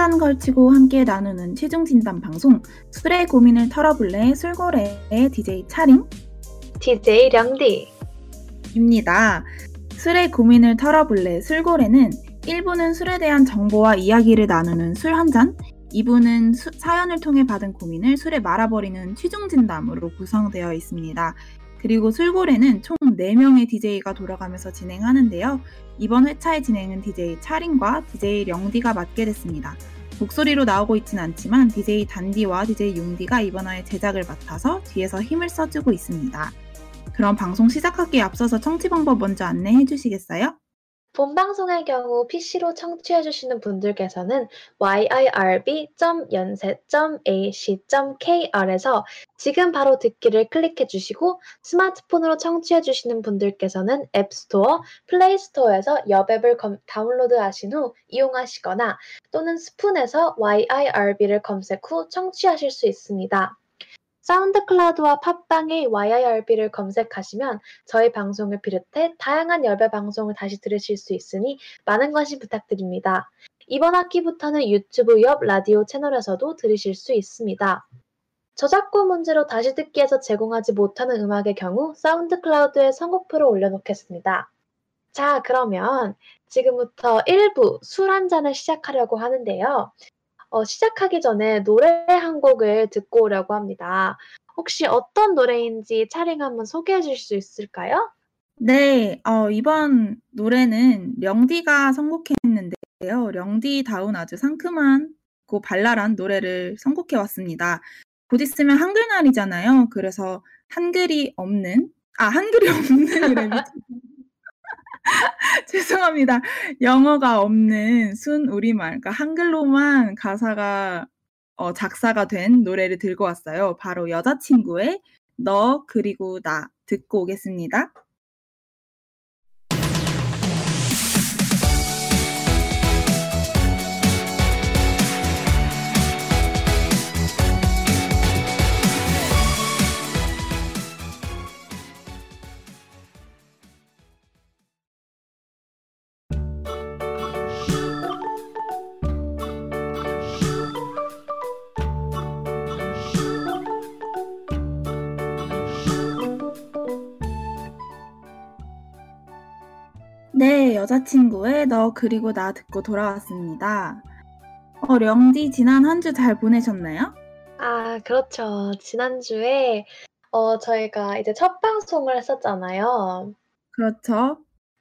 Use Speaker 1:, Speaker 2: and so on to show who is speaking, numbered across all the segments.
Speaker 1: 술한잔 걸치고 함께 나누는 최종 진단 방송. 술의 고민을 털어볼래? 술고래의 DJ 차링
Speaker 2: DJ 량디.
Speaker 1: 입니다. 술의 고민을 털어볼래? 술고래는 1부는 술에 대한 정보와 이야기를 나누는 술 한 잔, 2부는 수, 사연을 통해 받은 고민을 술에 말아버리는 최종 진담으로 구성되어 있습니다. 그리고 술고래는 총 4명의 DJ가 돌아가면서 진행하는데요. 이번 회차의 진행은 DJ 차링과 DJ 령디가 맡게 됐습니다. 목소리로 나오고 있진 않지만 DJ 단디와 DJ 융디가 이번 화의 제작을 맡아서 뒤에서 힘을 써주고 있습니다. 그럼 방송 시작하기에 앞서서 청취 방법 먼저 안내해 주시겠어요?
Speaker 2: 본 방송의 경우 PC로 청취해 주시는 분들께서는 yirb.연세.ac.kr에서 지금 바로 듣기를 클릭해 주시고 스마트폰으로 청취해 주시는 분들께서는 앱스토어, 플레이스토어에서 YIRB 앱을 다운로드하신 후 이용하시거나 또는 스푼에서 YIRB를 검색 후 청취하실 수 있습니다. 사운드 클라우드와 팟빵의 YIRB를 검색하시면 저희 방송을 비롯해 다양한 YIRB 방송을 다시 들으실 수 있으니 많은 관심 부탁드립니다. 이번 학기부터는 유튜브 YIRB 라디오 채널에서도 들으실 수 있습니다. 저작권 문제로 다시 듣기에서 제공하지 못하는 음악의 경우 사운드 클라우드에 선곡표를 올려놓겠습니다. 자, 그러면 지금부터 1부 술 한 잔을 시작하려고 하는데요. 어, 시작하기 전에 노래 한 곡을 듣고 오려고 합니다. 혹시 어떤 노래인지 차링 한번 소개해 주실 수 있을까요?
Speaker 1: 네, 어, 이번 노래는 령디가 선곡했는데요. 령디다운 아주 상큼한 고 발랄한 노래를 선곡해 왔습니다. 곧 있으면 한글날이잖아요. 그래서 한글이 없는 아 한글이 없는 죄송합니다. 영어가 없는 순 우리말, 그러니까 한글로만 가사가 어, 작사가 된 노래를 들고 왔어요. 바로 여자친구의 너 그리고 나 듣고 오겠습니다. 여자친구의 너 그리고 나 듣고 돌아왔습니다. 어, 령디 지난 한 주 잘 보내셨나요?
Speaker 2: 아, 그렇죠. 지난주에 어, 저희가 이제 첫 방송을 했었잖아요.
Speaker 1: 그렇죠.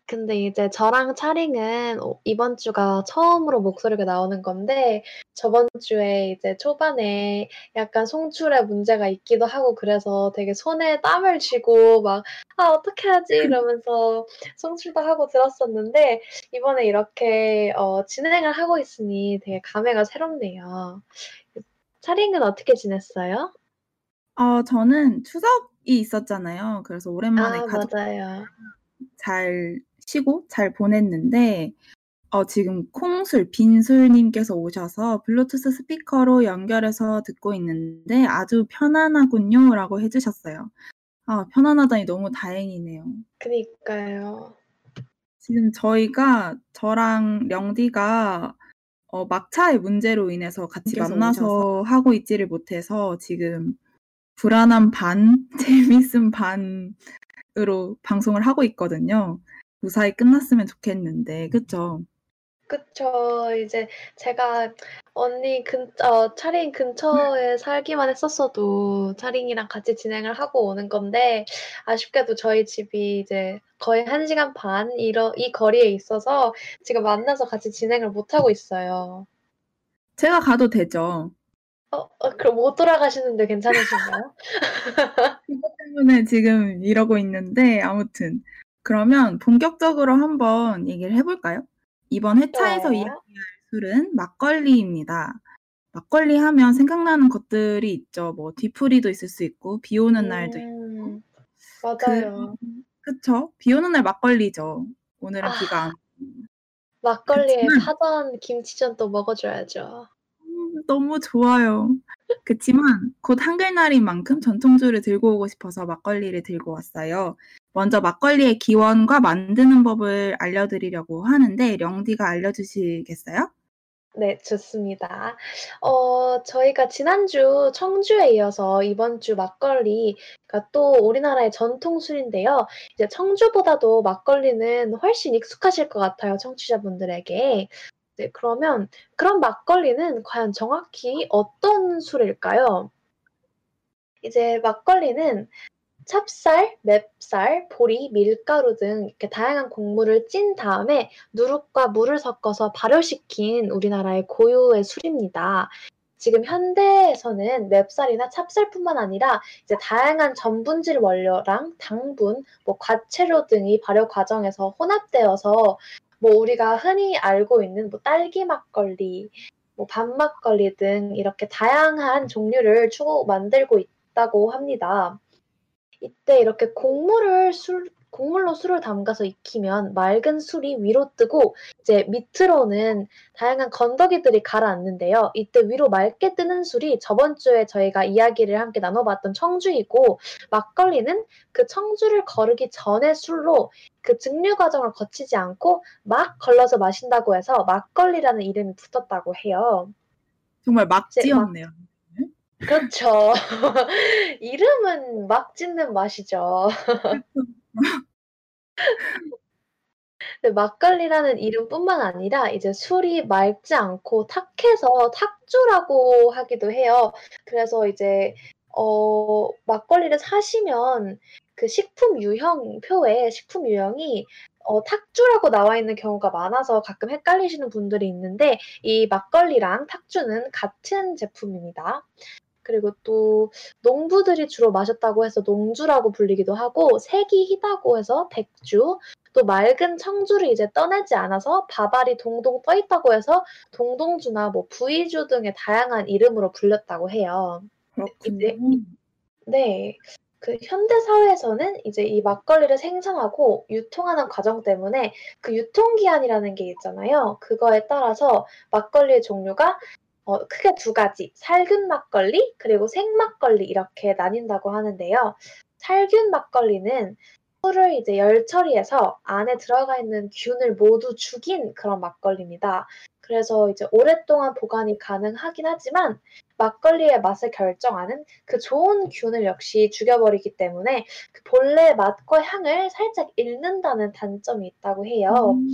Speaker 2: 근데 이제 저랑 차링은 어, 이번 주가 처음으로 목소리가 나오는 건데 저번 주에 이제 초반에 약간 송출에 문제가 있기도 하고 그래서 되게 손에 땀을 쥐고 막 '아 어떻게 하지?' 이러면서 송출도 하고 들었었는데 이번에 이렇게 어 진행을 하고 있으니 되게 감회가 새롭네요. 차링은 어떻게 지냈어요?
Speaker 1: 어 저는 추석이 있었잖아요. 그래서 오랜만에
Speaker 2: 아
Speaker 1: 가족
Speaker 2: 맞아요.
Speaker 1: 잘 쉬고 잘 보냈는데 어 지금 콩술 빈술 님께서 오셔서 "블루투스 스피커로 연결해서 듣고 있는데 아주 편안하군요."라고 해 주셨어요. 아 편안하다니 너무 다행이네요.
Speaker 2: 그니까요.
Speaker 1: 지금 저희가 저랑 령디가 어 막차의 문제로 인해서 같이 만나서 오셔서. 하고 있지를 못해서 지금 불안함 반 재밌음 반으로 방송을 하고 있거든요. 무사히 끝났으면 좋겠는데 그쵸?
Speaker 2: 그쵸. 이제 제가 언니 근 어 차링 근처에 살기만 했었어도 차링이랑 같이 진행을 하고 오는 건데 아쉽게도 저희 집이 이제 거의 1 시간 반 이러 이 거리에 있어서 지금 만나서 같이 진행을 못 하고 있어요.
Speaker 1: 제가 가도 되죠.
Speaker 2: 어 어 그럼 못 돌아가시는데 괜찮으신가요?
Speaker 1: 그것 때문에 지금 이러고 있는데 아무튼 그러면 본격적으로 한번 얘기를 해 볼까요? 이번 회차에서
Speaker 2: 좋아요.
Speaker 1: 이야기할 술은 막걸리입니다. 막걸리 하면 생각나는 것들이 있죠. 뭐 뒤풀이도 있을 수 있고 비 오는 날도 있고.
Speaker 2: 음.
Speaker 1: 그
Speaker 2: 맞아요.
Speaker 1: 그쵸. 비 오는 날 막걸리죠. 오늘은 비가
Speaker 2: 아.
Speaker 1: 안
Speaker 2: 막걸리에
Speaker 1: 그치만
Speaker 2: 파전, 김치전 또 먹어 줘야죠.
Speaker 1: 음 너무 좋아요. 그치만 곧 한글날인 만큼 전통주를 들고 오고 싶어서 막걸리를 들고 왔어요. 먼저 막걸리의 기원과 만드는 법을 알려드리려고 하는데 령디가 알려주시겠어요?
Speaker 2: 네, 좋습니다. 어 저희가 지난주 청주에 이어서 이번 주 막걸리가 또 우리나라의 전통 술인데요. 이제 청주보다도 막걸리는 훨씬 익숙하실 것 같아요, 청취자분들에게. 네, 그러면 그런 막걸리는 과연 정확히 어떤 술일까요? 이제 막걸리는 찹쌀, 맵쌀, 보리, 밀가루 등 이렇게 다양한 곡물을 찐 다음에 누룩과 물을 섞어서 발효시킨 우리나라의 고유의 술입니다. 지금 현대에서는 맵쌀이나 찹쌀뿐만 아니라 이제 다양한 전분질 원료랑 당분, 뭐 과채료 등이 발효 과정에서 혼합되어서 뭐 우리가 흔히 알고 있는 뭐 딸기 막걸리, 뭐 밤막걸리 등 이렇게 다양한 종류를 추구 만들고 있다고 합니다. 이때 이렇게 곡물을 술 곡물로 술을 담가서 익히면 맑은 술이 위로 뜨고 이제 밑으로는 다양한 건더기들이 가라앉는데요. 이때 위로 맑게 뜨는 술이 저번 주에 저희가 이야기를 함께 나눠봤던 청주이고 막걸리는 그 청주를 거르기 전의 술로 그 증류 과정을 거치지 않고 막 걸러서 마신다고 해서 막걸리라는 이름이 붙었다고 해요.
Speaker 1: 정말 막 지었네요.
Speaker 2: 그렇죠. 이름은 막 짓는 맛이죠. 네, 막걸리라는 이름뿐만 아니라 이제 술이 맑지 않고 탁해서 탁주라고 하기도 해요. 그래서 이제 어 막걸리를 사시면 그 식품 유형 표에 식품 유형이 어 탁주라고 나와 있는 경우가 많아서 가끔 헷갈리시는 분들이 있는데 이 막걸리랑 탁주는 같은 제품입니다. 그리고 또 농부들이 주로 마셨다고 해서 농주라고 불리기도 하고 색이 희다고 해서 백주, 또 맑은 청주를 이제 떠내지 않아서 밥알이 동동 떠 있다고 해서 동동주나 뭐 부이주 등의 다양한 이름으로 불렸다고 해요.
Speaker 1: 그렇군요.
Speaker 2: 네. 그 현대 사회에서는 이제 이 막걸리를 생산하고 유통하는 과정 때문에 그 유통 기한이라는 게 있잖아요. 그거에 따라서 막걸리의 종류가 어, 크게 두 가지, 살균 막걸리 그리고 생막걸리 이렇게 나뉜다고 하는데요. 살균 막걸리는 술을 이제 열 처리해서 안에 들어가 있는 균을 모두 죽인 그런 막걸리입니다. 그래서 이제 오랫동안 보관이 가능하긴 하지만 막걸리의 맛을 결정하는 그 좋은 균을 역시 죽여버리기 때문에 그 본래 맛과 향을 살짝 잃는다는 단점이 있다고 해요. 음.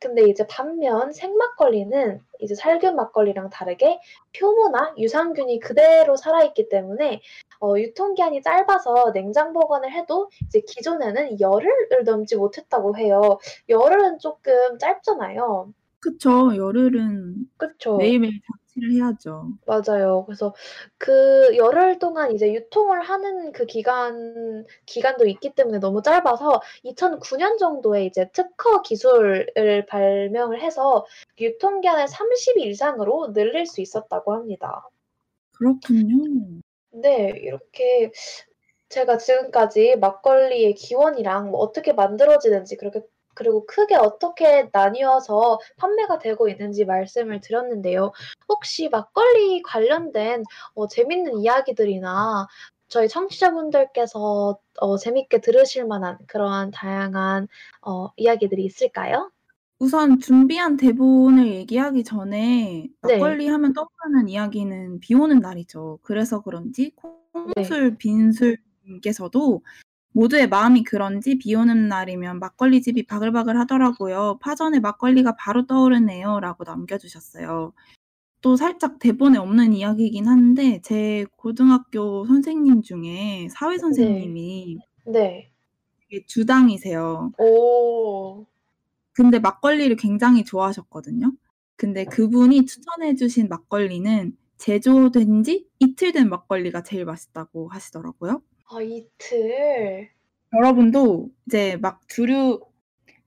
Speaker 2: 근데 이제 반면 생막걸리는 이제 살균 막걸리랑 다르게 효모나 유산균이 그대로 살아있기 때문에 어, 유통기한이 짧아서 냉장 보관을 해도 이제 기존에는 열흘을 넘지 못했다고 해요. 열흘은 조금 짧잖아요.
Speaker 1: 그쵸. 열흘은
Speaker 2: 그쵸.
Speaker 1: 매일매일 장치를 해야죠.
Speaker 2: 맞아요. 그래서 그 열흘 동안 이제 유통을 하는 그 기간 기간도 있기 때문에 너무 짧아서 2009년 정도에 이제 특허 기술을 발명을 해서 유통 기한을 30일 이상으로 늘릴 수 있었다고 합니다.
Speaker 1: 그렇군요.
Speaker 2: 네. 이렇게 제가 지금까지 막걸리의 기원이랑 뭐 어떻게 만들어지는지 그렇게 그리고 크게 어떻게 나뉘어서 판매가 되고 있는지 말씀을 드렸는데요. 혹시 막걸리 관련된 어 재밌는 이야기들이나 저희 청취자분들께서 어 재밌게 들으실 만한 그러한 다양한 어 이야기들이 있을까요?
Speaker 1: 우선 준비한 대본을 얘기하기 전에 네. 막걸리 네. 하면 떠오르는 이야기는 비 오는 날이죠. 그래서 그런지 네. 콩술 네. 빈술님께서도 모두의 마음이 그런지 비 오는 날이면 막걸리 집이 바글바글 하더라고요. 파전에 막걸리가 바로 떠오르네요. 라고 남겨주셨어요. 또 살짝 대본에 없는 이야기이긴 한데, 제 고등학교 선생님 중에 사회 네. 선생님이
Speaker 2: 네.
Speaker 1: 되게 주당이세요.
Speaker 2: 오.
Speaker 1: 근데 막걸리를 굉장히 좋아하셨거든요. 근데 그분이 추천해주신 막걸리는 제조된 지 이틀 된 막걸리가 제일 맛있다고 하시더라고요.
Speaker 2: 아 이틀.
Speaker 1: 여러분도 이제 막 주류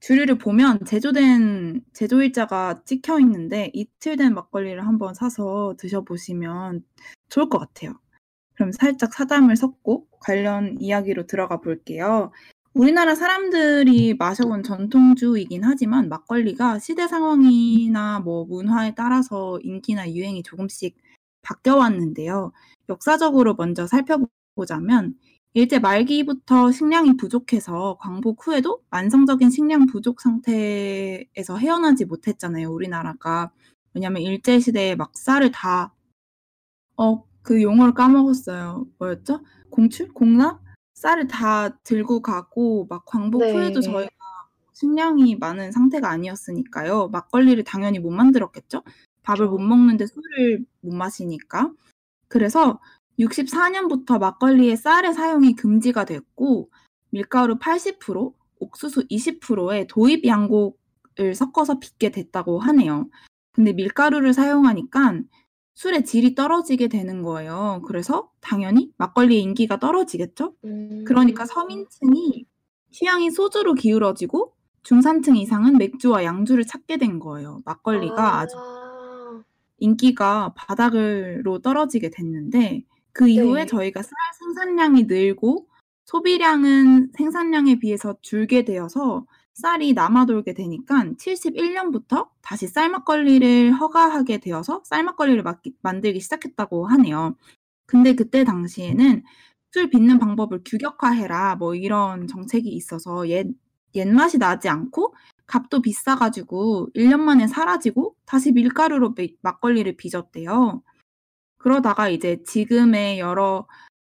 Speaker 1: 주류를 보면 제조된 제조일자가 찍혀 있는데 이틀 된 막걸리를 한번 사서 드셔보시면 좋을 것 같아요. 그럼 살짝 사담을 섞고 관련 이야기로 들어가 볼게요. 우리나라 사람들이 마셔온 전통주이긴 하지만 막걸리가 시대 상황이나 뭐 문화에 따라서 인기나 유행이 조금씩 바뀌어 왔는데요. 역사적으로 먼저 살펴보자면 일제 말기부터 식량이 부족해서 광복 후에도 만성적인 식량 부족 상태에서 헤어나지 못했잖아요, 우리나라가. 왜냐면 일제 시대에 막 쌀을 다, 어, 그 용어를 까먹었어요. 뭐였죠? 공출? 공납? 쌀을 다 들고 가고, 막 광복
Speaker 2: 네.
Speaker 1: 후에도 저희가 식량이 많은 상태가 아니었으니까요. 막걸리를 당연히 못 만들었겠죠? 밥을 못. 먹는데 술을 못 마시니까. 그래서 64년부터 막걸리의 쌀의 사용이 금지가 됐고, 밀가루 80%, 옥수수 20%의 도입 양곡을 섞어서 빚게 됐다고 하네요. 근데 밀가루를 사용하니까 술의 질이 떨어지게 되는 거예요. 그래서 당연히 막걸리의 인기가 떨어지겠죠? 그러니까
Speaker 2: 음.
Speaker 1: 서민층이 취향이 소주로 기울어지고 중산층 이상은 맥주와 양주를 찾게 된 거예요. 막걸리가 아주
Speaker 2: 아.
Speaker 1: 인기가 바닥으로 떨어지게 됐는데 그 이후에
Speaker 2: 네.
Speaker 1: 저희가 쌀 생산량이 늘고 소비량은 생산량에 비해서 줄게 되어서 쌀이 남아돌게 되니까 71년부터 다시 쌀막걸리를 허가하게 되어서 쌀막걸리를 막기- 만들기 시작했다고 하네요. 근데 그때 당시에는 술 빚는 방법을 규격화해라 뭐 이런 정책이 있어서 옛 옛맛이 나지 않고 값도 비싸가지고 1년 만에 사라지고 다시 밀가루로 미- 막걸리를 빚었대요. 그러다가 이제 지금의 여러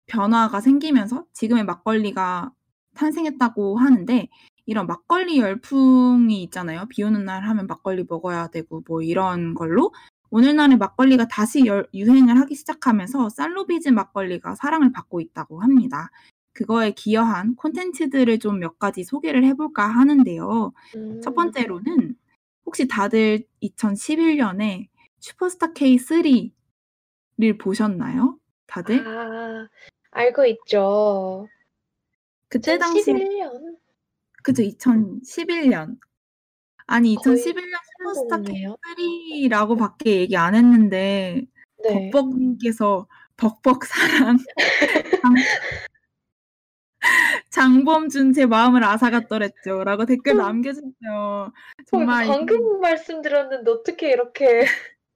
Speaker 1: 변화가 생기면서 지금의 막걸리가 탄생했다고 하는데 이런 막걸리 열풍이 있잖아요. 비 오는 날 하면 막걸리 먹어야 되고 뭐 이런 걸로 오늘날의 막걸리가 다시 열- 유행을 하기 시작하면서 빚은 막걸리가 사랑을 받고 있다고 합니다. 그거에 기여한 콘텐츠들을 좀 몇 가지 소개를 해볼까 하는데요. 첫
Speaker 2: 음.
Speaker 1: 번째로는 혹시 다들 2011년에 슈퍼스타 K3 를 보셨나요? 다들?
Speaker 2: 아. 알고 있죠.
Speaker 1: 그때 당시에
Speaker 2: 2011년?
Speaker 1: 그죠 2011년. 아니
Speaker 2: 거의
Speaker 1: 2011년 슈퍼스타
Speaker 2: 최근이네요.
Speaker 1: K3라고 밖에 얘기 안 했는데
Speaker 2: 네.
Speaker 1: 벅벅님께서 벅벅 사랑 장, 장범준 제 마음을 앗아갔더랬죠 라고 댓글 남겨주세요.
Speaker 2: 어, 이거
Speaker 1: 정말
Speaker 2: 방금 말씀드렸는데 어떻게 이렇게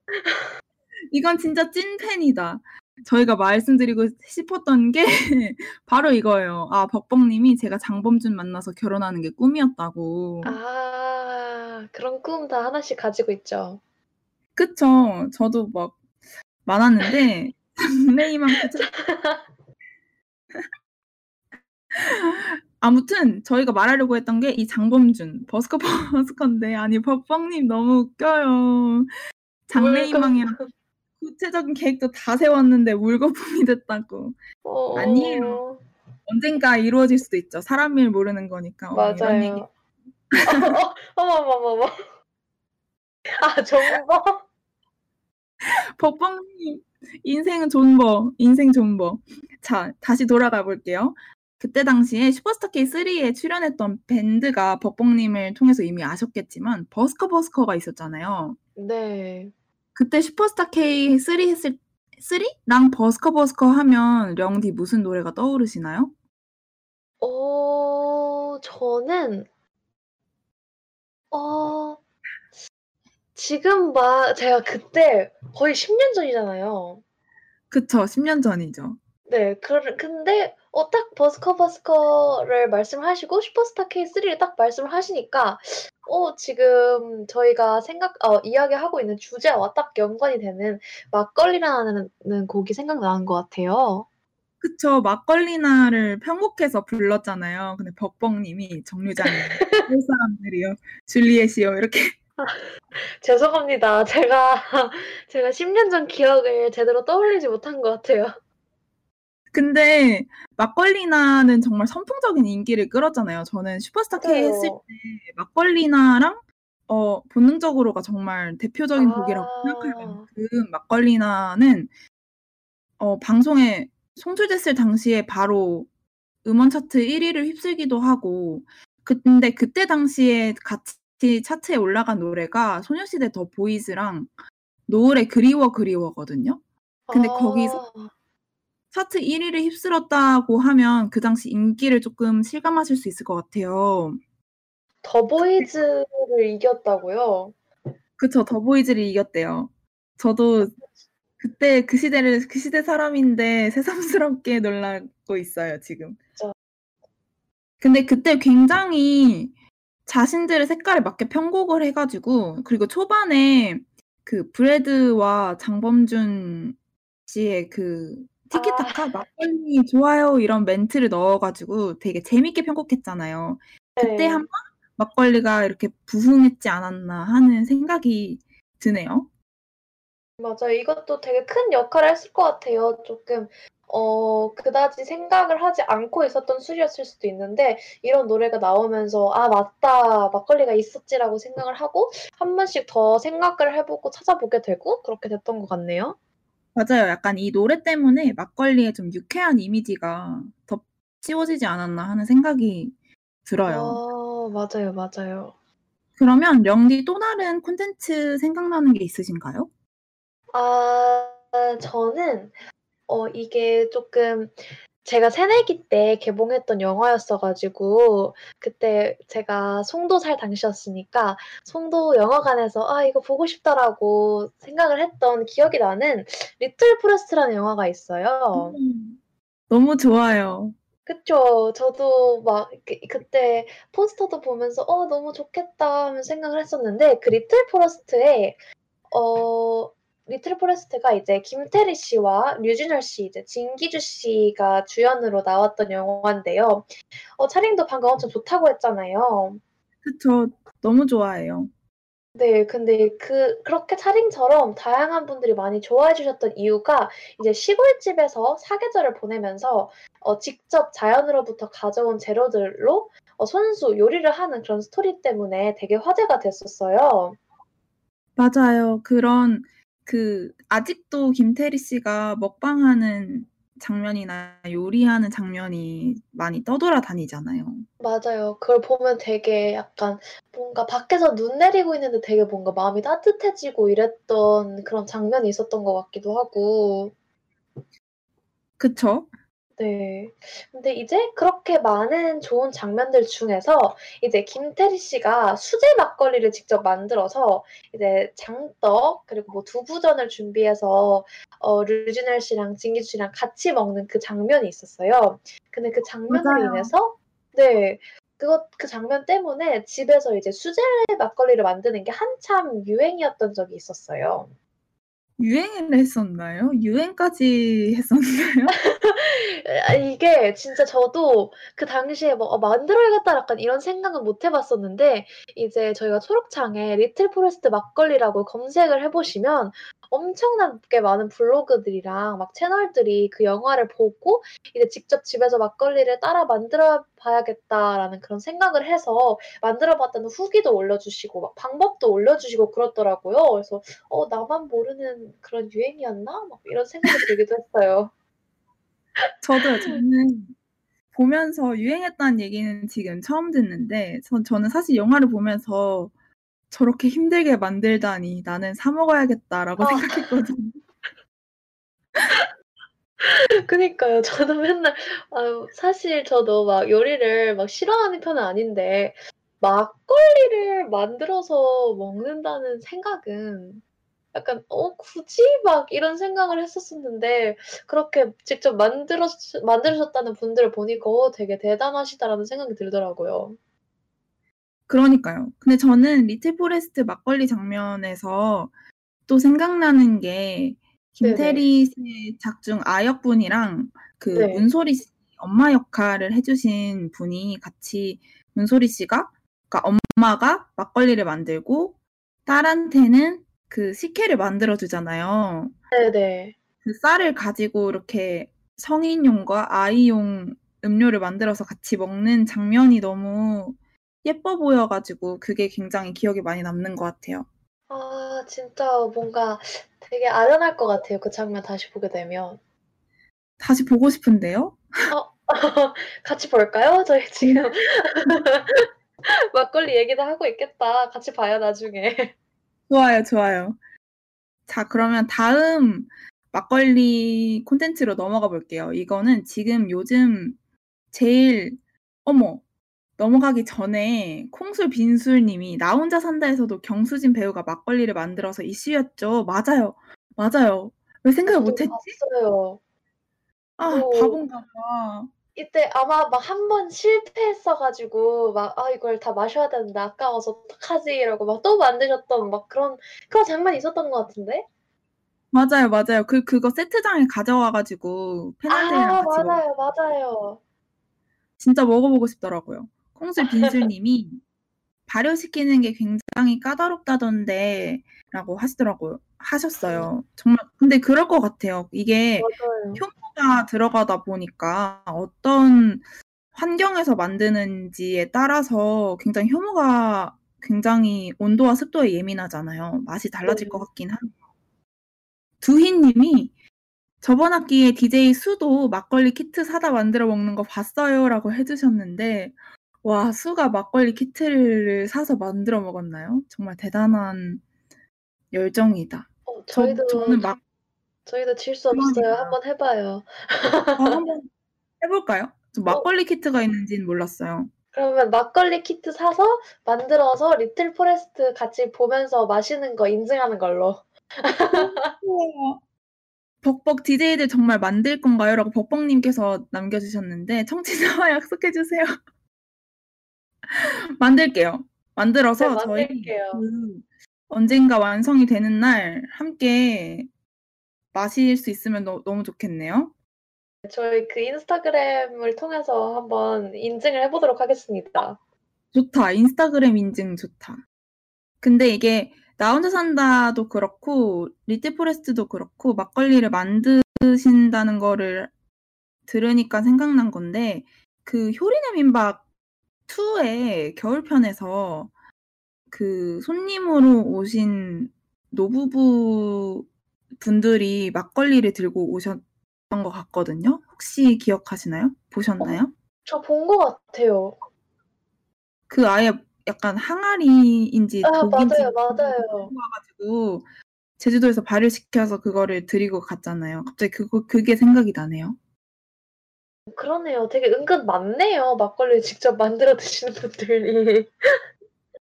Speaker 1: 이건 진짜 찐팬이다. 저희가 말씀드리고 싶었던 게 바로 이거예요. 아 벅벅님이 제가 장범준 만나서 결혼하는 게 꿈이었다고.
Speaker 2: 아, 그런 꿈 다 하나씩 가지고 있죠.
Speaker 1: 그쵸. 저도 막 많았는데 장래희망 그쵸? 아무튼 저희가 말하려고 했던 게 이 장범준 버스커 버스커인데 아니 벅벅님 너무 웃겨요. 장래희망이랑 구체적인 계획도 다 세웠는데 물거품이 됐다고.
Speaker 2: 어...
Speaker 1: 아니에요. 언젠가 이루어질 수도 있죠. 사람 일 모르는 거니까. 어.
Speaker 2: 맞아요. 어, 어머머머머. 아, 정보?
Speaker 1: 벅벅님 인생은 존버. 인생 존버. 자, 다시 돌아가 볼게요. 그때 당시에 슈퍼스타 K3에 출연했던 밴드가 벅벅님을 통해서 이미 아셨겠지만 버스커 버스커가 있었잖아요.
Speaker 2: 네.
Speaker 1: 그때 슈퍼스타 K3 했을 3랑 버스커 버스커 하면 령디 무슨 노래가 떠오르시나요?
Speaker 2: 어, 저는 어, 지금 막 제가 그때 거의 10년 전이잖아요.
Speaker 1: 그쵸, 10년 전이죠.
Speaker 2: 네, 그, 근데 어, 딱 버스커 버스커를 말씀하시고 슈퍼스타 K3를 딱 말씀을 하시니까 어, 지금 저희가 생각, 어, 이야기하고 있는 주제와 딱 연관이 되는 막걸리라는 곡이 생각나는 것 같아요.
Speaker 1: 그쵸, 막걸리나를 편곡해서 불렀잖아요. 근데 벅벅님이 정류장에 할 사람들이요, 줄리엣이요 이렇게
Speaker 2: 죄송합니다. 제가 제가 10년 전 기억을 제대로 떠올리지 못한 것 같아요.
Speaker 1: 근데 막걸리나는 정말 선풍적인 인기를 끌었잖아요. 저는 슈퍼스타 K
Speaker 2: 맞아요.
Speaker 1: 했을 때 막걸리나랑 어, 본능적으로가 정말 대표적인
Speaker 2: 아.
Speaker 1: 곡이라고 생각할 만큼 막걸리나는 어, 방송에 송출됐을 당시에 바로 음원 차트 1위를 휩쓸기도 하고 근데 그때 당시에 같이 차트에 올라간 노래가 소녀시대 더 보이즈랑 노을의 그리워 그리워거든요. 근데
Speaker 2: 아.
Speaker 1: 거기서 차트 1위를 휩쓸었다고 하면 그 당시 인기를 조금 실감하실 수 있을 것 같아요.
Speaker 2: 더보이즈를 이겼다고요?
Speaker 1: 그쵸. 더보이즈를 이겼대요. 저도 그때 그 시대를 그 시대 사람인데 새삼스럽게 놀라고 있어요, 지금.
Speaker 2: 그쵸.
Speaker 1: 근데 그때 굉장히 자신들의 색깔에 맞게 편곡을 해 가지고 그리고 초반에 그 브래드와 장범준 씨의 그 티키타카
Speaker 2: 아.
Speaker 1: 막걸리 좋아요 이런 멘트를 넣어 가지고 되게 재밌게 편곡했잖아요. 그때
Speaker 2: 네.
Speaker 1: 한번 막걸리가 이렇게 부흥했지 않았나 하는 생각이 드네요.
Speaker 2: 맞아요. 이것도 되게 큰 역할을 했을 것 같아요. 조금 어 그다지 생각을 하지 않고 있었던 술이었을 수도 있는데 이런 노래가 나오면서 '아 맞다. 막걸리가 있었지.'라고 생각을 하고 한 번씩 더 생각을 해 보고 찾아보게 되고 그렇게 됐던 것 같네요.
Speaker 1: 맞아요. 약간 이 노래 때문에 막걸리의 좀 유쾌한 이미지가 덧씌워지지 않았나 하는 생각이 들어요.
Speaker 2: 아 맞아요, 맞아요.
Speaker 1: 그러면 령디 또 다른 콘텐츠 생각나는 게 있으신가요?
Speaker 2: 아 저는 어 이게 쪼끔 제가 새내기 때 개봉했던 영화였어 가지고 그때 제가 송도 살 당시였으니까 송도 영화관에서 '아 이거 보고 싶다.'라고 생각을 했던 기억이 나는 리틀 포레스트라는 영화가 있어요.
Speaker 1: 음. 너무 좋아요.
Speaker 2: 그쵸. 저도 막 그 그때 포스터도 보면서 '어 너무 좋겠다.' 하면서 생각을 했었는데 그 리틀 포레스트에 어 리틀 포레스트가 이제 김태리 씨와 류준열 씨, 이제 진기주 씨가 주연으로 나왔던 영화인데요. 어 차림도 방금 엄청 좋다고 했잖아요.
Speaker 1: 그쵸. 너무 좋아해요.
Speaker 2: 네. 근데 그 그렇게 차림처럼 다양한 분들이 많이 좋아해 주셨던 이유가 이제 시골집에서 사계절을 보내면서 어 직접 자연으로부터 가져온 재료들로 어 손수 요리를 하는 그런 스토리 때문에 되게 화제가 됐었어요.
Speaker 1: 맞아요. 그런 그 아직도 김태리 씨가 먹방하는 장면이나 요리하는 장면이 많이 떠돌아다니잖아요.
Speaker 2: 맞아요. 그걸 보면 되게 약간 뭔가 밖에서 눈 내리고 있는데 되게 뭔가 마음이 따뜻해지고 이랬던 그런 장면이 있었던 것 같기도 하고.
Speaker 1: 그쵸.
Speaker 2: 네. 근데 이제 그렇게 많은 좋은 장면들 중에서 이제 김태리 씨가 수제 막걸리를 직접 만들어서 이제 장떡 그리고 뭐 두부전을 준비해서 어 류준열 씨랑 진기주 씨랑 같이 먹는 그 장면이 있었어요. 근데 그 장면으로
Speaker 1: 맞아요.
Speaker 2: 인해서 네. 그것 그 장면 때문에 집에서 이제 수제 막걸리를 만드는 게 한참 유행이었던 적이 있었어요.
Speaker 1: 유행을 했었나요? 유행까지 했었나요?
Speaker 2: 아 이게 진짜 저도 그 당시에 뭐 '어 만들어야겠다.' 약간 이런 생각은 못 해 봤었는데 이제 저희가 초록창에 리틀 포레스트 막걸리라고 검색을 해 보시면 엄청나게 많은 블로그들이랑 막 채널들이 그 영화를 보고 이제 '직접 집에서 막걸리를 따라 만들어 봐야겠다.'라는 그런 생각을 해서 만들어 봤다는 후기도 올려주시고 막 방법도 올려주시고 그러더라고요. 그래서 '어 나만 모르는 그런 유행이었나?' 막 이런 생각이 들기도 했어요.
Speaker 1: 저도요. 저는 보면서 유행했다는 얘기는 지금 처음 듣는데 전 저는 사실 영화를 보면서 ' 저렇게 힘들게 만들다니 나는 사 먹어야겠다.'라고
Speaker 2: 아.
Speaker 1: 생각했거든요.
Speaker 2: 그니까요. 저도 맨날 아유 사실 저도 막 요리를 막 싫어하는 편은 아닌데 막걸리를 만들어서 먹는다는 생각은 약간 '어 굳이?' 막 이런 생각을 했었었는데 그렇게 직접 만들었 만드셨다는 분들을 보니까 '어 되게 대단하시다.'라는 생각이 들더라고요.
Speaker 1: 그러니까요. 근데 저는 리틀 포레스트 막걸리 장면에서 또 생각나는 게. 김태리 씨의 작중 아역분이랑 그
Speaker 2: 네.
Speaker 1: 문소리 씨 엄마 역할을 해 주신 분이 같이 문소리 씨가 그러니까 엄마가 막걸리를 만들고 딸한테는 그 식혜를 만들어 주잖아요.
Speaker 2: 네네.
Speaker 1: 그 쌀을 가지고 이렇게 성인용과 아이용 음료를 만들어서 같이 먹는 장면이 너무 예뻐 보여 가지고 그게 굉장히 기억에 많이 남는 것 같아요.
Speaker 2: 아 진짜 뭔가 되게 아련할 것 같아요, 그 장면 다시 보게 되면.
Speaker 1: 다시 보고 싶은데요.
Speaker 2: 어 같이 볼까요? 저희 지금 막걸리 얘기도 하고 있겠다. 같이 봐요, 나중에.
Speaker 1: 좋아요, 좋아요. 자 그러면 다음 막걸리 콘텐츠로 넘어가 볼게요. 이거는 지금 요즘 제일 어머 넘어가기 전에 콩술 빈술 님이 나 혼자 산다에서도 경수진 배우가 막걸리를 만들어서 이슈였죠. 맞아요. 맞아요. 왜 생각을
Speaker 2: 저도
Speaker 1: 못 했지?
Speaker 2: 봤어요. 아뭐
Speaker 1: 바본가 봐.
Speaker 2: 이때 아마 막 한 번 실패했어 가지고 막 '아 이걸 다 마셔야 되는데 아까워서 어떡하지?' 이러고 막 또 만드셨던 막 그런 그런 장면이 있었던 것 같은데?
Speaker 1: 맞아요, 맞아요. 그 그거 세트장에 가져와 가지고 팬분들이랑
Speaker 2: 아
Speaker 1: 같이 먹
Speaker 2: 맞아요, 맞아요.
Speaker 1: 진짜 먹어보고 싶더라고요. 콩술 빈술 님이 "발효시키는 게 굉장히 까다롭다던데."라고 하시더라고요 하셨어요. 정말 근데 그럴 것 같아요. 이게
Speaker 2: 맞아요.
Speaker 1: 효모가 들어가다 보니까 어떤 환경에서 만드는지에 따라서 굉장히 효모가 굉장히 온도와 습도에 예민하잖아요. 맛이 달라질 것
Speaker 2: 네.
Speaker 1: 같긴 하네요. 두희 님이 "저번 학기에 DJ 수도 막걸리 키트 사다 만들어 먹는 거 봤어요."라고 해 주셨는데 와 수가 막걸리 키트를 사서 만들어 먹었나요? 정말 대단한 열정이다. 어저
Speaker 2: 저희도
Speaker 1: 저 는 막
Speaker 2: 저희도 질 수 없어요. 한번 해 봐요.
Speaker 1: 어 한번 해 볼까요? 저
Speaker 2: 어.
Speaker 1: 막걸리 키트가 있는지는 몰랐어요.
Speaker 2: 그러면 막걸리 키트 사서 만들어서 리틀 포레스트 같이 보면서 마시는 거 인증하는 걸로.
Speaker 1: 우와. "벅벅 DJ들 정말 만들 건가요?"라고 벅벅 님께서 남겨 주셨는데 청취자와 약속해 주세요. 만들게요.
Speaker 2: 네
Speaker 1: 만들어서 저희
Speaker 2: 만들게요.
Speaker 1: 그 언젠가 완성이 되는 날 함께 마실 수 있으면 너 너무 좋겠네요.
Speaker 2: 저희 그 인스타그램을 통해서 한번 인증을 해 보도록 하겠습니다.
Speaker 1: 좋다. 인스타그램 인증 좋다. 근데 이게 나 혼자 산다도 그렇고 리틀 포레스트도 그렇고 막걸리를 만드신다는 거를 들으니까 생각난 건데 그 효리네 민박 2의 겨울편에서 그 손님으로 오신 노부부 분들이 막걸리를 들고 오셨던 것 같거든요. 혹시 기억하시나요?
Speaker 2: 어
Speaker 1: 보셨나요?
Speaker 2: 저본 것 같아요.
Speaker 1: 그 아예 약간 항아리인지
Speaker 2: 아
Speaker 1: 독인지
Speaker 2: 맞아요, 맞아요.
Speaker 1: 가지고 제주도에서 발효시켜서 그거를 드리고 갔잖아요. 갑자기 그거 그게 생각이 나네요.
Speaker 2: 그러네요. 되게 은근 많네요. 막걸리를 직접 만들어 드시는 분들이.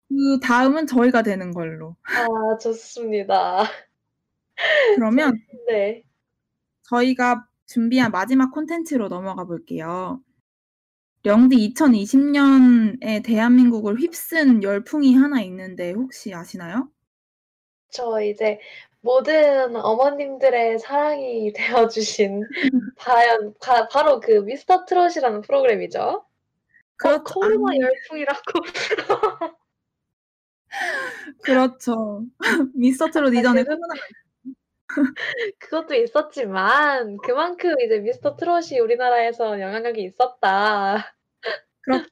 Speaker 1: 그 다음은 저희가 되는 걸로.
Speaker 2: 아 좋습니다.
Speaker 1: 그러면
Speaker 2: 네.
Speaker 1: 저희가 준비한 마지막 콘텐츠로 넘어가 볼게요. 영디 2020년에 대한민국을 휩쓴 열풍이 하나 있는데 혹시 아시나요?
Speaker 2: 저 이제 모든 어머님들의 사랑이 되어 주신 과연 바 바로 그 미스터 트롯이라는 프로그램이죠. 어
Speaker 1: 그렇죠.
Speaker 2: 코로나
Speaker 1: 아.
Speaker 2: 열풍이라고.
Speaker 1: 그렇죠. 미스터 트롯
Speaker 2: 아
Speaker 1: 이전에
Speaker 2: 그것
Speaker 1: 코로나가
Speaker 2: 그것도 있었지만 그만큼 이제 미스터 트롯이 우리나라에서 영향력이 있었다.
Speaker 1: 그렇죠.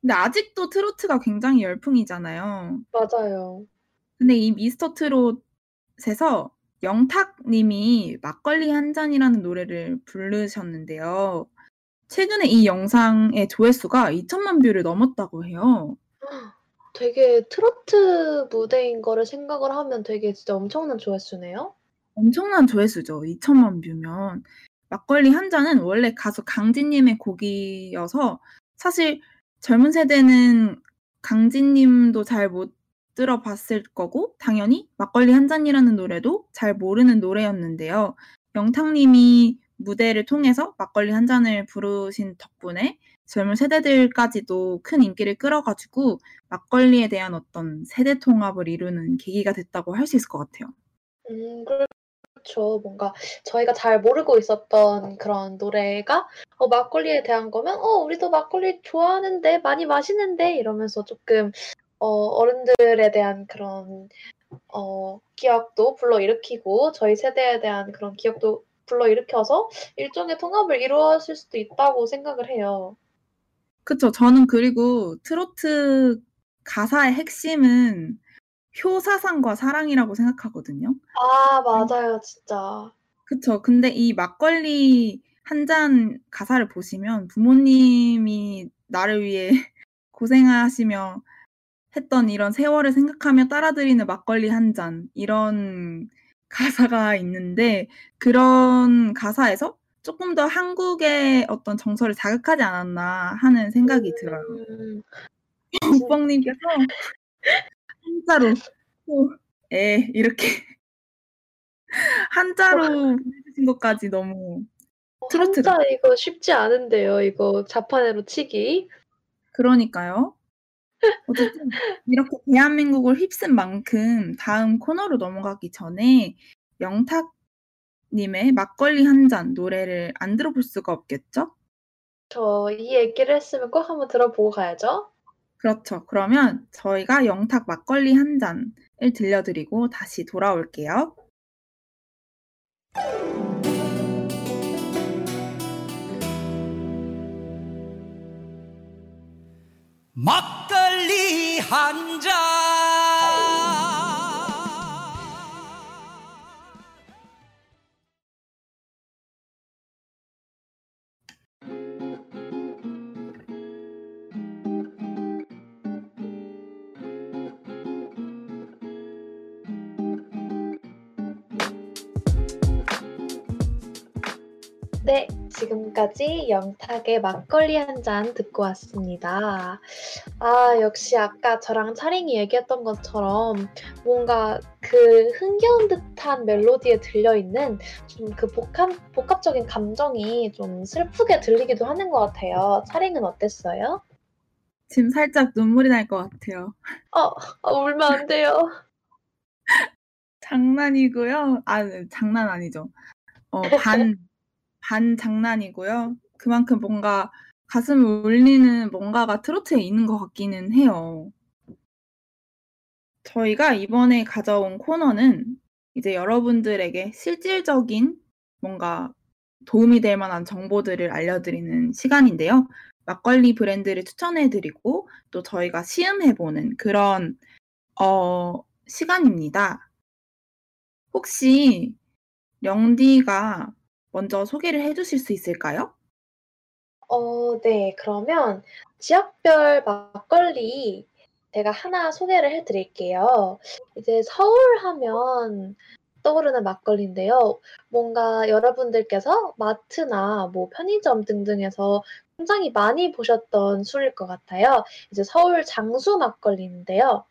Speaker 1: 근데 아직도 트로트가 굉장히 열풍이잖아요.
Speaker 2: 맞아요.
Speaker 1: 근데 이 미스터 트롯 에서 영탁 님이 막걸리 한 잔이라는 노래를 부르셨는데요. 최근에 이 영상의 조회수가 2000만 view를 넘었다고 해요.
Speaker 2: 되게 트로트 무대인 거를 생각을 하면 되게 진짜 엄청난 조회수네요.
Speaker 1: 엄청난 조회수죠. 2000만 뷰면. 막걸리 한 잔은 원래 가수 강진 님의 곡이어서 사실 젊은 세대는 강진 님도 잘 못 들어 봤을 거고 당연히 막걸리 한 잔이라는 노래도 잘 모르는 노래였는데요. 영탁 님이 무대를 통해서 막걸리 한 잔을 부르신 덕분에 젊은 세대들까지도 큰 인기를 끌어 가지고 막걸리에 대한 어떤 세대 통합을 이루는 계기가 됐다고 할 수 있을 것 같아요.
Speaker 2: 음 그렇죠. 뭔가 저희가 잘 모르고 있었던 그런 노래가 어 막걸리에 대한 거면 "어 우리도 막걸리 좋아하는데. 많이 마시는데." 이러면서 쪼끔 어 어른들에 대한 그런 어 기억도 불러일으키고 저희 세대에 대한 그런 기억도 불러일으켜서 일종의 통합을 이루었을 수도 있다고 생각을 해요.
Speaker 1: 그쵸. 저는 그리고 트로트 가사의 핵심은 효사상과 사랑이라고 생각하거든요.
Speaker 2: 아
Speaker 1: 음.
Speaker 2: 맞아요. 진짜.
Speaker 1: 그쵸. 근데 이 막걸리 한 잔 가사를 보시면 부모님이 나를 위해 고생하시며 했던 이런 세월을 생각하며 따라 드리는 막걸리 한 잔 이런 가사가 있는데 그런 가사에서 쪼끔 더 한국의 어떤 정서를 자극하지 않았나 하는 생각이 들어요.
Speaker 2: 음.
Speaker 1: 벅벅 님께서 한자로 또예 이렇게 한자로 보내 주신 것까지 너무 트로트
Speaker 2: 한자 이거 쉽지 않은데요. 이거 자판으로 치기.
Speaker 1: 그러니까요. 어쨌든 이렇게 대한민국을 휩쓴 만큼 다음 코너로 넘어가기 전에 영탁 님의 막걸리 한 잔 노래를 안 들어볼 수가 없겠죠?
Speaker 2: 저 이 얘기를 했으면 꼭 한번 들어보고 가야죠.
Speaker 1: 그렇죠. 그러면 저희가 영탁 막걸리 한 잔을 들려드리고 다시 돌아올게요.
Speaker 3: 막걸리 한 잔.
Speaker 2: 지금까지 영탁의 막걸리 한 잔 듣고 왔습니다. 아, 역시 아까 저랑 차링이 얘기했던 것처럼 뭔가 그 흥겨운 듯한 멜로디에 들려있는 좀 그 복합, 복합적인 감정이 좀 슬프게 들리기도 하는 것 같아요. 차링은 어땠어요?
Speaker 1: 지금 살짝 눈물이 날 것 같아요.
Speaker 2: 어, 어, 울면 안 돼요.
Speaker 1: 장난이고요. 아, 네, 장난 아니죠. 어, 반, 반 장난이고요. 그만큼 뭔가 가슴을 울리는 뭔가가 트로트에 있는 것 같기는 해요. 저희가 이번에 가져온 코너는 이제 여러분들에게 실질적인 뭔가 도움이 될 만한 정보들을 알려드리는 시간인데요. 막걸리 브랜드를 추천해드리고 또 저희가 시음해보는 그런 어, 시간입니다. 혹시 영디가 먼저 소개를 해 주실 수 있을까요?
Speaker 2: 어, 네. 그러면 지역별 막걸리 제가 하나 소개를 해 드릴게요. 이제 서울 하면 떠오르는 막걸리인데요. 뭔가 여러분들께서 마트나 뭐 편의점 등등에서 굉장히 많이 보셨던 술일 것 같아요. 이제 서울 장수 막걸리인데요.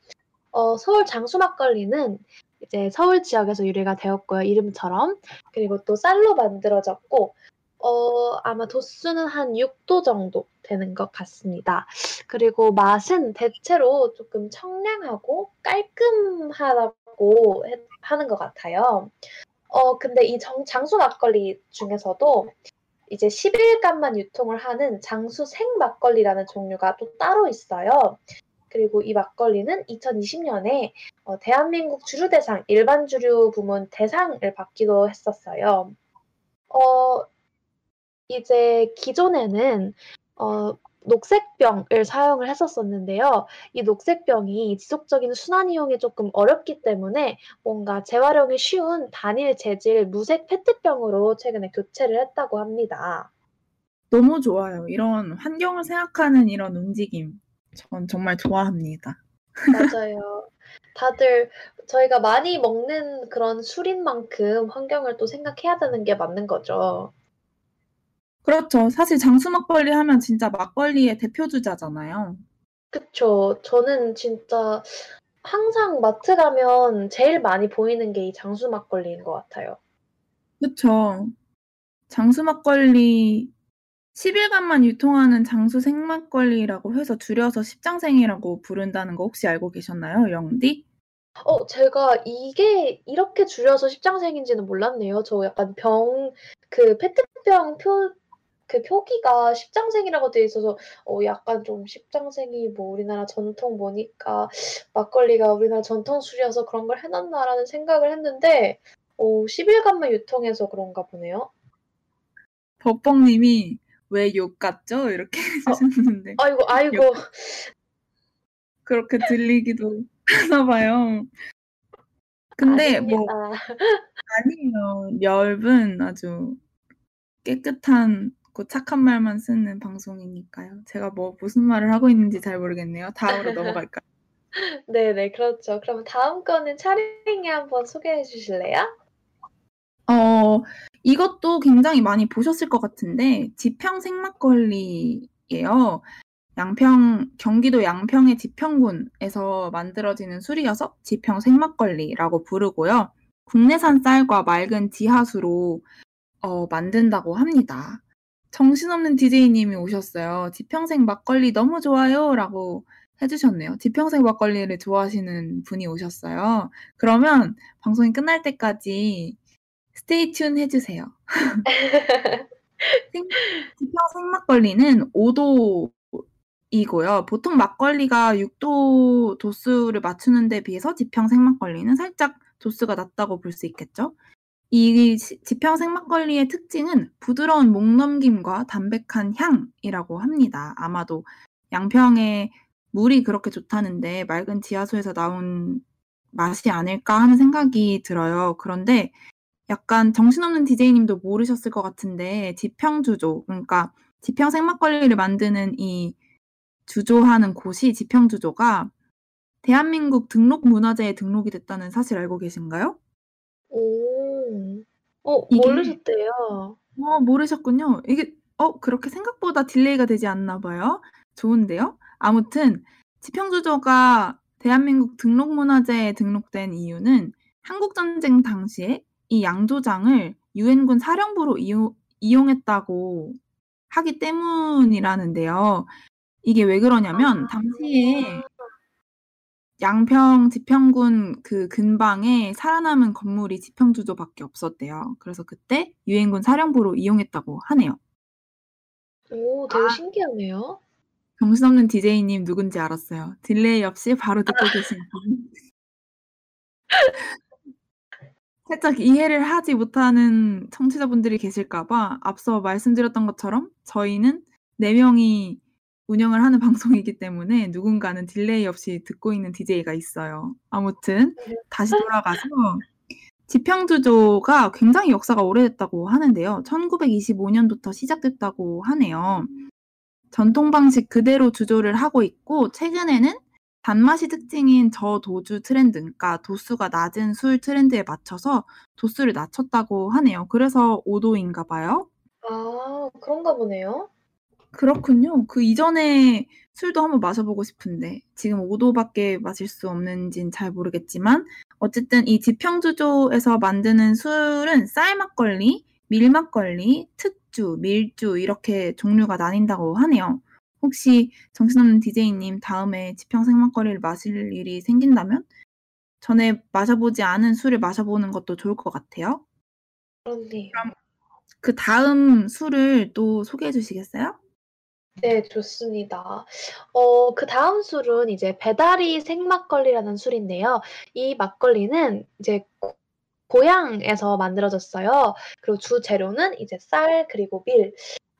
Speaker 2: 어, 서울 장수 막걸리는 이제 서울 지역에서 유래가 되었고요. 이름처럼. 그리고 또 쌀로 만들어졌고 어, 아마 도수는 한 6도 정도 되는 것 같습니다. 그리고 맛은 대체로 조금 청량하고 깔끔하다고 해- 하는 것 같아요. 어, 근데 이 정, 장수 막걸리 중에서도 이제 10일간만 유통을 하는 장수 생 막걸리라는 종류가 또 따로 있어요. 그리고 이 막걸리는 2020년에 어, 대한민국 주류대상 일반 주류 부문 대상을 받기도 했었어요. 어, 이제 기존에는 어, 녹색병을 사용을 했었었는데요. 이 녹색병이 지속적인 순환 이용이 조금 어렵기 때문에 뭔가 재활용이 쉬운 단일 재질 무색 페트병으로 최근에 교체를 했다고 합니다.
Speaker 1: 너무 좋아요. 이런 환경을 생각하는 이런 움직임. 전 정말 좋아합니다.
Speaker 2: 맞아요. 다들 저희가 많이 먹는 그런 술인 만큼 환경을 또 생각해야 되는 게 맞는 거죠.
Speaker 1: 그렇죠. 사실 장수 막걸리 하면 진짜 막걸리의 대표 주자잖아요.
Speaker 2: 그쵸. 저는 진짜 항상 마트 가면 제일 많이 보이는 게 이 장수 막걸리인 것 같아요.
Speaker 1: 그쵸. 장수 막걸리 10일간만 유통하는 장수 생막걸리라고 해서 줄여서 십장생이라고 부른다는 거 혹시 알고 계셨나요, 영디?
Speaker 2: 어, 제가 이게 이렇게 줄여서 십장생인지는 몰랐네요. 저 약간 병, 그 페트병 표, 그 표기가 십장생이라고 돼 있어서 어, 약간 좀 십장생이 뭐 우리나라 전통 뭐니까 막걸리가 우리나라 전통 술이어서 그런 걸 해놨나라는 생각을 했는데 어, 10일간만 유통해서 그런가 보네요.
Speaker 1: 벅벅님이 왜 욕 같죠? 이렇게 해주셨는데
Speaker 2: 아이고, 아이고.
Speaker 1: 그렇게 들리기도 하나 봐요. 근데 뭐
Speaker 2: 아닙니다.
Speaker 1: 아니에요. 엷은 아주 깨끗한 고 착한 말만 쓰는 방송이니까요. 제가 뭐 무슨 말을 하고 있는지 잘 모르겠네요. 다음으로 넘어갈까요?
Speaker 2: 네 네, 그렇죠. 그럼 다음 거는 차링이 한번 소개해 주실래요?
Speaker 1: 어, 이것도 굉장히 많이 보셨을 것 같은데, 지평 생막걸리예요. 양평, 경기도 양평의 지평군에서 만들어지는 술이어서 지평 생막걸리라고 부르고요. 국내산 쌀과 맑은 지하수로 어, 만든다고 합니다. 정신없는 DJ님이 오셨어요. 지평생 막걸리 너무 좋아요. 라고 해주셨네요. 지평생 막걸리를 좋아하시는 분이 오셨어요. 그러면 방송이 끝날 때까지 스테이 튠 해주세요. 지평 생 막걸리는 5도 이고요. 보통 막걸리가 6도 도수를 맞추는 데 비해서 지평 생 막걸리는 살짝 도수가 낮다고 볼 수 있겠죠. 이 지평 생 막걸리의 특징은 부드러운 목 넘김과 담백한 향이라고 합니다. 아마도 양평에 물이 그렇게 좋다는데 맑은 지하수에서 나온 맛이 아닐까 하는 생각이 들어요. 그런데 약간 정신없는 디제이님도 모르셨을 것 같은데 지평 주조 그러니까 지평 생막걸리를 만드는 이 주조하는 곳이 지평 주조가 대한민국 등록 문화재에 등록이 됐다는 사실 알고 계신가요?
Speaker 2: 오, 어, 이게, 모르셨대요.
Speaker 1: 어, 모르셨군요. 이게, 어, 그렇게 생각보다 delay가 되지 않나 봐요. 좋은데요? 아무튼 지평 주조가 대한민국 등록 문화재에 등록된 이유는 한국 전쟁 당시에 이 양조장을 유엔군 사령부로 이용, 이용했다고 하기 때문이라는데요. 이게 왜 그러냐면 아, 당시에 양평 지평군 그 근방에 살아남은 건물이 지평주조밖에 없었대요. 그래서 그때 유엔군 사령부로 이용했다고 하네요.
Speaker 2: 오, 되게 아. 신기하네요.
Speaker 1: 정신없는 DJ님 누군지 알았어요. delay 없이 바로 듣고 계신 분. 살짝 이해를 하지 못하는 청취자분들이 계실까봐 앞서 말씀드렸던 것처럼 저희는 4명이 운영을 하는 방송이기 때문에 누군가는 delay 없이 듣고 있는 DJ가 있어요. 아무튼 다시 돌아가서 지평주조가 굉장히 역사가 오래됐다고 하는데요. 1925년부터 시작됐다고 하네요. 전통 방식 그대로 주조를 하고 있고 최근에는 단맛이 특징인 저도주 트렌드, 그러니까 도수가 낮은 술 트렌드에 맞춰서 도수를 낮췄다고 하네요. 그래서 5도인가 봐요.
Speaker 2: 아, 그런가 보네요.
Speaker 1: 그렇군요. 그 이전에 술도 한번 마셔보고 싶은데 지금 5도밖에 마실 수 없는지는 잘 모르겠지만 어쨌든 이 지평주조에서 만드는 술은 쌀 막걸리, 밀 막걸리, 특 맥주, 밀주 이렇게 종류가 나뉜다고 하네요. 혹시 정신없는 DJ님 다음에 지평 생 막걸리를 마실 일이 생긴다면 전에 마셔보지 않은 술을 마셔보는 것도 좋을 것 같아요.
Speaker 2: 그렇네요.
Speaker 1: 그 다음 술을 또 소개해 주시겠어요?
Speaker 2: 네, 좋습니다. 어, 그 다음 술은 이제 배다리 생막걸리라는 술인데요. 이 막걸리는 이제 고향에서 만들어졌어요. 그리고 주 재료는 이제 쌀 그리고 밀.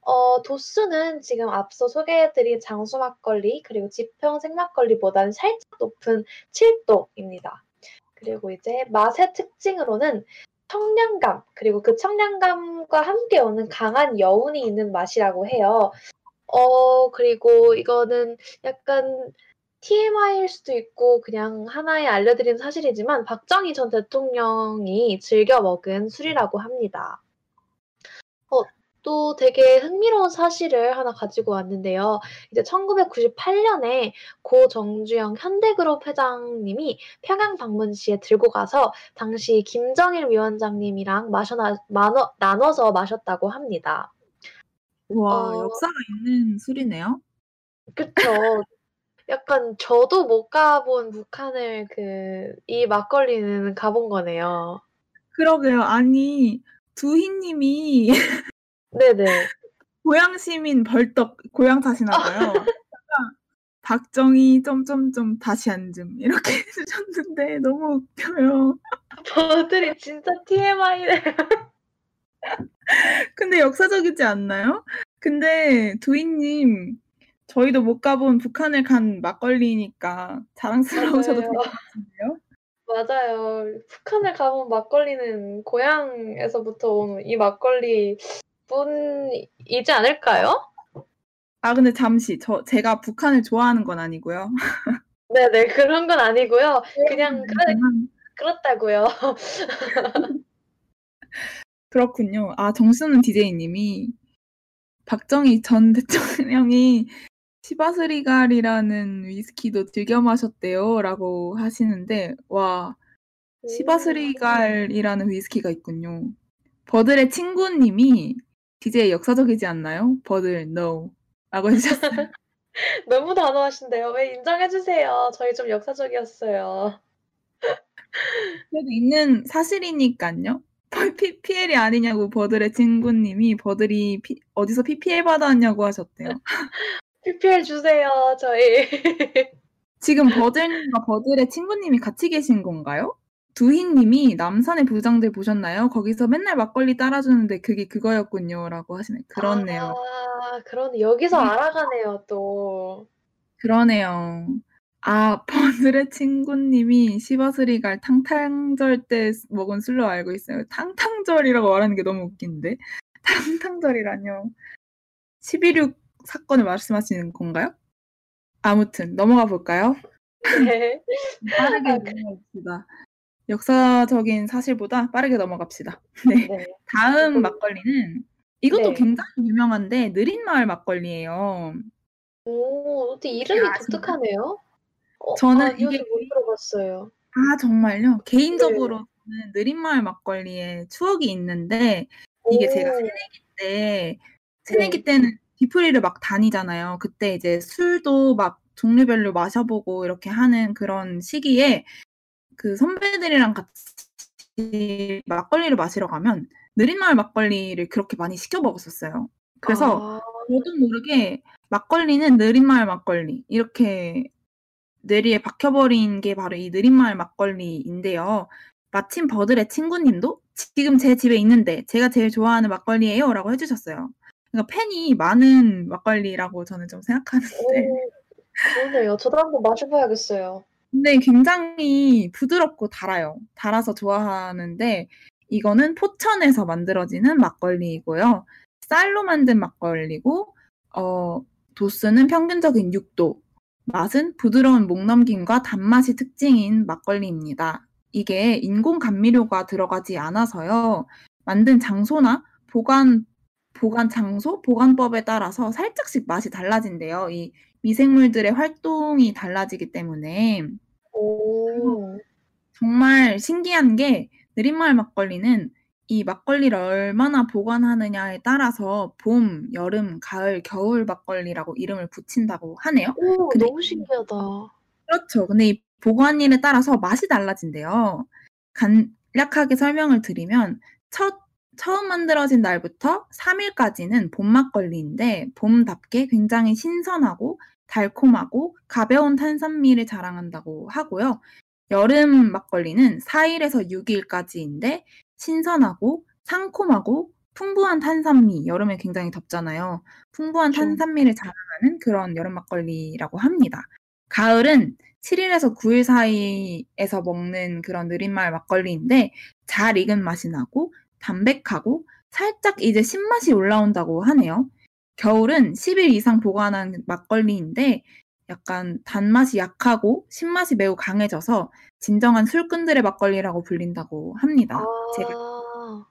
Speaker 2: 어, 도수는 지금 앞서 소개해드린 장수 막걸리 그리고 지평 생막걸리보다는 살짝 높은 7도입니다. 그리고 이제 맛의 특징으로는 청량감 그리고 그 청량감과 함께 오는 강한 여운이 있는 맛이라고 해요. 어 그리고 이거는 약간 TMI일 수도 있고 그냥 하나의 알려드린 사실이지만 박정희 전 대통령이 즐겨 먹은 술이라고 합니다. 어, 또 되게 흥미로운 사실을 하나 가지고 왔는데요. 이제 1998년에 고 정주영 현대그룹 회장님이 평양 방문 시에 들고 가서 당시 김정일 위원장님이랑 마셔 나, 나눠, 나눠서 마셨다고 합니다.
Speaker 1: 와, 어, 역사가 있는 술이네요.
Speaker 2: 그쵸. 약간 저도 못 가본 북한을 그 이 막걸리는 가본 거네요.
Speaker 1: 그러게요. 아니 두희 님이
Speaker 2: 네네.
Speaker 1: 고향 시민 벌떡 고향 탓이나 봐요. 박정희 점점점 다시 앉음 이렇게 해 주셨는데 너무 웃겨요.
Speaker 2: 저들이 진짜 TMI네.
Speaker 1: 근데 역사적이지 않나요? 근데 두희 님 저희도 못 가본 북한을 간 막걸리니까 자랑스러우셔도 될 것 같은데요?
Speaker 2: 맞아요. 북한을 가본 막걸리는 고향에서부터 온이 막걸리 뿐이지 않을까요?
Speaker 1: 아 근데 잠시 저 제가 북한을 좋아하는 건 아니고요.
Speaker 2: 네네 그런 건 아니고요. 그냥 네, 그래, 그렇다고요.
Speaker 1: 그렇군요. 아 정수는 디제이님이 박정희 전 대통령이 시바스리갈이라는 위스키도 즐겨 마셨대요라고 하시는데 와 시바스리갈이라는 위스키가 있군요. 버들의 친구님이 DJ 역사적이지 않나요? 버들 no 라고 해주셨어요.
Speaker 2: 너무 단호하신데요. 왜 인정해주세요. 저희 좀 역사적이었어요.
Speaker 1: 그래도 있는 사실이니까요. PPL이 아니냐고 버들의 친구님이 버들이 피, 어디서 PPL 받았냐고 하셨대요.
Speaker 2: PPL 주세요, 저희.
Speaker 1: 지금 버들님과 버들의 친구님이 같이 계신 건가요? 두희님이 남산의 부장들 보셨나요? 거기서 맨날 막걸리 따라주는데 그게 그거였군요라고 하시네. 그렇네요.
Speaker 2: 아, 그러네. 여기서 알아가네요, 또.
Speaker 1: 그러네요. 아, 버들의 친구님이 시바스리 갈 탕탕절 때 먹은 술로 알고 있어요. 탕탕절이라고 말하는 게 너무 웃긴데. 탕탕절이라뇨. 11.6 사건을 말씀하시는 건가요? 아무튼 넘어가 볼까요?
Speaker 2: 네.
Speaker 1: 빠르게
Speaker 2: 아,
Speaker 1: 넘어갑시다. 역사적인 사실보다 빠르게 넘어갑시다. 네.
Speaker 2: 네.
Speaker 1: 다음 막걸리는 이것도
Speaker 2: 네.
Speaker 1: 굉장히 유명한데 느린 마을 막걸리예요.
Speaker 2: 오, 근데 이름이? 독특하네요. 어,
Speaker 1: 저는
Speaker 2: 아니요,
Speaker 1: 이게-
Speaker 2: 저못 들어봤어요.
Speaker 1: 아 정말요? 개인적으로는 느린 마을 막걸리에 추억이 있는데 이게 제가
Speaker 2: 오,
Speaker 1: 새내기 때 새내기
Speaker 2: 네.
Speaker 1: 때는 디프리를 막 다니잖아요. 그때 이제 술도 막 종류별로 마셔보고 이렇게 하는 그런 시기에 그 선배들이랑 같이 막걸리를 마시러 가면 느린 마을 막걸리를 그렇게 많이 시켜 먹었었어요. 그래서
Speaker 2: 아,
Speaker 1: 저도 모르게 막걸리는 느린 마을 막걸리 이렇게 뇌리에 박혀버린 게 바로 이 느린 마을 막걸리인데요. 마침 버들의 친구님도 지금 제 집에 있는데 제가 제일 좋아하는 막걸리예요 라고 해주셨어요. 그러니까 팬이 많은 막걸리라고 저는 좀 생각하는데
Speaker 2: 오, 그러네요. 저도 한번 마셔봐야겠어요.
Speaker 1: 근데 굉장히 부드럽고 달아요. 달아서 좋아하는데 이거는 포천에서 만들어지는 막걸리이고요. 쌀로 만든 막걸리고 어, 도수는 평균적인 6도. 맛은 부드러운 목넘김과 단맛이 특징인 막걸리입니다. 이게 인공 감미료가 들어가지 않아서요. 만든 장소나 보관 보관 장소, 보관법에 따라서 살짝씩 맛이 달라진대요. 이 미생물들의 활동이 달라지기 때문에
Speaker 2: 오,
Speaker 1: 정말 신기한 게 느린마을 막걸리는 이 막걸리를 얼마나 보관하느냐에 따라서 봄, 여름, 가을, 겨울 막걸리라고 이름을 붙인다고 하네요.
Speaker 2: 오, 너무 신기하다.
Speaker 1: 그렇죠. 근데 이 보관일에 따라서 맛이 달라진대요. 간략하게 설명을 드리면 첫 처음 만들어진 날부터 3일까지는 봄 막걸리인데 봄답게 굉장히 신선하고 달콤하고 가벼운 탄산미를 자랑한다고 하고요. 여름 막걸리는 4일에서 6일까지인데 신선하고 상콤하고 풍부한 탄산미, 여름에 굉장히 덥잖아요. 풍부한
Speaker 2: 그렇죠.
Speaker 1: 탄산미를 자랑하는 그런 여름 막걸리라고 합니다. 가을은 7일에서 9일 사이에서 먹는 그런 느린마을 막걸리인데 잘 익은 맛이 나고 담백하고 살짝 이제 신맛이 올라온다고 하네요. 겨울은 10일 이상 보관한 막걸리인데 약간 단맛이 약하고 신맛이 매우 강해져서 진정한 술꾼들의 막걸리라고 불린다고 합니다. 제가
Speaker 2: 아,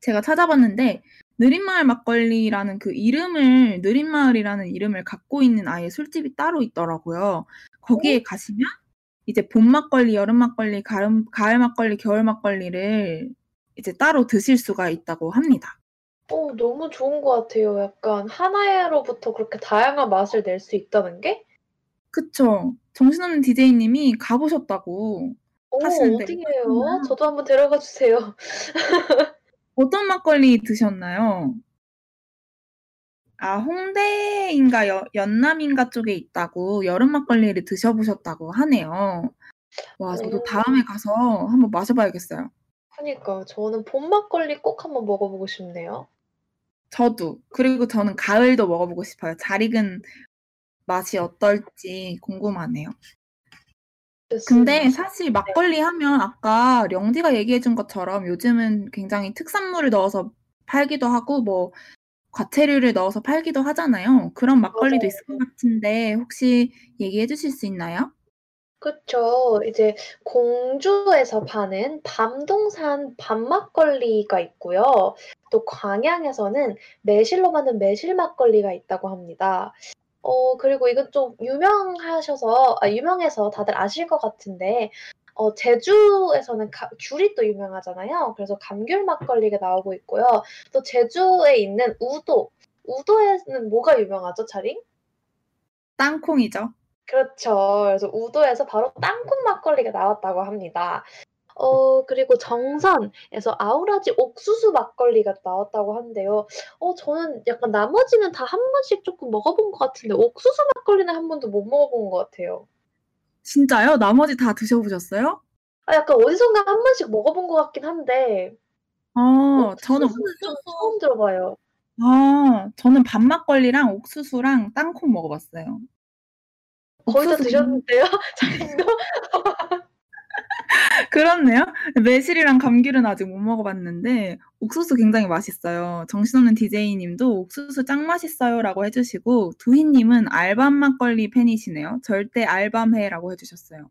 Speaker 1: 제가 찾아봤는데 느린마을 막걸리라는 그 이름을 느린마을이라는 이름을 갖고 있는 아예 술집이 따로 있더라고요. 거기에 가시면 이제 봄 막걸리, 여름 막걸리, 가을, 가을 막걸리, 겨울 막걸리를 이제 따로 드실 수가 있다고 합니다.
Speaker 2: 오, 너무 좋은 것 같아요. 약간 하나로부터 그렇게 다양한 맛을 낼 수 있다는 게?
Speaker 1: 그쵸? 정신없는 DJ님이 가보셨다고
Speaker 2: 오,
Speaker 1: 하시는데
Speaker 2: 어디예요? 저도 한번 데려가 주세요.
Speaker 1: 어떤 막걸리 드셨나요? 아, 홍대인가 여- 연남인가 쪽에 있다고 여름 막걸리를 드셔보셨다고 하네요. 와, 저도
Speaker 2: 오.
Speaker 1: 다음에 가서 한번 마셔봐야겠어요.
Speaker 2: 그니까 저는 봄 막걸리 꼭 한번 먹어보고 싶네요.
Speaker 1: 저도. 그리고 저는 가을도 먹어보고 싶어요. 잘 익은 맛이 어떨지 궁금하네요. 근데 사실 막걸리 하면 아까 령디가 얘기해준 것처럼 요즘은 굉장히 특산물을 넣어서 팔기도 하고 뭐 과채류를 넣어서 팔기도 하잖아요. 그런 막걸리도
Speaker 2: 맞아요.
Speaker 1: 있을 것 같은데 혹시 얘기해 주실 수 있나요?
Speaker 2: 그쵸. 이제 공주에서 파는 밤동산 밤막걸리가 있고요. 또 광양에서는 매실로 만든 매실 막걸리가 있다고 합니다. 어, 그리고 이건 좀 유명하셔서, 아, 유명해서 다들 아실 것 같은데, 어, 제주에서는 가, 귤이 또 유명하잖아요. 그래서 감귤 막걸리가 나오고 있고요. 또 제주에 있는 우도, 우도에는 뭐가 유명하죠, 차링?
Speaker 1: 땅콩이죠.
Speaker 2: 그렇죠. 그래서 우도에서 바로 땅콩 막걸리가 나왔다고 합니다. 어, 그리고 정선에서 아우라지 옥수수 막걸리가 나왔다고 하는데요. 어, 저는 약간 나머지는 다 한 번씩 조금 먹어본 것 같은데, 옥수수 막걸리는 한 번도 못 먹어본 것 같아요.
Speaker 1: 진짜요? 나머지 다 드셔보셨어요?
Speaker 2: 아, 약간 어디선가 한 번씩 먹어본 것 같긴 한데,
Speaker 1: 어, 저는
Speaker 2: 옥수수는 좀 처음 들어봐요.
Speaker 1: 아, 저는 밥막걸리랑 옥수수랑 땅콩 먹어봤어요.
Speaker 2: 거의 다
Speaker 1: 옥수수
Speaker 2: 드셨는데요? 자기도?
Speaker 1: 그렇네요. 매실이랑 감귤은 아직 못 먹어봤는데 옥수수 굉장히 맛있어요. 정신없는 DJ님도 옥수수 짱 맛있어요라고 해주시고 두희님은 알밤 막걸리 팬이시네요. 절대 알밤해라고 해주셨어요.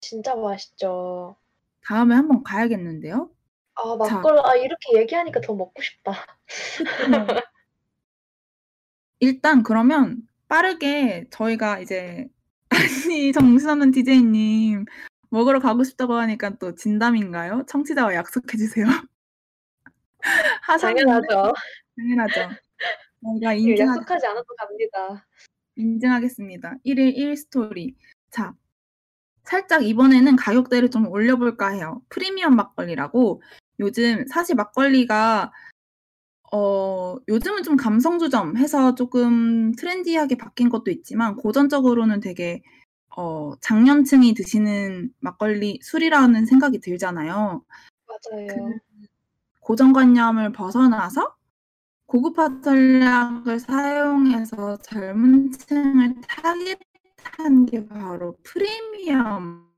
Speaker 2: 진짜 맛있죠.
Speaker 1: 다음에 한번 가야겠는데요.
Speaker 2: 아,
Speaker 1: 자.
Speaker 2: 막걸리, 아, 이렇게 얘기하니까 더 먹고 싶다.
Speaker 1: 일단 그러면 빠르게 저희가 이제 아니 정신없는 DJ님 먹으러 가고 싶다고 하니까 또 진담인가요? 청취자와 약속해 주세요. 하셨는데
Speaker 2: 당연하죠.
Speaker 1: 당연하죠. 저희가
Speaker 2: 이거
Speaker 1: 인증하,
Speaker 2: 약속하지 않아도 갑니다.
Speaker 1: 인증하겠습니다. 1일 1 스토리. 자, 살짝 이번에는 가격대를 좀 올려볼까 해요. 프리미엄 막걸리라고 요즘 사실 막걸리가 어, 요즘은 좀 감성주점 해서 조금 트렌디하게 바뀐 것도 있지만 고전적으로는 되게 어, 장년층이 드시는 막걸리 술이라는 생각이 들잖아요.
Speaker 2: 맞아요.
Speaker 1: 고정관념을 벗어나서 고급화 전략을 사용해서 젊은 층을 타깃한 게 바로 프리미엄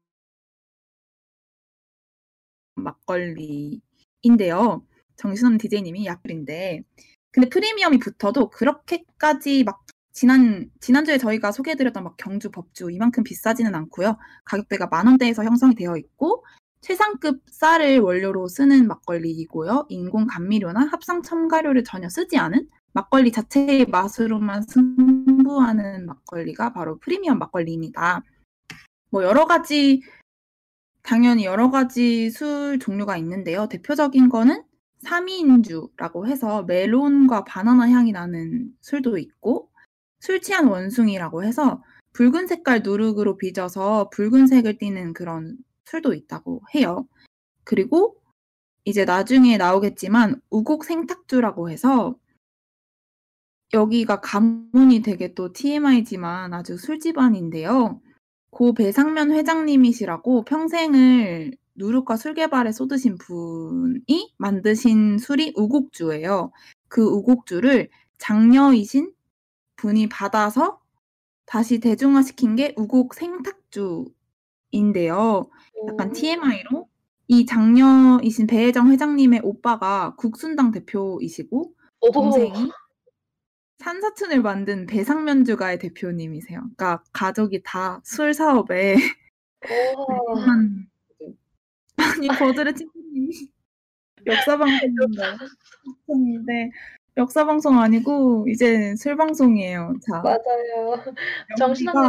Speaker 1: 막걸리인데요. 정신없는 DJ님이 약불인데 근데 프리미엄이 붙어도 그렇게까지 막 지난 지난주에 저희가 소개해드렸던 막 경주 법주 이만큼 비싸지는 않고요. 가격대가 만 원대에서 형성이 되어 있고 최상급 쌀을 원료로 쓰는 막걸리이고요. 인공 감미료나 합성 첨가료를 전혀 쓰지 않은 막걸리 자체의 맛으로만 승부하는 막걸리가 바로 프리미엄 막걸리입니다. 뭐 여러 가지 당연히 여러 가지 술 종류가 있는데요. 대표적인 거는 삼인주라고 해서 멜론과 바나나 향이 나는 술도 있고 술 취한 원숭이라고 해서 붉은 색깔 누룩으로 빚어서 붉은색을 띠는 그런 술도 있다고 해요. 그리고 이제 나중에 나오겠지만 우곡 생탁주라고 해서 여기가 가문이 되게 또 TMI지만 아주 술집안인데요. 고 배상면 회장님이시라고 평생을 누룩과 술 개발에 쏟으신 분이 만드신 술이 우곡주예요. 그 우곡주를 장녀이신 분이 받아서 다시 대중화시킨 게 우곡 생탁주인데요. 약간
Speaker 2: 오.
Speaker 1: TMI로 이 장녀이신 배혜정 회장님의 오빠가 국순당 대표이시고
Speaker 2: 오.
Speaker 1: 동생이 산사춘을 만든 배상면주가의 대표님이세요. 그러니까 가족이 다 술 사업에 아니 버들의 친구님이 역사 방송인데 역사 방송 아니고 이제 술 방송이에요. 자,
Speaker 2: 맞아요. 정신없는.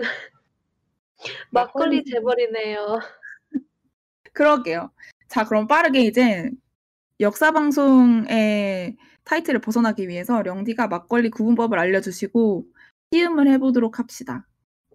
Speaker 2: 막걸리
Speaker 1: 막걸리
Speaker 2: 재벌이네요.
Speaker 1: 그러게요. 자, 그럼 빠르게 이제 역사 방송의 타이틀을 벗어나기 위해서 령디가 막걸리 구분법을 알려주시고 시음을 해보도록 합시다.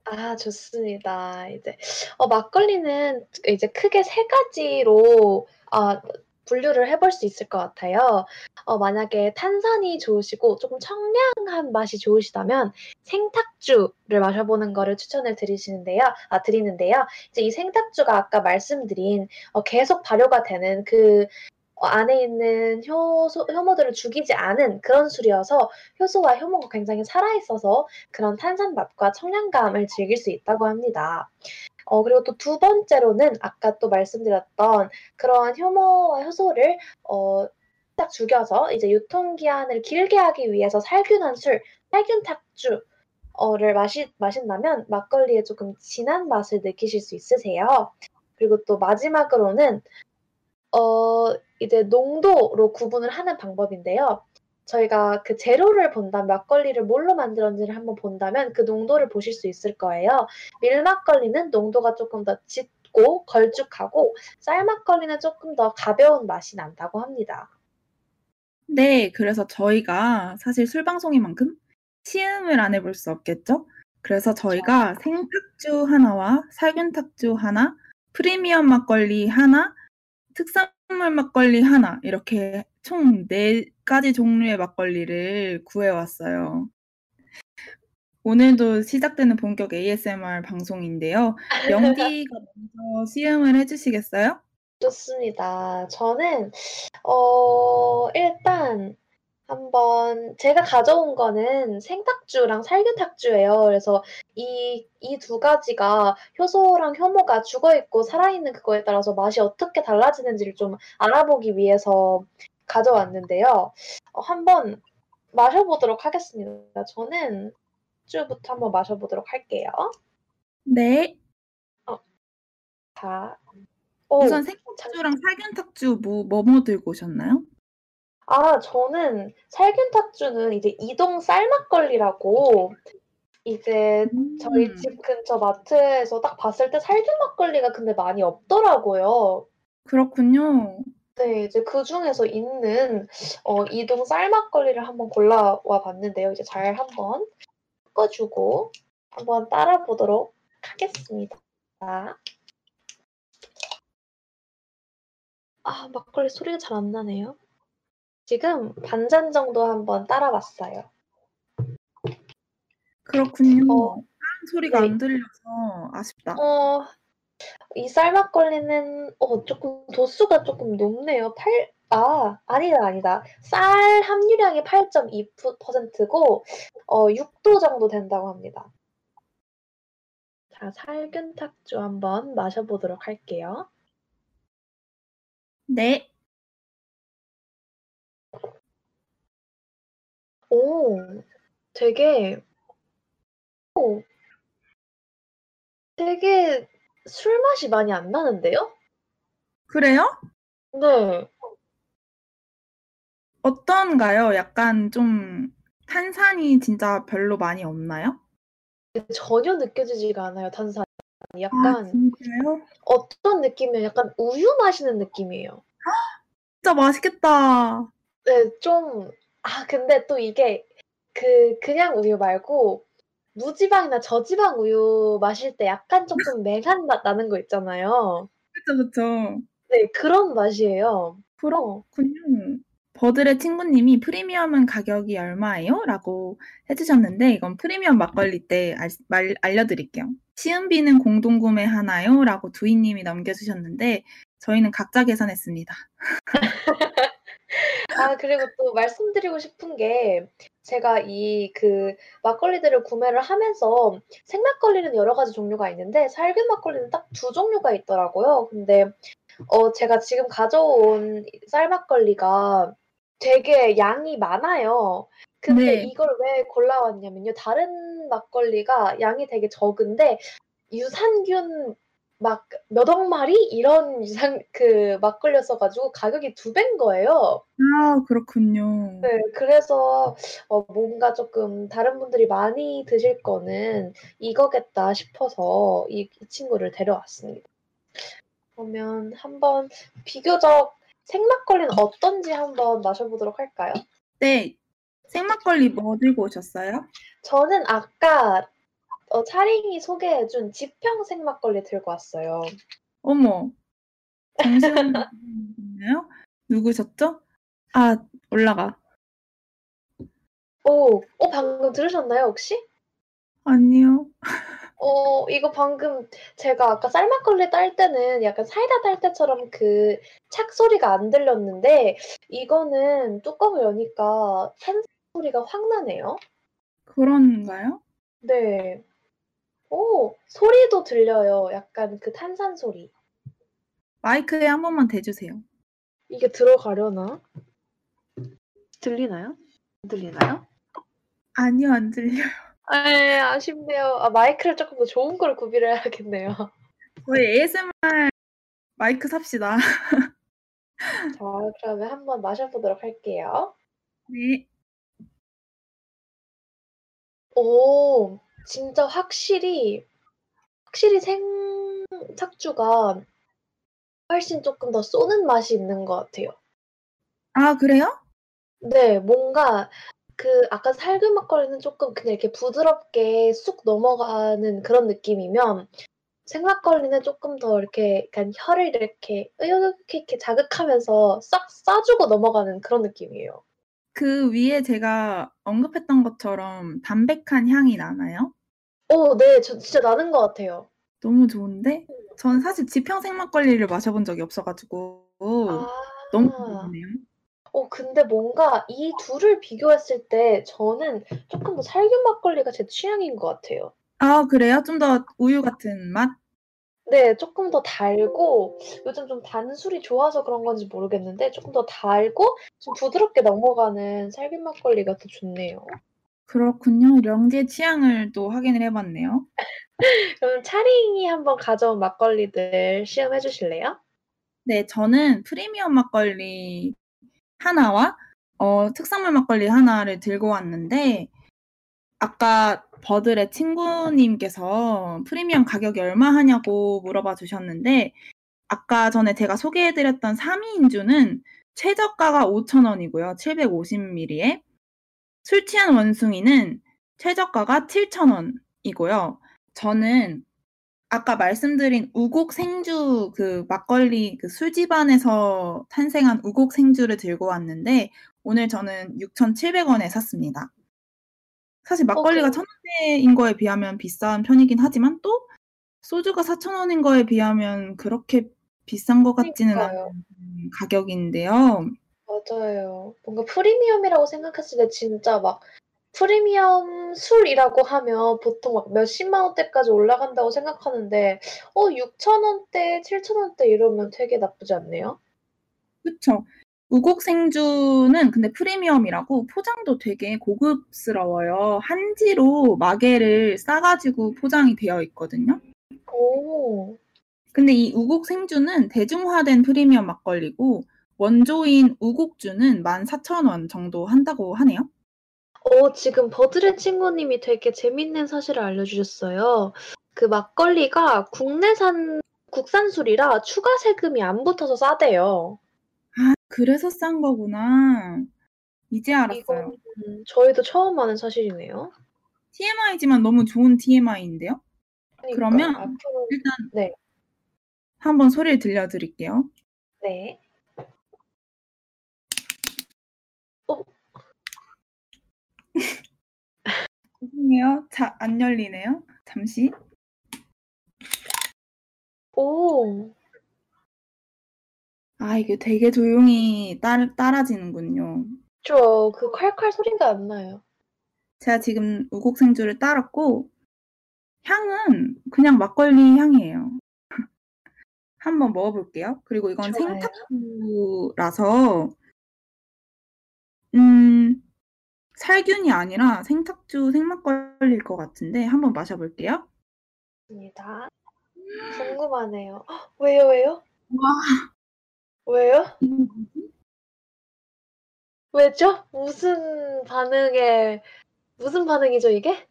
Speaker 2: 아, 좋습니다. 이제 어, 막걸리는 이제 크게 세 가지로 아, 분류를 해볼 수 있을 것 같아요. 어, 만약에 탄산이 좋으시고 조금 청량한 맛이 좋으시다면 생탁주를 마셔보는 거를 추천을 드리시는데요. 아, 드리는데요. 이제 이 생탁주가 아까 말씀드린 어, 계속 발효가 되는 그 어, 안에 있는 효소, 효모들을 죽이지 않은 그런 술이어서 효소와 효모가 굉장히 살아있어서 그런 탄산 맛과 청량감을 즐길 수 있다고 합니다. 어, 그리고 또 두 번째로는 아까 또 말씀드렸던 그러한 효모와 효소를 어, 딱 죽여서 이제 유통기한을 길게 하기 위해서 살균한 술, 살균 탁주를 마시, 마신다면 막걸리에 조금 진한 맛을 느끼실 수 있으세요. 그리고 또 마지막으로는 어, 이제 농도로 구분을 하는 방법인데요. 저희가 그 재료를 본다면 막걸리를 뭘로 만들었는지를 한번 본다면 그 농도를 보실 수 있을 거예요. 밀막걸리는 농도가 조금 더 짙고 걸쭉하고 쌀막걸리는 조금 더 가벼운 맛이 난다고 합니다.
Speaker 1: 네, 그래서 저희가 사실 술 방송인 만큼 시음을 안 해볼 수 없겠죠? 그래서 저희가 생탁주 하나와 살균탁주 하나, 프리미엄 막걸리 하나, 특산 물 막걸리 하나 이렇게 총 4가지 종류의 막걸리를 구해왔어요. 오늘도 시작되는 본격 ASMR 방송인데요. 영디가 먼저 시음을 해주시겠어요?
Speaker 2: 좋습니다. 저는 어 일단 한번 제가 가져온 거는 생탁주랑 살균탁주예요. 그래서 이 이 두 가지가 효소랑 효모가 죽어 있고 살아 있는 그거에 따라서 맛이 어떻게 달라지는지를 좀 알아보기 위해서 가져왔는데요. 어 한번 마셔보도록 하겠습니다. 저는 주부터 한번 마셔보도록 할게요.
Speaker 1: 네.
Speaker 2: 어. 자.
Speaker 1: 오, 우선 생탁주랑 살균탁주 뭐, 뭐, 뭐 들고 오셨나요?
Speaker 2: 아, 저는 살균탁주는 이제 이동 쌀막걸리라고 이제 음. 저희 집 근처 마트에서 딱 봤을 때 살균 막걸리가 근데 많이 없더라고요.
Speaker 1: 그렇군요.
Speaker 2: 네, 이제 그 중에서 있는 어, 이동 쌀막걸리를 한번 골라와 봤는데요. 이제 잘 한번 섞어주고 한번 따라 보도록 하겠습니다. 아, 막걸리 소리가 잘 안 나네요. 지금 반잔 정도 한번 따라봤어요.
Speaker 1: 그렇군요. 어, 소리가 네. 안 들려서 아쉽다.
Speaker 2: 어, 이 쌀막걸리는 어, 조금 도수가 조금 높네요. 8, 아, 아니다, 아니다. 쌀 함유량이 8.2%고, 어, 6도 정도 된다고 합니다. 자, 살균탁주 한번 마셔보도록 할게요.
Speaker 1: 네.
Speaker 2: 오, 되게, 오, 되게 술 맛이 많이 안 나는데요?
Speaker 1: 그래요?
Speaker 2: 네.
Speaker 1: 어떤가요? 약간 좀 탄산이 진짜 별로 많이 없나요?
Speaker 2: 전혀 느껴지지가 않아요, 탄산이.
Speaker 1: 아,
Speaker 2: 약간
Speaker 1: 진짜요?
Speaker 2: 어떤 느낌이에요? 약간 우유 마시는 느낌이에요.
Speaker 1: 진짜 맛있겠다.
Speaker 2: 네, 좀 아 근데 또 이게 그 그냥 우유 말고 무지방이나 저지방 우유 마실 때 약간 조금 맹한 맛 나는 거 있잖아요.
Speaker 1: 그쵸, 그쵸.
Speaker 2: 네, 그런 맛이에요.
Speaker 1: 그렇군요. 버들의 친구님이 "프리미엄은 가격이 얼마예요?" 라고 해 주셨는데 이건 프리미엄 막걸리 때 알 말 알려드릴게요. "시음비는 공동 구매 하나요?" 라고 두이 님이 남겨 주셨는데 저희는 각자 계산했습니다.
Speaker 2: 아 그리고 또 말씀드리고 싶은 게 제가 이 그 막걸리들을 구매를 하면서 생막걸리는 여러 가지 종류가 있는데 살균 막걸리는 딱 두 종류가 있더라고요. 근데 어 제가 지금 가져온 쌀 막걸리가 되게 양이 많아요. 근데 네. 이걸 왜 골라왔냐면요. 다른 막걸리가 양이 되게 적은데 유산균 막 몇 억 마리 이런 유산 그 막걸리였어 가지고 가격이 두 배인 거예요.
Speaker 1: 아 그렇군요.
Speaker 2: 네. 그래서 어 뭔가 조금 다른 분들이 많이 드실 거는 이거겠다 싶어서 이, 이 친구를 데려왔습니다. 그러면 한번 비교적 생막걸리는 어떤지 한번 마셔보도록 할까요?
Speaker 1: 네. 생막걸리 뭐 들고 오셨어요?
Speaker 2: 저는 아까 어, 차링이 소개해준 지평 생막걸리 들고 왔어요.
Speaker 1: 어머. 잠시만요. 누구셨죠? 아, 올라가.
Speaker 2: 오, 어, 방금 들으셨나요, 혹시?
Speaker 1: 아니요.
Speaker 2: 어, 이거 방금 제가 아까 쌀막걸리 딸 때는 약간 사이다 딸 때처럼 그 착 소리가 안 들렸는데 이거는 뚜껑을 여니까 탄 소리가 확 나네요.
Speaker 1: 그런가요?
Speaker 2: 네. 오, 소리도 들려요. 약간 그 탄산 소리.
Speaker 1: 마이크에 한 번만 대주세요.
Speaker 2: 이게 들어가려나? 들리나요? 들리나요?
Speaker 1: 아니요, 안 들려요.
Speaker 2: 아, 예, 아쉽네요. 아, 마이크를 조금 더 좋은 걸 구비를 해야겠네요.
Speaker 1: 저희 ASMR 마이크 삽시다.
Speaker 2: 자, 그러면 한번 마셔보도록 할게요.
Speaker 1: 네.
Speaker 2: 오. 진짜 확실히 확실히 생탁주가 훨씬 쪼끔 더 쏘는 맛이 있는 것 같아요.
Speaker 1: 아 그래요?
Speaker 2: 네. 뭔가 그 아까 살균 막걸리는 쪼끔 그냥 이렇게 부드럽게 쑥 넘어가는 그런 느낌이면 생막걸리는 쪼끔 더 이렇게 약간 혀를 이렇게 으이렇게 이렇게 자극하면서 싹쏴 주고 넘어가는 그런 느낌이에요.
Speaker 1: 그 위에 제가 언급했던 것처럼 담백한 향이 나나요?
Speaker 2: 어 네. 저 진짜 나는 것 같아요.
Speaker 1: 너무 좋은데? 전 사실 지평생 막걸리를 마셔본 적이 없어 가지고 너무
Speaker 2: 아.
Speaker 1: 궁금해요.
Speaker 2: 어 근데 뭔가 이 둘을 비교했을 때 저는 쪼끔 더 살균 막걸리가 제 취향인 것 같아요.
Speaker 1: 아 그래요? 좀 더 우유 같은 맛?
Speaker 2: 네. 쪼끔 더 달고 요즘 좀 단술이 좋아서 그런 건지 모르겠는데 쪼끔 더 달고 좀 부드럽게 넘어가는 살균 막걸리가 더 좋네요.
Speaker 1: 그렇군요. 영지의 취향을 또 확인을 해 봤네요.
Speaker 2: 그러면 차링이 한번 가져온 막걸리들 시음해 주실래요?
Speaker 1: 네. 저는 프리미엄 막걸리 1와어 특산물 막걸리 1를 들고 왔는데 아까 버들의 친구님께서 프리미엄 가격이 얼마 하냐고 물어봐 주셨는데 아까 전에 제가 소개해 드렸던 3위 인주는 최저가가 5,000 원이고요 750 밀리에. 술 취한 원숭이는 최저가가 7,000 원이고요. 저는 아까 말씀드린 우곡 생주 그 막걸리 그 술집안에서 탄생한 우곡 생주를 들고 왔는데 오늘 저는 6,700 원에 샀습니다. 사실
Speaker 2: 어
Speaker 1: 막걸리가
Speaker 2: 그럼
Speaker 1: 1,000 원대인 거에 비하면 비싼 편이긴 하지만 또 소주가 4,000 원인 거에 비하면 그렇게 비싼 것 같지는 않은. 가격인데요.
Speaker 2: 맞아요. 뭔가 프리미엄이라고 생각했을 때 진짜 막 프리미엄 술이라고 하면 보통 막 몇십만 원대까지 올라간다고 생각하는데 어6,000 원대, 7,000 원대 이러면 되게 나쁘지 않네요.
Speaker 1: 그쵸. 우곡 생주는 근데 프리미엄이라고 포장도 되게 고급스러워요. 한지로 마개를 싸 가지고 포장이 되어 있거든요.
Speaker 2: 오.
Speaker 1: 근데 이 우곡 생주는 대중화된 프리미엄 막걸리고 원조인 우곡주는 14,000원 정도 한다고 하네요.
Speaker 2: 어 지금 버들의 친구님이 되게 재밌는 사실을 알려주셨어요. 그 막걸리가 국내산 국산 술이라 추가 세금이 안 붙어서 싸대요.
Speaker 1: 아 그래서 싼 거구나. 이제 알았어요.
Speaker 2: 이거는 저희도 처음 아는 사실이네요.
Speaker 1: TMI지만 너무 좋은 TMI인데요.
Speaker 2: 그니까요.
Speaker 1: 그러면
Speaker 2: 앞으로
Speaker 1: 일단
Speaker 2: 네.
Speaker 1: 한번 소리를 들려 드릴게요.
Speaker 2: 네.
Speaker 1: 죄송해요. 자 안 열리네요. 잠시.
Speaker 2: 오.
Speaker 1: 아 이게 되게 조용히 딸 따라지는군요.
Speaker 2: 그쵸. 그 콸콸 소리가 안 나요.
Speaker 1: 제가 지금 우곡 생주를 따랐고 향은 그냥 막걸리 향이에요. 한번 먹어 볼게요. 그리고 이건
Speaker 2: 좋아요.
Speaker 1: 생탁주라서 음 살균이 아니라 생탁주 생막걸리일 것 같은데 한번 마셔 볼게요.
Speaker 2: 입니다. 궁금하네요. 왜요, 왜요?
Speaker 1: 와.
Speaker 2: 왜요? 왜죠? 무슨 반응에 무슨 반응이죠 이게?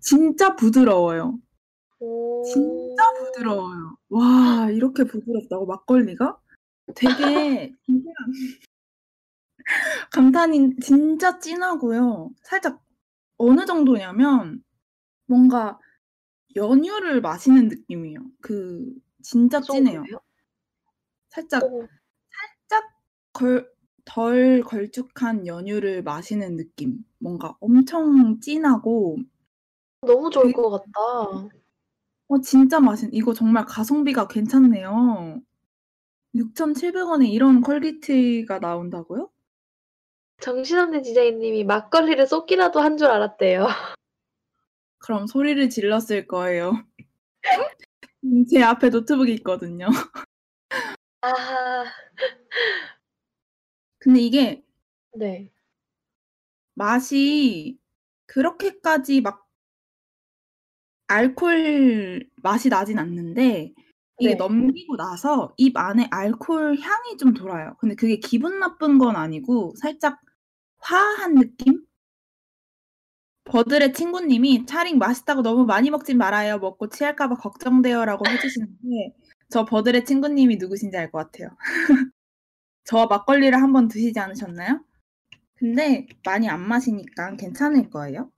Speaker 1: 진짜 부드러워요.
Speaker 2: 오.
Speaker 1: 진짜 부드러워요. 와 이렇게 부드럽다고 막걸리가? 되게 감탄인 진짜 진하고요. 살짝 어느 정도냐면 뭔가 연유를 마시는 느낌이에요. 그 진짜
Speaker 2: 그
Speaker 1: 진해요. 살짝,
Speaker 2: 오.
Speaker 1: 살짝 걸 덜 걸쭉한 연유를 마시는 느낌. 뭔가 엄청 진하고
Speaker 2: 너무 좋을
Speaker 1: 되게
Speaker 2: 것 같다.
Speaker 1: 어 진짜 맛있 이거 정말 가성비가 괜찮네요. 6,700 원에 이런 quality가 나온다고요?
Speaker 2: 정신없는 디자인님이 막걸리를 쏟기라도 한 줄 알았대요.
Speaker 1: 그럼 소리를 질렀을 거예요. 음제 앞에 노트북이 있거든요.
Speaker 2: 아.
Speaker 1: 근데 이게
Speaker 2: 네.
Speaker 1: 맛이 그렇게까지 막 알코올 맛이 나진 않는데 이게
Speaker 2: 네.
Speaker 1: 넘기고 나서 입 안에 알코올 향이 좀 돌아요. 근데 그게 기분 나쁜 건 아니고 살짝 화한 느낌? 버들의 친구님이 차링 맛있다고 너무 많이 먹진 말아요. 먹고 취할까봐 걱정돼요라고 해주시는데 저 버들의 친구님이 누구신지 알 것 같아요. 저와 막걸리를 한번 드시지 않으셨나요? 근데 많이 안 마시니까 괜찮을 거예요.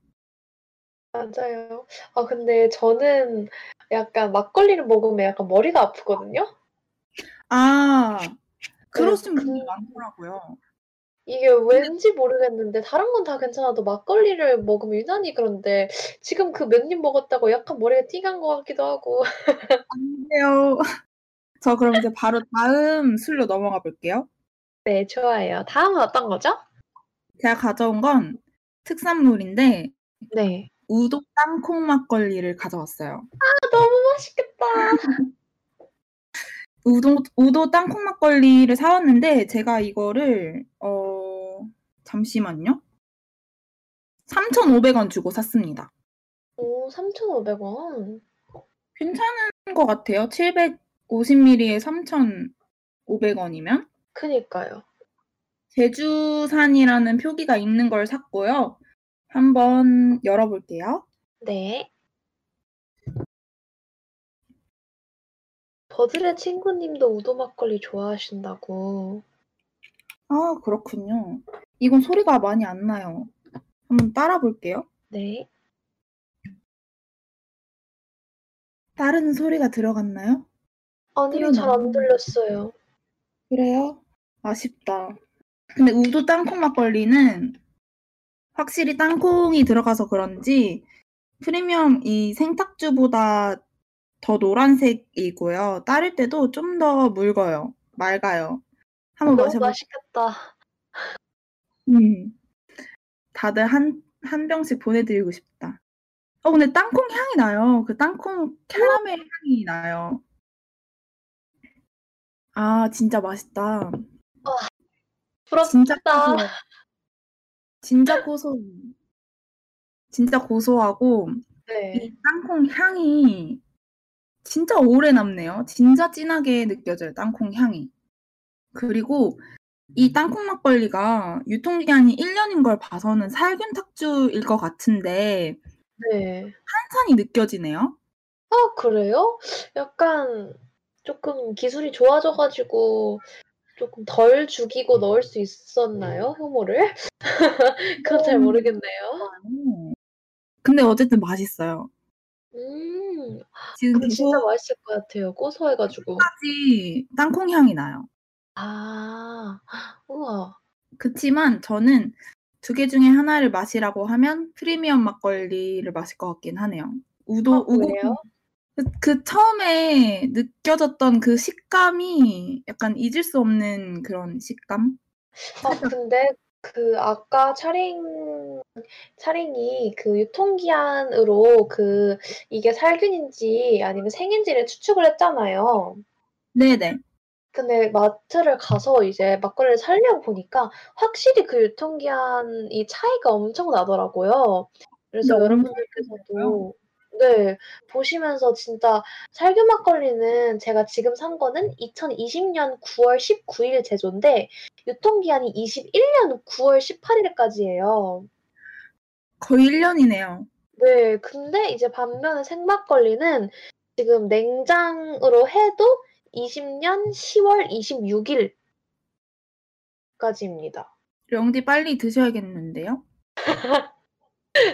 Speaker 2: 맞아요. 아 근데 저는 약간 막걸리를 먹으면 약간 머리가 아프거든요.
Speaker 1: 아,
Speaker 2: 네,
Speaker 1: 그러신 분이
Speaker 2: 그
Speaker 1: 많더라고요.
Speaker 2: 이게 왠지 모르겠는데 다른 건 다 괜찮아도 막걸리를 먹으면 유난히 그런데 지금 그 몇 입 먹었다고 약간 머리가 띵한 것 같기도 하고.
Speaker 1: 안 돼요. 저 그럼 이제 바로 다음 술로 넘어가 볼게요.
Speaker 2: 네, 좋아요. 다음은 어떤 거죠?
Speaker 1: 제가 가져온 건 특산물인데
Speaker 2: 네.
Speaker 1: 우도 땅콩 막걸리를 가져왔어요.
Speaker 2: 아, 너무 맛있겠다.
Speaker 1: 우도, 우도 땅콩 막걸리를 사왔는데 제가 이거를 어 잠시만요. 3,500원 주고 샀습니다.
Speaker 2: 오, 3,500원.
Speaker 1: 괜찮은 것 같아요. 750ml에 3,500원이면
Speaker 2: 그니까요.
Speaker 1: 제주산이라는 표기가 있는 걸 샀고요. 한번 열어볼게요.
Speaker 2: 네. 버들의 친구님도 우도 막걸리 좋아하신다고.
Speaker 1: 아, 그렇군요. 이건 소리가 많이 안 나요. 한번 따라 볼게요.
Speaker 2: 네.
Speaker 1: 다른 소리가 들어갔나요?
Speaker 2: 아니요, 잘 안 들렸어요.
Speaker 1: 그래요? 아쉽다. 근데 우도 땅콩 막걸리는 확실히 땅콩이 들어가서 그런지 프리미엄 이 생탁주보다 더 노란색이고요. 따를 때도 좀 더 묽어요. 맑아요. 한번
Speaker 2: 너무
Speaker 1: 마셔볼게요.
Speaker 2: 맛있겠다.
Speaker 1: 음. 다들 한, 한 병씩 보내드리고 싶다. 어, 근데 땅콩 향이 나요. 그 땅콩 캐러멜 향이 나요. 아, 진짜 맛있다. 진짜
Speaker 2: 부럽다.
Speaker 1: 고소해. 진짜 고소. 진짜 고소하고
Speaker 2: 네.
Speaker 1: 이 땅콩 향이 진짜 오래 남네요. 진짜 진하게 느껴져요. 땅콩 향이. 그리고 이 땅콩 막걸리가 유통기한이 1년인 걸 봐서는 살균 탁주일 것 같은데
Speaker 2: 네.
Speaker 1: 탄산이 느껴지네요.
Speaker 2: 아, 그래요? 약간 조금 기술이 좋아져가지고 조금 덜 죽이고 넣을 수 있었나요? 효모를? 그건 잘
Speaker 1: 음.
Speaker 2: 모르겠네요.
Speaker 1: 음. 근데 어쨌든 맛있어요.
Speaker 2: 음,
Speaker 1: 지금
Speaker 2: 진짜 맛있을 것 같아요. 고소해가지고.
Speaker 1: 까지 땅콩 향이 나요.
Speaker 2: 아, 우와.
Speaker 1: 그치만 저는 두 개 중에 하나를 마시라고 하면 프리미엄 막걸리를 마실 것 같긴 하네요. 우도
Speaker 2: 아,
Speaker 1: 우고?
Speaker 2: 그,
Speaker 1: 그 처음에 느껴졌던 그 식감이 약간 잊을 수 없는 그런 식감?
Speaker 2: 아, 근데 그 아까 차링, 차링이 그 유통기한으로 그 이게 살균인지 아니면 생인지를 추측을 했잖아요.
Speaker 1: 네네.
Speaker 2: 근데 마트를 가서 이제 막걸리를 사려고 보니까 확실히 그 유통기한이 차이가 엄청 나더라고요. 그래서
Speaker 1: 엄청
Speaker 2: 여러분들께서도 네, 보시면서 진짜 살균 막걸리는 제가 지금 산 거는 2020년 9월 19일 제조인데 유통기한이 21년 9월 18일까지예요.
Speaker 1: 거의 1년이네요.
Speaker 2: 네, 근데 이제 반면에 생막걸리는 지금 냉장으로 해도 20년 10월 26일까지입니다.
Speaker 1: 영디 빨리 드셔야겠는데요?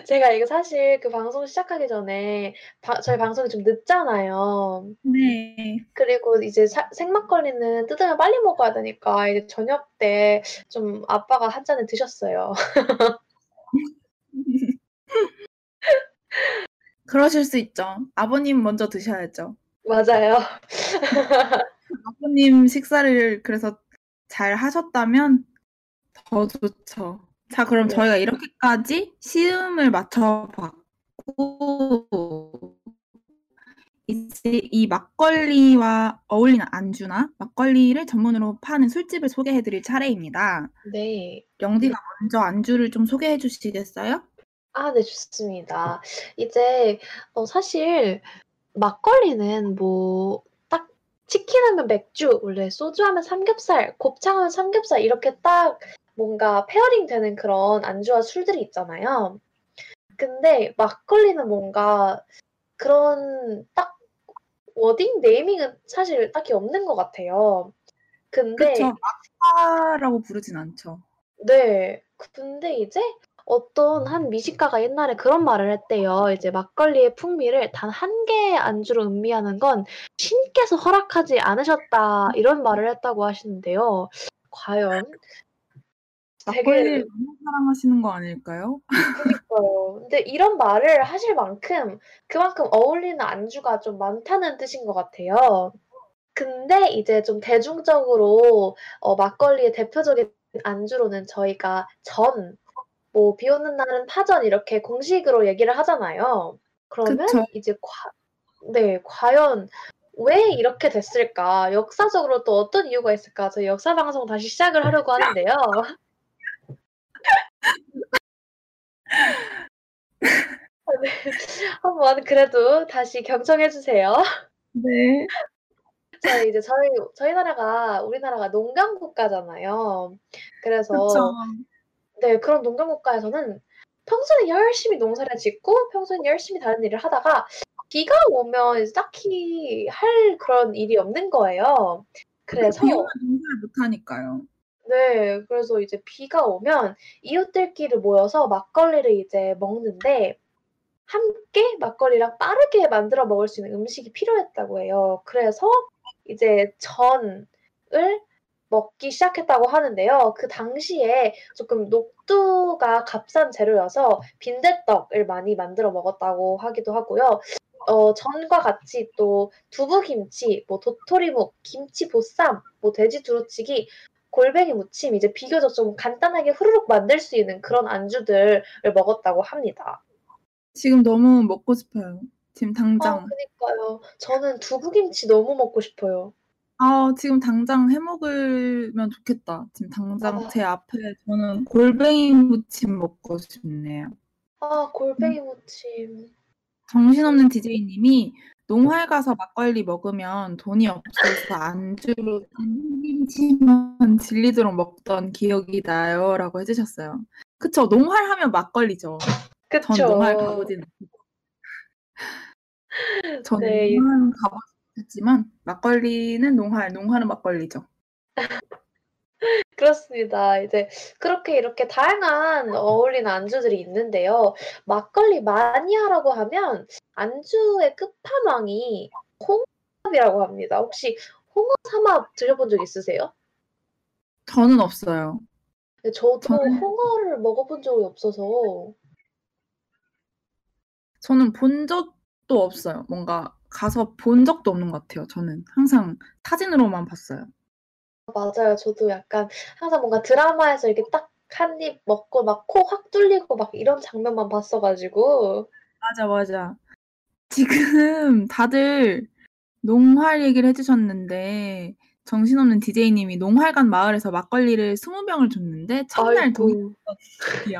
Speaker 2: 제가 이거 사실 그 방송 시작하기 전에 바, 저희 방송이 좀 늦잖아요.
Speaker 1: 네.
Speaker 2: 그리고 이제 사, 생막걸리는 뜯으면 빨리 먹어야 되니까 이제 저녁 때 좀 아빠가 한 잔을 드셨어요.
Speaker 1: 그러실 수 있죠. 아버님 먼저 드셔야죠.
Speaker 2: 맞아요.
Speaker 1: 아버님 식사를 그래서 잘 하셨다면 더 좋죠. 자, 그럼
Speaker 2: 네.
Speaker 1: 저희가 이렇게까지 시음을 맞춰봤고 이제 이 막걸리와 어울리는 안주나 막걸리를 전문으로 파는 술집을 소개해드릴 차례입니다.
Speaker 2: 네.
Speaker 1: 영디가 먼저 안주를 좀 소개해 주시겠어요?
Speaker 2: 아, 네, 좋습니다. 이제 어, 사실 막걸리는 뭐 딱 치킨 하면 맥주, 원래 소주 하면 삼겹살, 곱창 하면 삼겹살 이렇게 딱 뭔가 pairing 되는 그런 안주와 술들이 있잖아요. 근데 막걸리는 뭔가 그런 딱 wording naming은 사실 딱히 없는 것 같아요. 근데
Speaker 1: 그쵸. 막사라고 부르진 않죠.
Speaker 2: 네. 근데 이제 어떤 한 미식가가 옛날에 그런 말을 했대요. 이제 막걸리의 풍미를 단 한 개의 안주로 음미하는 건 신께서 허락하지 않으셨다. 이런 말을 했다고 하시는데요. 과연
Speaker 1: 막걸리를
Speaker 2: 되게
Speaker 1: 너무 사랑하시는 거 아닐까요?
Speaker 2: 그니까요. 근데 이런 말을 하실 만큼 그만큼 어울리는 안주가 좀 많다는 뜻인 것 같아요. 근데 이제 좀 대중적으로 어 막걸리의 대표적인 안주로는 저희가 전, 뭐 비 오는 날은 파전 이렇게 공식으로 얘기를 하잖아요. 그러면
Speaker 1: 그쵸.
Speaker 2: 이제 과 네 과연 왜 이렇게 됐을까? 역사적으로 또 어떤 이유가 있을까? 저희 역사 방송 다시 시작을 하려고 하는데요. 아 네. 한번 그래도 다시 경청해 주세요.
Speaker 1: 네.
Speaker 2: 저희 이제 저희 저희 나라가 우리나라가 농경 국가잖아요.
Speaker 1: 그쵸.
Speaker 2: 그래서 네 그런 농경 국가에서는 평소에 열심히 농사를 짓고 평소에는 열심히 다른 일을 하다가 비가 오면 딱히 할 그런 일이 없는 거예요. 그래서
Speaker 1: 비 오면 농사를 못 하니까요.
Speaker 2: 네. 그래서 이제 비가 오면 이웃들끼리 모여서 막걸리를 이제 먹는데 함께 막걸리랑 빠르게 만들어 먹을 수 있는 음식이 필요했다고 해요. 그래서 이제 전을 먹기 시작했다고 하는데요. 그 당시에 쪼끔 녹두가 값싼 재료여서 빈대떡을 많이 만들어 먹었다고 하기도 하고요. 어 전과 같이 또 두부김치, 뭐 도토리묵, 김치보쌈, 뭐 돼지 두루치기, 골뱅이 무침 이제 비교적 좀 간단하게 후루룩 만들 수 있는 그런 안주들을 먹었다고 합니다.
Speaker 1: 지금 너무 먹고 싶어요. 지금
Speaker 2: 아
Speaker 1: 당장.
Speaker 2: 그니까요. 저는 두부김치 너무 먹고 싶어요.
Speaker 1: 아 지금 당장 해 먹으면 좋겠다. 지금 당장 제
Speaker 2: 아.
Speaker 1: 앞에 저는 골뱅이 무침 먹고 싶네요.
Speaker 2: 아
Speaker 1: 음.
Speaker 2: 골뱅이 무침.
Speaker 1: 정신없는 디제이님이 "농활 가서 막걸리 먹으면 돈이 없어서 안주로 땡기지만 질리도록 먹던 기억이 나요."라고 해 주셨어요. 그쵸. 농활 하면 막걸리죠. 전 농활 가
Speaker 2: 그쵸.
Speaker 1: 보진 않고 저는
Speaker 2: 네.
Speaker 1: 농활은 가 보진 못 했지만 막걸리는 농활, 농활은 막걸리죠.
Speaker 2: 그렇습니다. 이제 그렇게 이렇게 다양한 어울리는 안주들이 있는데요. 막걸리 마니아라고 하면 안주의 끝판왕이 홍합이라고 합니다. 혹시 홍어 삼합 드셔본 적 있으세요?
Speaker 1: 저는 없어요.
Speaker 2: 네 저도
Speaker 1: 저는
Speaker 2: 홍어를 먹어본 적이 없어서
Speaker 1: 저는 본 적도 없어요. 뭔가 가서 본 적도 없는 것 같아요 저는. 항상 사진으로만 봤어요.
Speaker 2: 맞아요. 저도 약간 항상 뭔가 드라마에서 이렇게 딱1입 먹고 막 코 확 뚫리고 막 이런 장면만 봤어 가지고
Speaker 1: 맞아, 맞아. 지금 다들 농활 얘기를 해 주셨는데 정신없는 디제이님이 농활관 마을에서 막걸리를 20 병을 줬는데 첫날. 기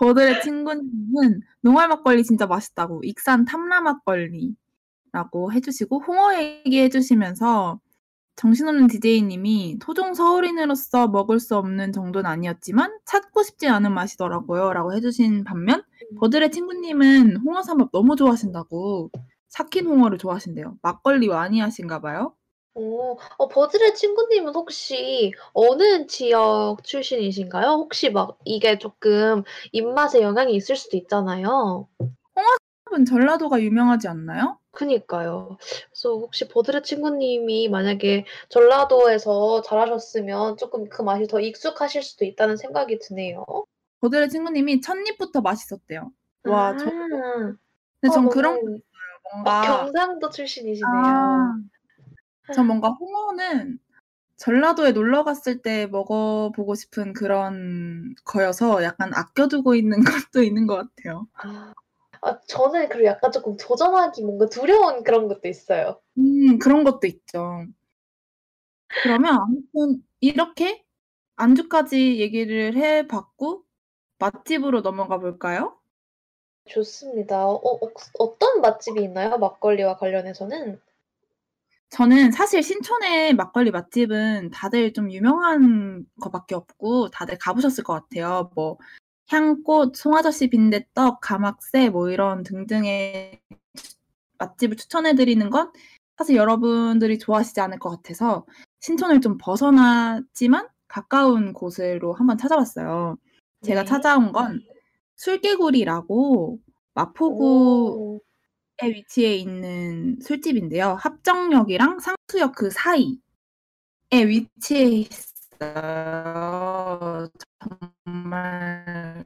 Speaker 1: 억. 버들의 친구님은 농활 막걸리 진짜 맛있다고 익산 탐라 막걸리라고 해 주시고 홍어 얘기해 주시면서 정신없는 디제이님이 "토종 서울인으로서 먹을 수 없는 정도는 아니었지만 찾고 싶지 않은 맛이더라고요."라고 해 주신 반면
Speaker 2: 음.
Speaker 1: 버들의 친구님은 홍어 삼합 너무 좋아하신다고 삭힌 홍어를 좋아하신대요. 막걸리 마니아신가 봐요.
Speaker 2: 어. 어 버들의 친구님은 혹시 어느 지역 출신이신가요? 혹시 막 이게 쪼끔 입맛에 영향이 있을 수도 있잖아요.
Speaker 1: 홍어 삼합은 전라도가 유명하지 않나요?
Speaker 2: 그니까요. 그래서 혹시 버들의 친구님이 만약에 전라도에서 자라셨으면 쪼끔 그 맛이 더 익숙하실 수도 있다는 생각이 드네요.
Speaker 1: 버들의 친구님이 첫 입부터 맛있었대요. 와 저도
Speaker 2: 아.
Speaker 1: 근데 아전 그런 거
Speaker 2: 너무
Speaker 1: 있어요.
Speaker 2: 어
Speaker 1: 뭔가
Speaker 2: 경상도
Speaker 1: 아.
Speaker 2: 출신이시네요.
Speaker 1: 전 뭔가 홍어는 전라도에 놀러 갔을 때 먹어 보고 싶은 그런 거여서 약간 아껴 두고 있는 것도 있는 것 같아요.
Speaker 2: 아. 아 저는 그리고 약간 쪼끔 도전하기 뭔가 두려운 그런 것도 있어요.
Speaker 1: 음 그런 것도 있죠. 그러면 아무튼 이렇게 안주까지 얘기를 해 봤고 맛집으로 넘어가 볼까요?
Speaker 2: 좋습니다. 어 혹시 어떤 맛집이 있나요? 막걸리와 관련해서는?
Speaker 1: 저는 사실 신촌에 막걸리 맛집은 다들 좀 유명한 거 밖에 없고 다들 가 보셨을 것 같아요. 뭐 향꽃, 송아저씨 빈대떡, 가막새 뭐 이런 등등의 맛집을 추천해 드리는 건 사실 여러분들이 좋아하시지 않을 것 같아서 신촌을 좀 벗어났지만 가까운 곳으로 한번 찾아봤어요. 제가
Speaker 2: 네.
Speaker 1: 찾아온 건 술개구리라고 마포구에 위치해 있는 술집인데요. 합정역이랑 상수역 그 사이에 위치해 있어요. 정말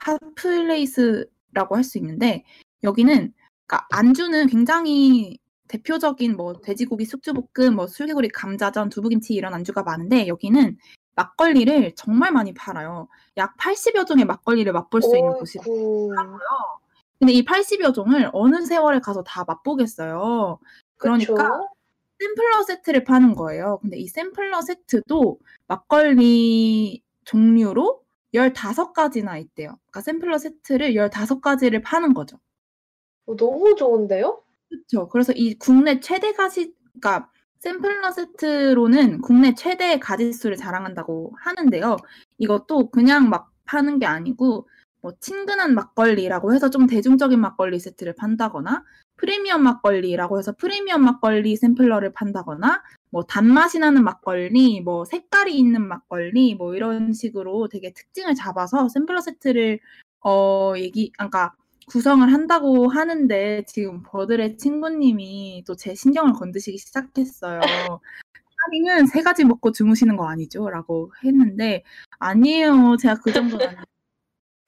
Speaker 1: 핫플레이스라고 할 수 있는데 여기는 그러니까 안주는 굉장히 대표적인 뭐 돼지고기 숙주볶음, 뭐 술개구리 감자전, 두부김치 이런 안주가 많은데 여기는 막걸리를 정말 많이 팔아요. 약 80여 종의 막걸리를 맛볼 수 있는 곳이고요. 근데 이 80여 종을 어느 세월에 가서 다 맛보겠어요. 그러니까
Speaker 2: 그쵸?
Speaker 1: 샘플러 세트를 파는 거예요. 근데 이 샘플러 세트도 막걸리 종류로 15가지나 있대요. 그러니까 샘플러 세트를 15가지를 파는 거죠.
Speaker 2: 어, 너무 좋은데요?
Speaker 1: 그쵸. 그래서 이 국내 최대 가지, 그러니까 샘플러 세트로는 국내 최대 가지수를 자랑한다고 하는데요. 이것도 그냥 막 파는 게 아니고 뭐 친근한 막걸리라고 해서 좀 대중적인 막걸리 세트를 판다거나 프리미엄 막걸리라고 해서 프리미엄 막걸리 샘플러를 판다거나 뭐 단맛이 나는 막걸리, 뭐 색깔이 있는 막걸리 뭐 이런 식으로 되게 특징을 잡아서 샘플러 세트를 어 얘기 그러니까 구성을 한다고 하는데 지금 버들의 친구님이 또 제 신경을 건드시기 시작했어요. 하링은 세 가지 먹고 주무시는 거 아니죠? 라고 했는데 아니에요. 제가 그 정도는 아니에요.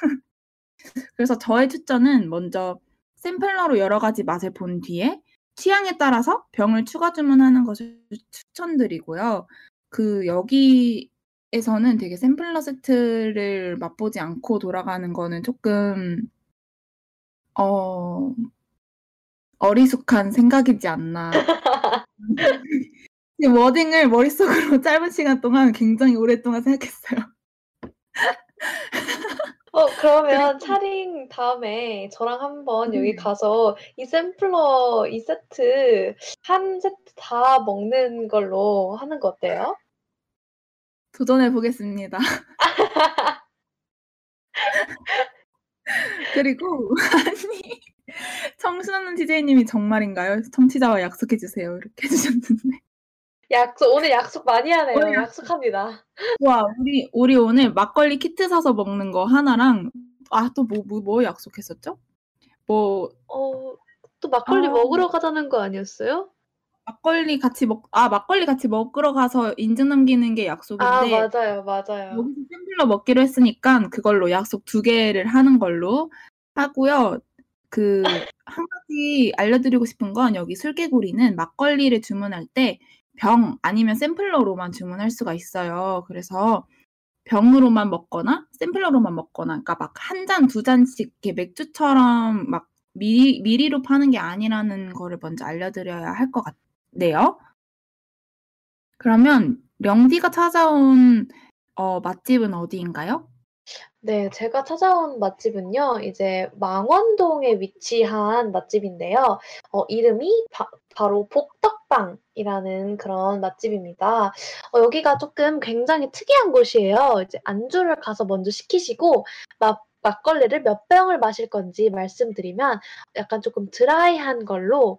Speaker 1: 그래서 저의 추천은 먼저 샘플러로 여러 가지 맛을 본 뒤에 취향에 따라서 병을 추가 주문하는 것을 추천드리고요. 그 여기에서는 되게 샘플러 세트를 맛보지 않고 돌아가는 거는 조금 어 어리숙한 생각이지 않나. 이 워딩을 머릿속으로 짧은 시간 동안 굉장히 오랫동안 생각했어요.
Speaker 2: 어, 그러면 차링 다음에 저랑 한번 여기
Speaker 1: 음.
Speaker 2: 가서 이 샘플러 이 세트 한 세트 다 먹는 걸로 하는 거 어때요?
Speaker 1: 도전해 보겠습니다. 그리고 아니 청순하는 DJ님이 정말인가요? 청취자와 약속해 주세요. 이렇게 해주셨는데.
Speaker 2: 약속 오늘 약속 많이 하네요.
Speaker 1: 오늘 약속.
Speaker 2: 약속합니다.
Speaker 1: 와 우리 우리 오늘 막걸리 키트 사서 먹는 거 하나랑 아 또 뭐 뭐 뭐 약속했었죠? 뭐
Speaker 2: 어, 또 막걸리
Speaker 1: 아.
Speaker 2: 먹으러 가자는 거 아니었어요?
Speaker 1: 막걸리 같이 먹 아 막걸리 같이 먹으러 가서 인증 남기는 게
Speaker 2: 아,
Speaker 1: 약속인데
Speaker 2: 맞아요, 맞아요.
Speaker 1: 여기서 샘플러 먹기로 했으니까 그걸로 약속 두 개를 하는 걸로 하고요. 그 한 가지 알려드리고 싶은 건 여기 술개구리는 막걸리를 주문할 때 병 아니면 샘플러로만 주문할 수가 있어요. 그래서 병으로만 먹거나 샘플러로만 먹거나 그러니까 막 한 잔, 두 잔씩 이렇게 맥주처럼 막 미리 미리로 파는 게 아니라는 거를 먼저 알려드려야 할 것 같네요. 그러면 령디가 찾아온 어, 맛집은 어디인가요?
Speaker 2: 네, 제가 찾아온 맛집은요, 이제 망원동에 위치한 맛집인데요. 어, 이름이 바, 바로 복덕 방이라는 그런 맛집입니다. 어, 여기가 조금 굉장히 특이한 곳이에요. 이제 안주를 가서 먼저 시키시고, 막, 막걸리를 몇 병을 마실 건지 말씀드리면, 약간 조금 드라이한 걸로,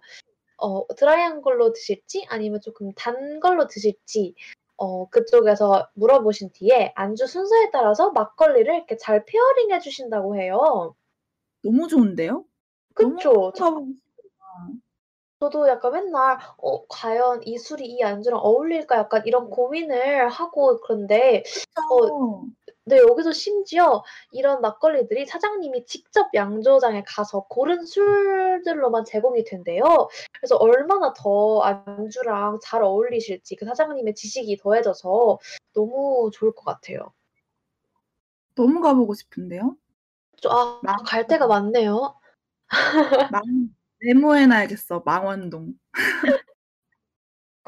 Speaker 2: 어, 드라이한 걸로 드실지, 아니면 조금 단 걸로 드실지, 어, 그쪽에서 물어보신 뒤에 안주 순서에 따라서 막걸리를 이렇게 잘 pairing 해주신다고 해요.
Speaker 1: 너무 좋은데요?
Speaker 2: 그쵸? 저,
Speaker 1: 가보고
Speaker 2: 저도 약간 맨날, 어, 과연 이 술이 이 안주랑 어울릴까 약간 이런 고민을 하고 그런데,
Speaker 1: 싶어요.
Speaker 2: 네, 여기서 심지어 이런 막걸리들이 사장님이 직접 양조장에 가서 고른 술들로만 제공이 된대요. 그래서 얼마나 더 안주랑 잘 어울리실지 그 사장님의 지식이 더해져서 너무 좋을 것 같아요.
Speaker 1: 너무 가보고 싶은데요?
Speaker 2: 저- 아,
Speaker 1: 망-
Speaker 2: 갈 데가 많네요.
Speaker 1: 망, 메모해놔야겠어. 망원동.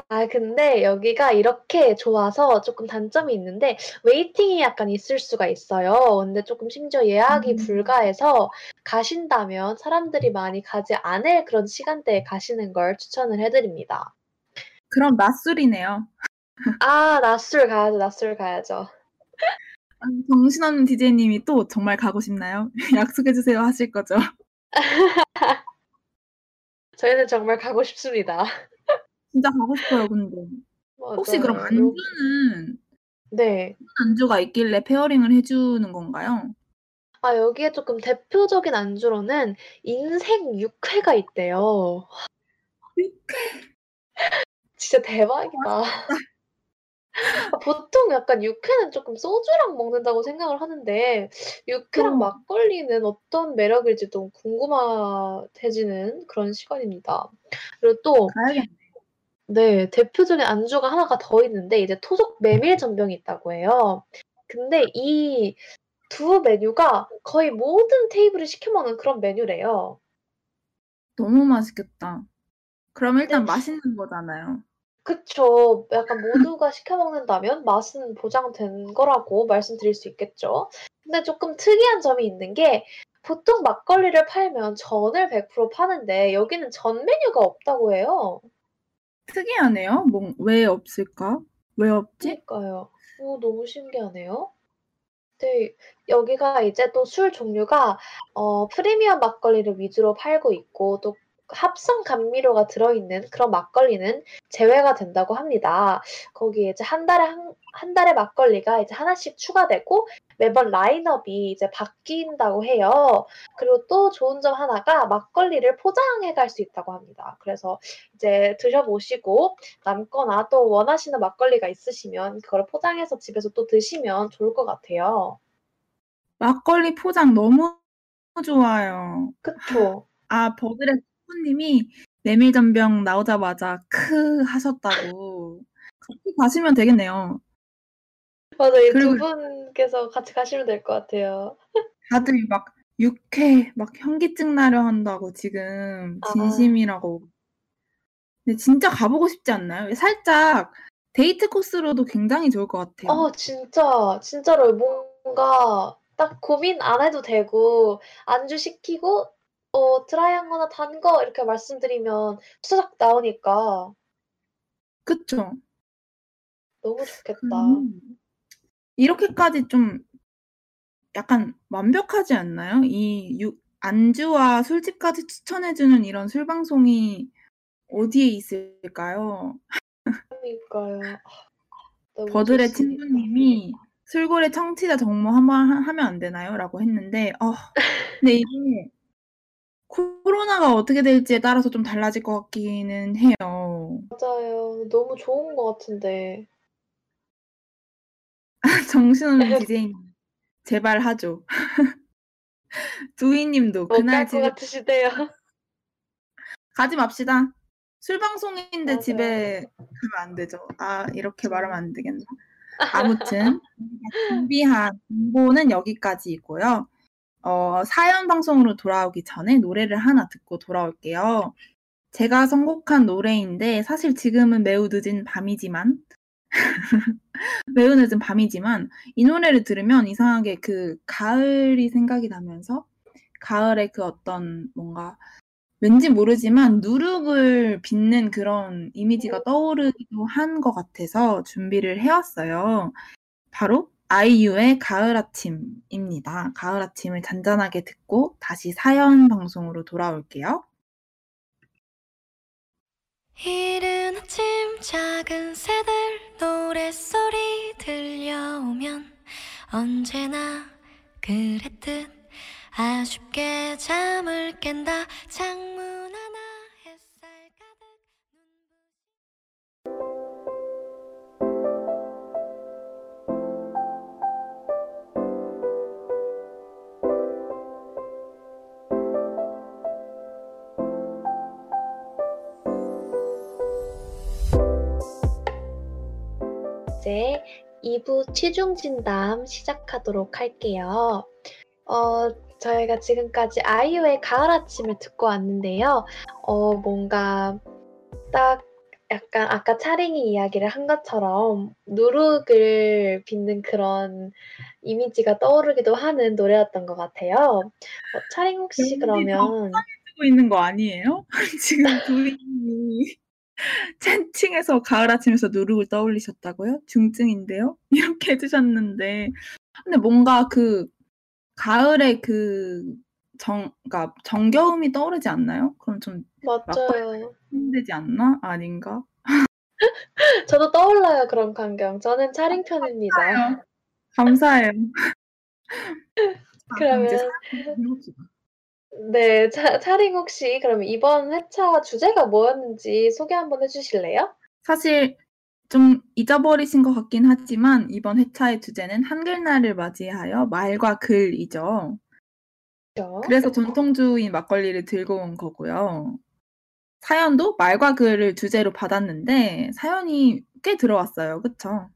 Speaker 2: 아, 근데 여기가 이렇게 좋아서 조금 단점이 있는데, 웨이팅이 약간 있을 수가 있어요. 근데 조금 심지어 예약이
Speaker 1: 음.
Speaker 2: 불가해서 가신다면 사람들이 많이 가지 않을 그런 시간대에 가시는 걸 추천을 해드립니다.
Speaker 1: 그럼 낮술이네요.
Speaker 2: 아, 낮술 가야죠, 낮술 가야죠.
Speaker 1: 아니 정신없는 디제이님이 또 "정말 가고 싶나요? 약속해 주세요." 하실 거죠?
Speaker 2: 저희는 정말 가고 싶습니다.
Speaker 1: 진짜 가고 싶어요 근데. 혹시 그럼
Speaker 2: 맞아요. 요
Speaker 1: 안주는
Speaker 2: 네.
Speaker 1: 안주가 있길래 pairing을 해 주는 건가요?
Speaker 2: 아 여기에 쪼끔 대표적인 안주로는 인생 육회가 있대요.
Speaker 1: 육회.
Speaker 2: 진짜 대박이다. 아 보통 약간 육회는 쪼끔 소주랑 먹는다고 생각을 하는데 육회랑
Speaker 1: 그쵸.
Speaker 2: 막걸리는 어떤 매력일지 또 궁금해지는 그런 시간입니다. 그리고 또
Speaker 1: 가야겠네.
Speaker 2: 네. 대표적인 안주가 하나가 더 있는데 이제 토속 메밀 전병이 있다고 해요. 근데 이두 메뉴가 거의 모든 테이블이 시켜 먹는 그런 메뉴래요.
Speaker 1: 너무 맛있겠다. 그럼
Speaker 2: 네.
Speaker 1: 일단 맛있는 거잖아요.
Speaker 2: 그쵸. 약간 모두가 시켜 먹는다면 맛은 보장된 거라고 말씀드릴 수 있겠죠. 근데 쪼끔 특이한 점이 있는 게 보통 막걸리를 팔면 전을 100% 파는데 여기는 전 메뉴가 없다고 해요.
Speaker 1: 특이하네요. 뭔왜 없을까? 왜 없지?
Speaker 2: 그니까요. 어 너무 신기하네요. 네. 여기가 이제 또 술 종류가 어 프리미엄 막걸리를 위주로 팔고 있고 또 합성 감미료가 들어있는 그런 막걸리는 제외가 된다고 합니다. 거기에 이제 1 달에 한1 달에 막걸리가 이제 하나씩 추가되고 매번 라인업이 이제 바뀐다고 해요. 그리고 또 좋은 점 하나가 막걸리를 포장해 갈 수 있다고 합니다. 그래서 이제 드셔 보시고 남거나 또 원하시는 막걸리가 있으시면 그거를 포장해서 집에서 또 드시면 좋을 것 같아요.
Speaker 1: 막걸리 포장 너무 좋아요.
Speaker 2: 그쵸.
Speaker 1: 아 버들의 셰프님이 메밀전병 나오자마자 "크." 하셨다고. 같이 가시면 되겠네요.
Speaker 2: 맞아요. 이두 분께서 같이 가시면 될 것 같아요.
Speaker 1: 다들 막 육회 막 현기증 나려 한다고 지금
Speaker 2: 아.
Speaker 1: 진심이라고 근데 진짜 가 보고 싶지 않나요? 살짝 데이트 코스로도 굉장히 좋을 것 같아요.
Speaker 2: 어 진짜, 진짜로요. 뭔가 딱 고민 안 해도 되고 안주 시키고 어 "드라이한 거나 단 거." 이렇게 말씀드리면 후다닥 나오니까.
Speaker 1: 그쵸.
Speaker 2: 너무 좋겠다.
Speaker 1: 음. 이렇게까지 좀 약간 완벽하지 않나요? 이육 안주와 술집까지 추천해 주는 이런 술 방송이 어디에 있을까요?
Speaker 2: 그러니까요. 너무
Speaker 1: 버들의
Speaker 2: 좋습니다.
Speaker 1: 친구님이 "술고래 청취자 정모 한번 하 하면 안 되나요?"라고 했는데 어 근데 이게 코로나가 어떻게 될지에 따라서 좀 달라질 것 같기는 해요.
Speaker 2: 맞아요. 너무 좋은 것 같은데.
Speaker 1: 정신없는 디제이님 제발 하죠. 두이 님도
Speaker 2: 못
Speaker 1: 그날 집에
Speaker 2: 같으시대요.
Speaker 1: 가지 맙시다. 술 방송인데
Speaker 2: 맞아요.
Speaker 1: 집에 가면 안 되죠. 아 이렇게 말하면
Speaker 2: 음.
Speaker 1: 안 되겠나. 아무튼 준비한 정보는 여기까지이고요. 어 사연 방송으로 돌아오기 전에 노래를 하나 듣고 돌아올게요. 제가 선곡한 노래인데 사실 지금은 매우 늦은 밤이지만 매우 늦은 밤이지만 이 노래를 들으면 이상하게 그 가을이 생각이 나면서 가을의 그 어떤 뭔가 왠지 모르지만 누룩을 빚는 그런 이미지가 떠오르기도 한 것 같아서 준비를 해 왔어요. 바로 아이유의 가을 아침입니다. 가을 아침을 잔잔하게 듣고 다시 사연 방송으로 돌아올게요.
Speaker 3: 이른 아침 작은 새들 노랫소리 들려오면 언제나 그랬듯 아쉽게 잠을 깬다 창문
Speaker 2: 이제 2부 취중 진담 시작하도록 할게요. 어 저희가 지금까지 아이유의 가을 아침을 듣고 왔는데요. 어 뭔가 딱 약간 아까 차링이 이야기를 한 것처럼 누룩을 빚는 그런 이미지가 떠오르기도 하는 노래였던 것 같아요. 어 차링 혹시 그러면
Speaker 1: 이상해지고 있는 거 아니에요? 지금 두이 채팅에서 가을 아침에서 누룩을 떠올리셨다고요? 중증인데요? 이렇게 해 주셨는데 근데 뭔가 그 가을에 그정 그러니까 정겨움이 떠오르지 않나요? 그럼 좀
Speaker 2: 맞아요.
Speaker 1: 힘들지 않나? 아닌가?
Speaker 2: 저도 떠올라요, 그런 광경. 저는 차림 편입니다.
Speaker 1: 감사해요.
Speaker 2: 그러면 네, 차, 차링 혹시 그럼 이번 회차 주제가 뭐였는지 소개 한번 해주실래요?
Speaker 1: 사실 좀 잊어버리신 것 같긴 하지만 이번 회차의 주제는 한글날을 맞이하여 말과 글이죠.
Speaker 2: 그렇죠?
Speaker 1: 그래서 전통주인 막걸리를 들고 온 거고요. 사연도 말과 글을 주제로 받았는데 사연이 꽤 들어왔어요. 그쵸?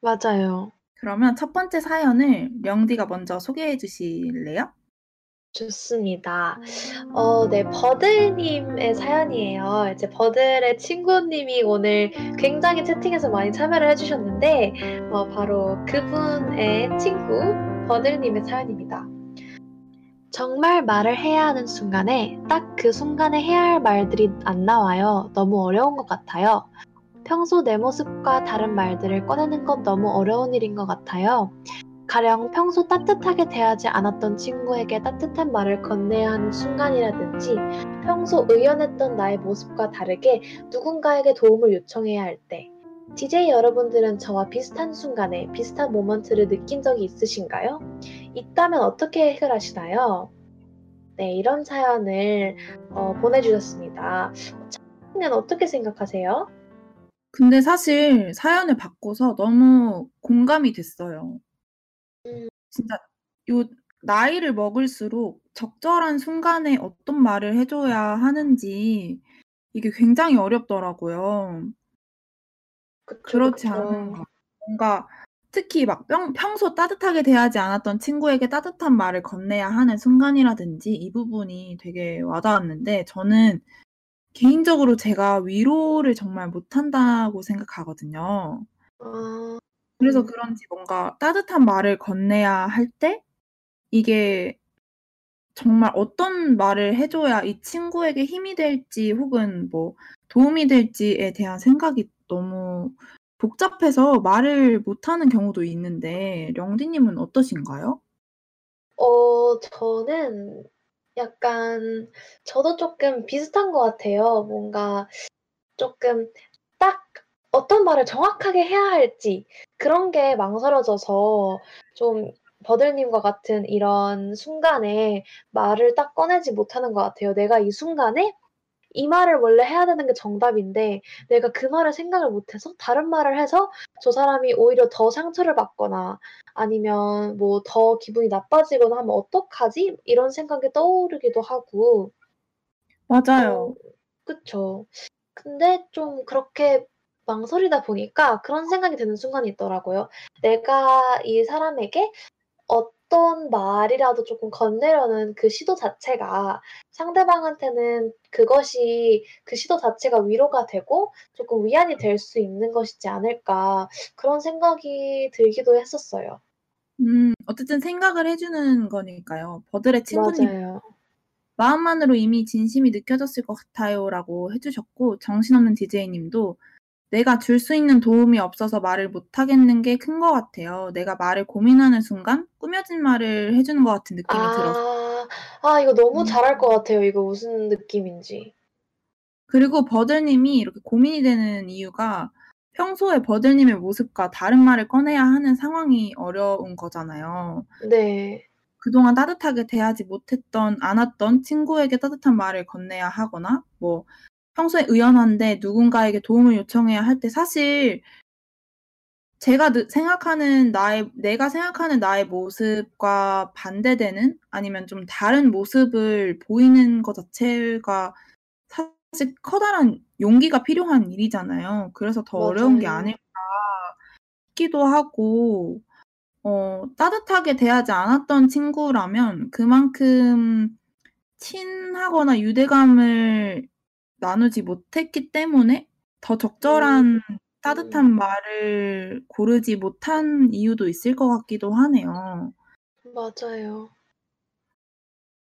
Speaker 2: 맞아요.
Speaker 1: 그러면 첫 번째 사연을 명디가 먼저 소개해 주실래요?
Speaker 2: 좋습니다. 어, 네, 버들님의 사연이에요. 이제 버들의 친구님이 오늘 굉장히 채팅에서 많이 참여를 해주셨는데, 어, 바로 그분의 친구 버들님의 사연입니다. 정말 말을 해야 하는 순간에 딱 그 순간에 해야 할 말들이 안 나와요. 너무 어려운 것 같아요. 평소 내 모습과 다른 말들을 꺼내는 건 너무 어려운 일인 것 같아요. 가령 평소 따뜻하게 대하지 않았던 친구에게 따뜻한 말을 건네야 하는 순간이라든지 평소 의연했던 나의 모습과 다르게 누군가에게 도움을 요청해야 할 때, DJ 여러분들은 저와 비슷한 순간에 비슷한 모먼트를 느낀 적이 있으신가요? 있다면 어떻게 해결하시나요? 네, 이런 사연을 어, 보내주셨습니다. 차는 어떻게 생각하세요?
Speaker 1: 근데 사실 사연을 받고서 너무 공감이 됐어요.
Speaker 2: 음.
Speaker 1: 진짜 요 나이를 먹을수록 적절한 순간에 어떤 말을 해 줘야 하는지 이게 굉장히 어렵더라고요.
Speaker 2: 그쵸,
Speaker 1: 그렇지
Speaker 2: 그쵸.
Speaker 1: 않은가. 뭔가 특히 막뿅 평소 따뜻하게 대하지 않았던 친구에게 따뜻한 말을 건네야 하는 순간이라든지 이 부분이 되게 와 닿았는데 저는 개인적으로 제가 위로를 정말 못한다고 생각하거든요.
Speaker 2: 아.
Speaker 1: 그래서
Speaker 2: 음.
Speaker 1: 그런지 뭔가 따뜻한 말을 건네야 할 때 이게 정말 어떤 말을 해 줘야 이 친구에게 힘이 될지 혹은 뭐 도움이 될지에 대한 생각이 너무 복잡해서 말을 못하는 경우도 있는데 령디 님은 어떠신가요?
Speaker 2: 어 저는 약간 저도 쪼끔 비슷한 것 같아요. 뭔가 쪼끔 딱 어떤 말을 정확하게 해야 할지 그런 게 망설여져서 좀 버들님과 같은 이런 순간에 말을 딱 꺼내지 못하는 것 같아요. 내가 이 순간에 이 말을 원래 해야 되는 게 정답인데 내가 그 말을 생각을 못 해서 다른 말을 해서 저 사람이 오히려 더 상처를 받거나 아니면 뭐 더 기분이 나빠지거나 하면 '어떡하지?' 이런 생각이 떠오르기도 하고
Speaker 1: 맞아요.
Speaker 2: 어 그쵸. 근데 좀 그렇게 망설이다 보니까 그런 생각이 드는 순간이 있더라고요. 내가 이 사람에게 어떤 말이라도 쪼끔 건네려는 그 시도 자체가 상대방한테는 그것이 그 시도 자체가 위로가 되고 쪼끔 위안이 될 수 있는 것이지 않을까 그런 생각이 들기도 했었어요.
Speaker 1: 음 어쨌든 생각을 해 주는 거니까요. 버들의 친구님
Speaker 2: 맞아요.
Speaker 1: "마음만으로 이미 진심이 느껴졌을 것 같아요."라고 해 주셨고 정신없는 DJ 님도 " 내가 줄 수 있는 도움이 없어서 말을 못 하겠는 게 큰 것 같아요. 내가 말을 고민하는 순간 꾸며진 말을 해 주는 것 같은 느낌이 들어서"
Speaker 2: 아. 아 이거 너무
Speaker 1: 음.
Speaker 2: 잘알것 같아요, 이거 무슨 느낌인지.
Speaker 1: 그리고 버들 님이 이렇게 고민이 되는 이유가 평소에 버들 님의 모습과 다른 말을 꺼내야 하는 상황이 어려운 거잖아요.
Speaker 2: 네.
Speaker 1: 그동안 따뜻하게 대하지 못했던 않았던 친구에게 따뜻한 말을 건네야 하거나 뭐 평소에 의연한데 누군가에게 도움을 요청해야 할 때 사실 제가 느 생각하는 나의 내가 생각하는 나의 모습과 반대되는 아니면 좀 다른 모습을 보이는 것 자체가 사실 커다란 용기가 필요한 일이잖아요. 그래서 더 어려운 게
Speaker 2: 맞아요.
Speaker 1: 아닐까 싶기도 하고 어 따뜻하게 대하지 않았던 친구라면 그만큼 친하거나 유대감을 나누지 못했기 때문에 더
Speaker 2: 음.
Speaker 1: 적절한 따뜻한 말을 고르지 못한 이유도 있을 것 같기도 하네요.
Speaker 2: 맞아요.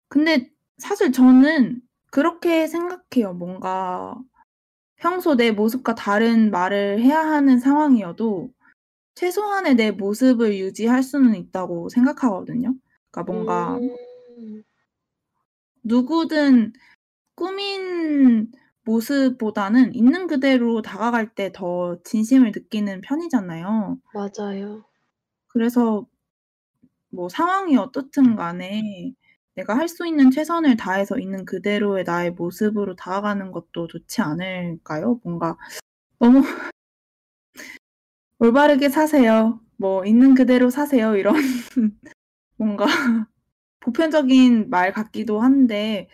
Speaker 1: 근데 사실 저는 그렇게 생각해요. 뭔가 평소 내 모습과 다른 말을 해야 하는 상황이어도 최소한의 내 모습을 유지할 수는 있다고 생각하거든요. 그러니까 뭔가
Speaker 2: 음.
Speaker 1: 누구든 꾸민 모습보다는 있는 그대로 다가갈 때 더 진심을 느끼는 편이잖아요.
Speaker 2: 맞아요.
Speaker 1: 그래서 뭐 상황이 어떻든 간에 내가 할 수 있는 최선을 다해서 있는 그대로의 나의 모습으로 다가가는 것도 좋지 않을까요? 뭔가 너무 올바르게 사세요. 뭐 있는 그대로 사세요. 이런 뭔가 보편적인 말 같기도 한데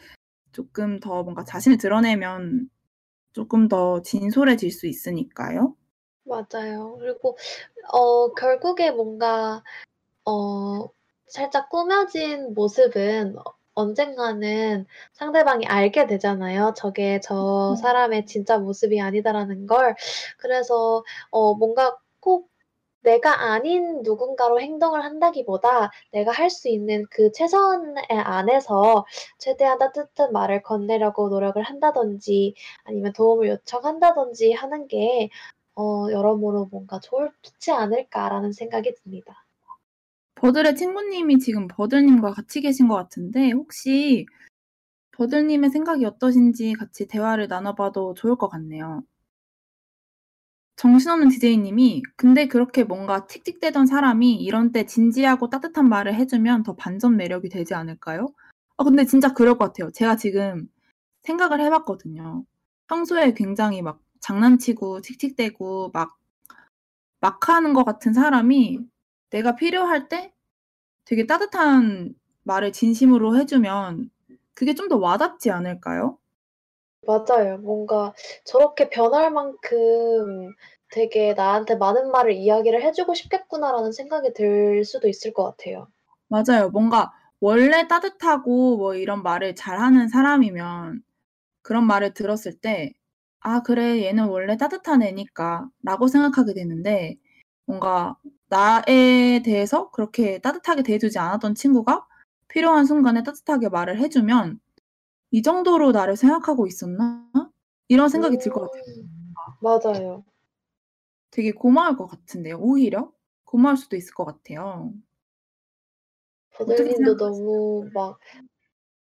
Speaker 1: 조금 더 뭔가 자신을 드러내면 조금 더 진솔해질 수 있으니까요.
Speaker 2: 맞아요. 그리고 어 결국에 뭔가 어 살짝 꾸며진 모습은 어 언젠가는 상대방이 알게 되잖아요. 저게 저
Speaker 1: 그쵸.
Speaker 2: 사람의 진짜 모습이 아니다라는 걸. 그래서 어 뭔가 꼭 내가 아닌 누군가로 행동을 한다기보다 내가 할 수 있는 그 최선의 안에서 최대한 따뜻한 말을 건네려고 노력을 한다든지 아니면 도움을 요청한다든지 하는 게 어 여러모로 뭔가 좋지 않을까라는 생각이 듭니다.
Speaker 1: 버들의 친구님이 지금 버들님과 같이 계신 것 같은데 혹시 버들님의 생각이 어떠신지 같이 대화를 나눠봐도 좋을 것 같네요. 정신없는 디제이님이 근데 그렇게 뭔가 틱틱대던 사람이 이런 때 진지하고 따뜻한 말을 해주면 더 반전 매력이 되지 않을까요? 아 근데 진짜 그럴 것 같아요. 제가 지금 생각을 해봤거든요. 평소에 굉장히 막 장난치고 틱틱대고 막 막 하는 것 같은 사람이 내가 필요할 때 되게 따뜻한 말을 진심으로 해주면 그게 좀 더 와닿지 않을까요?
Speaker 2: 맞아요. 뭔가 저렇게 변할 만큼 되게 '나한테 많은 말을 이야기를 해 주고 싶겠구나.'라는 생각이 들 수도 있을 것 같아요.
Speaker 1: 맞아요. 뭔가 원래 따뜻하고 뭐 이런 말을 잘하는 사람이면 그런 말을 들었을 때 '아 그래 얘는 원래 따뜻한 애니까.'라고 생각하게 되는데 뭔가 나에 대해서 그렇게 따뜻하게 대해 주지 않았던 친구가 필요한 순간에 따뜻하게 말을 해 주면 ' 이 정도로 나를 생각하고 있었나?' 이런 생각이 들 것 같아요.
Speaker 2: 음.
Speaker 1: 뭔가
Speaker 2: 맞아요.
Speaker 1: 되게 고마울 것 같은데요 오히려? 고마울 수도 있을 것 같아요. 생각하세요?
Speaker 2: 너무 막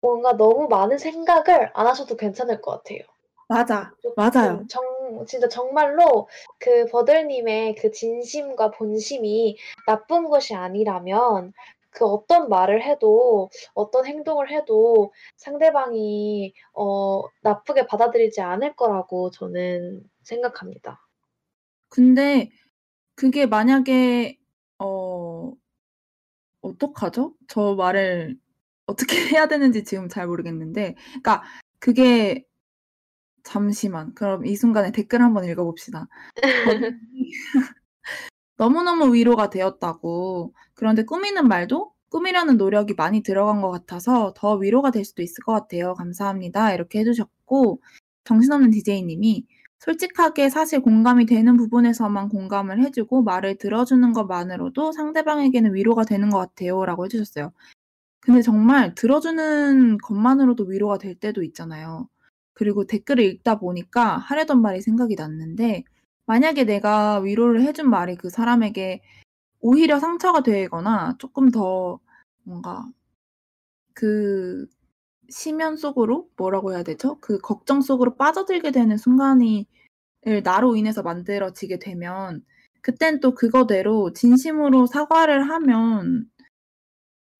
Speaker 2: 뭔가 너무 많은 생각을 안 하셔도 괜찮을 것 같아요.
Speaker 1: 맞아. 맞아요.
Speaker 2: 정 진짜 정말로 그 버들님의 그 진심과 본심이 나쁜 것이 아니라면 그 어떤 말을 해도 어떤 행동을 해도 상대방이 어 나쁘게 받아들이지 않을 거라고 저는 생각합니다.
Speaker 1: 근데 그게 만약에 어 어떡하죠? 저 말을 어떻게 해야 되는지 지금 잘 모르겠는데 그러니까 그게 잠시만. 그럼 이 순간에 댓글 한번 읽어 봅시다. 너무너무 위로가 되었다고. 그런데 꾸미는 말도 꾸미려는 노력이 많이 들어간 것 같아서 더 위로가 될 수도 있을 것 같아요. 감사합니다. 이렇게 해 주셨고 정신없는 디제이님이 솔직하게 사실 공감이 되는 부분에서만 공감을 해 주고 말을 들어주는 것만으로도 상대방에게는 위로가 되는 것 같아요 라고 해 주셨어요. 근데 정말 들어주는 것만으로도 위로가 될 때도 있잖아요. 그리고 댓글을 읽다 보니까 하려던 말이 생각이 났는데 만약에 내가 위로를 해준 말이 그 사람에게 오히려 상처가 되거나 쪼끔 더 뭔가 그 심연 속으로 뭐라고 해야 되죠? 그 걱정 속으로 빠져들게 되는 순간이 을 나로 인해서 만들어지게 되면 그땐 또 그거대로 진심으로 사과를 하면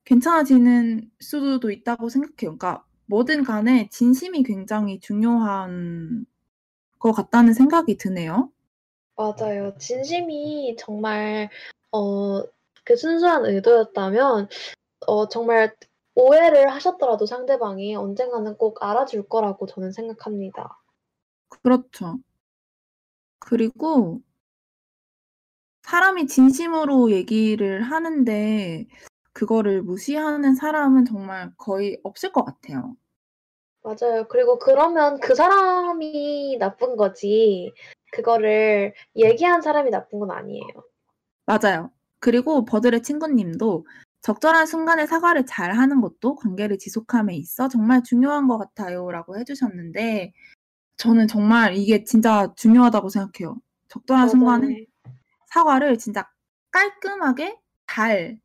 Speaker 1: 괜찮아지는 수도 있다고 생각해요. 그러니까 뭐든 간에 진심이 굉장히 중요한 것 같다는 생각이 드네요.
Speaker 2: 맞아요. 진심이 정말 어 그 순수한 의도였다면 어 정말 오해를 하셨더라도 상대방이 언젠가는 꼭 알아줄 거라고 저는 생각합니다.
Speaker 1: 그렇죠. 그리고 사람이 진심으로 얘기를 하는데 그거를 무시하는 사람은 정말 거의 없을 것 같아요.
Speaker 2: 맞아요. 그리고 그러면 그 사람이 나쁜 거지 그거를 얘기한 사람이 나쁜 건 아니에요.
Speaker 1: 맞아요. 그리고 버들의 친구님도 "적절한 순간에 사과를 잘 하는 것도 관계를 지속함에 있어 정말 중요한 것 같아요."라고 해 주셨는데 저는 정말 이게 진짜 중요하다고 생각해요. 적절한 순간에
Speaker 2: 맞아요.
Speaker 1: 사과를 진짜 깔끔하게 잘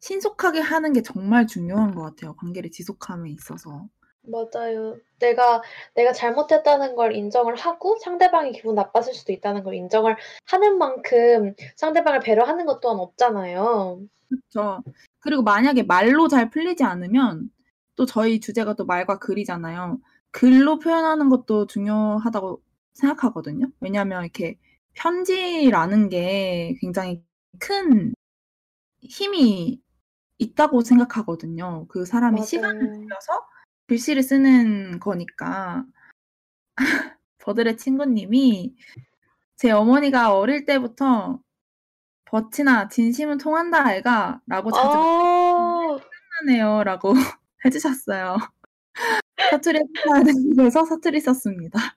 Speaker 1: 신속하게 하는 게 정말 중요한 것 같아요. 관계를 지속함에 있어서.
Speaker 2: 맞아요. 내가 내가 잘못했다는 걸 인정을 하고 상대방이 기분 나빴을 수도 있다는 걸 인정을 하는 만큼 상대방을 배려하는 것 또한 없잖아요.
Speaker 1: 그쵸. 그리고 만약에 말로 잘 풀리지 않으면 또 저희 주제가 또 말과 글이잖아요. 글로 표현하는 것도 중요하다고 생각하거든요. 왜냐하면 이렇게 편지라는 게 굉장히 큰 힘이 있다고 생각하거든요. 그 사람이 시간을
Speaker 2: 맞아요.
Speaker 1: 들여서 글씨를 쓰는 거니까. 버들의 친구님이 제 어머니가 어릴 때부터 "볕이나 진심은 통한다 아이가."라고 자주
Speaker 2: 아.
Speaker 1: "생각나네요."라고 해 주셨어요. 사투리 되는데서 사투리 썼습니다.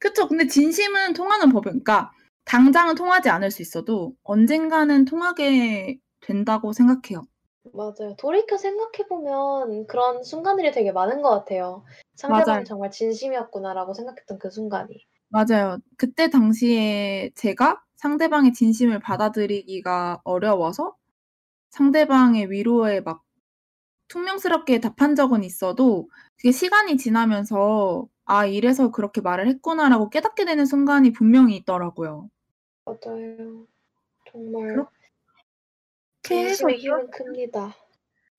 Speaker 1: 그쵸. 근데 진심은 통하는 법이 그러니까 당장은 통하지 않을 수 있어도 언젠가는 통하게 된다고 생각해요.
Speaker 2: 맞아요. 돌이켜 생각해 보면 그런 순간들이 되게 많은 것 같아요. '상대방이
Speaker 1: 맞아요.
Speaker 2: 정말 진심이었구나.'라고 생각했던 그 순간이.
Speaker 1: 맞아요. 그때 당시에 제가 상대방의 진심을 받아들이기가 어려워서 상대방의 위로에 막 퉁명스럽게 답한 적은 있어도 그게 시간이 지나면서 '아 이래서 그렇게 말을 했구나.'라고 깨닫게 되는 순간이 분명히 있더라고요.
Speaker 2: 맞아요. 정말
Speaker 1: 그렇 게 해서
Speaker 2: 진심의 힘은
Speaker 1: 이렇게
Speaker 2: 큽니다.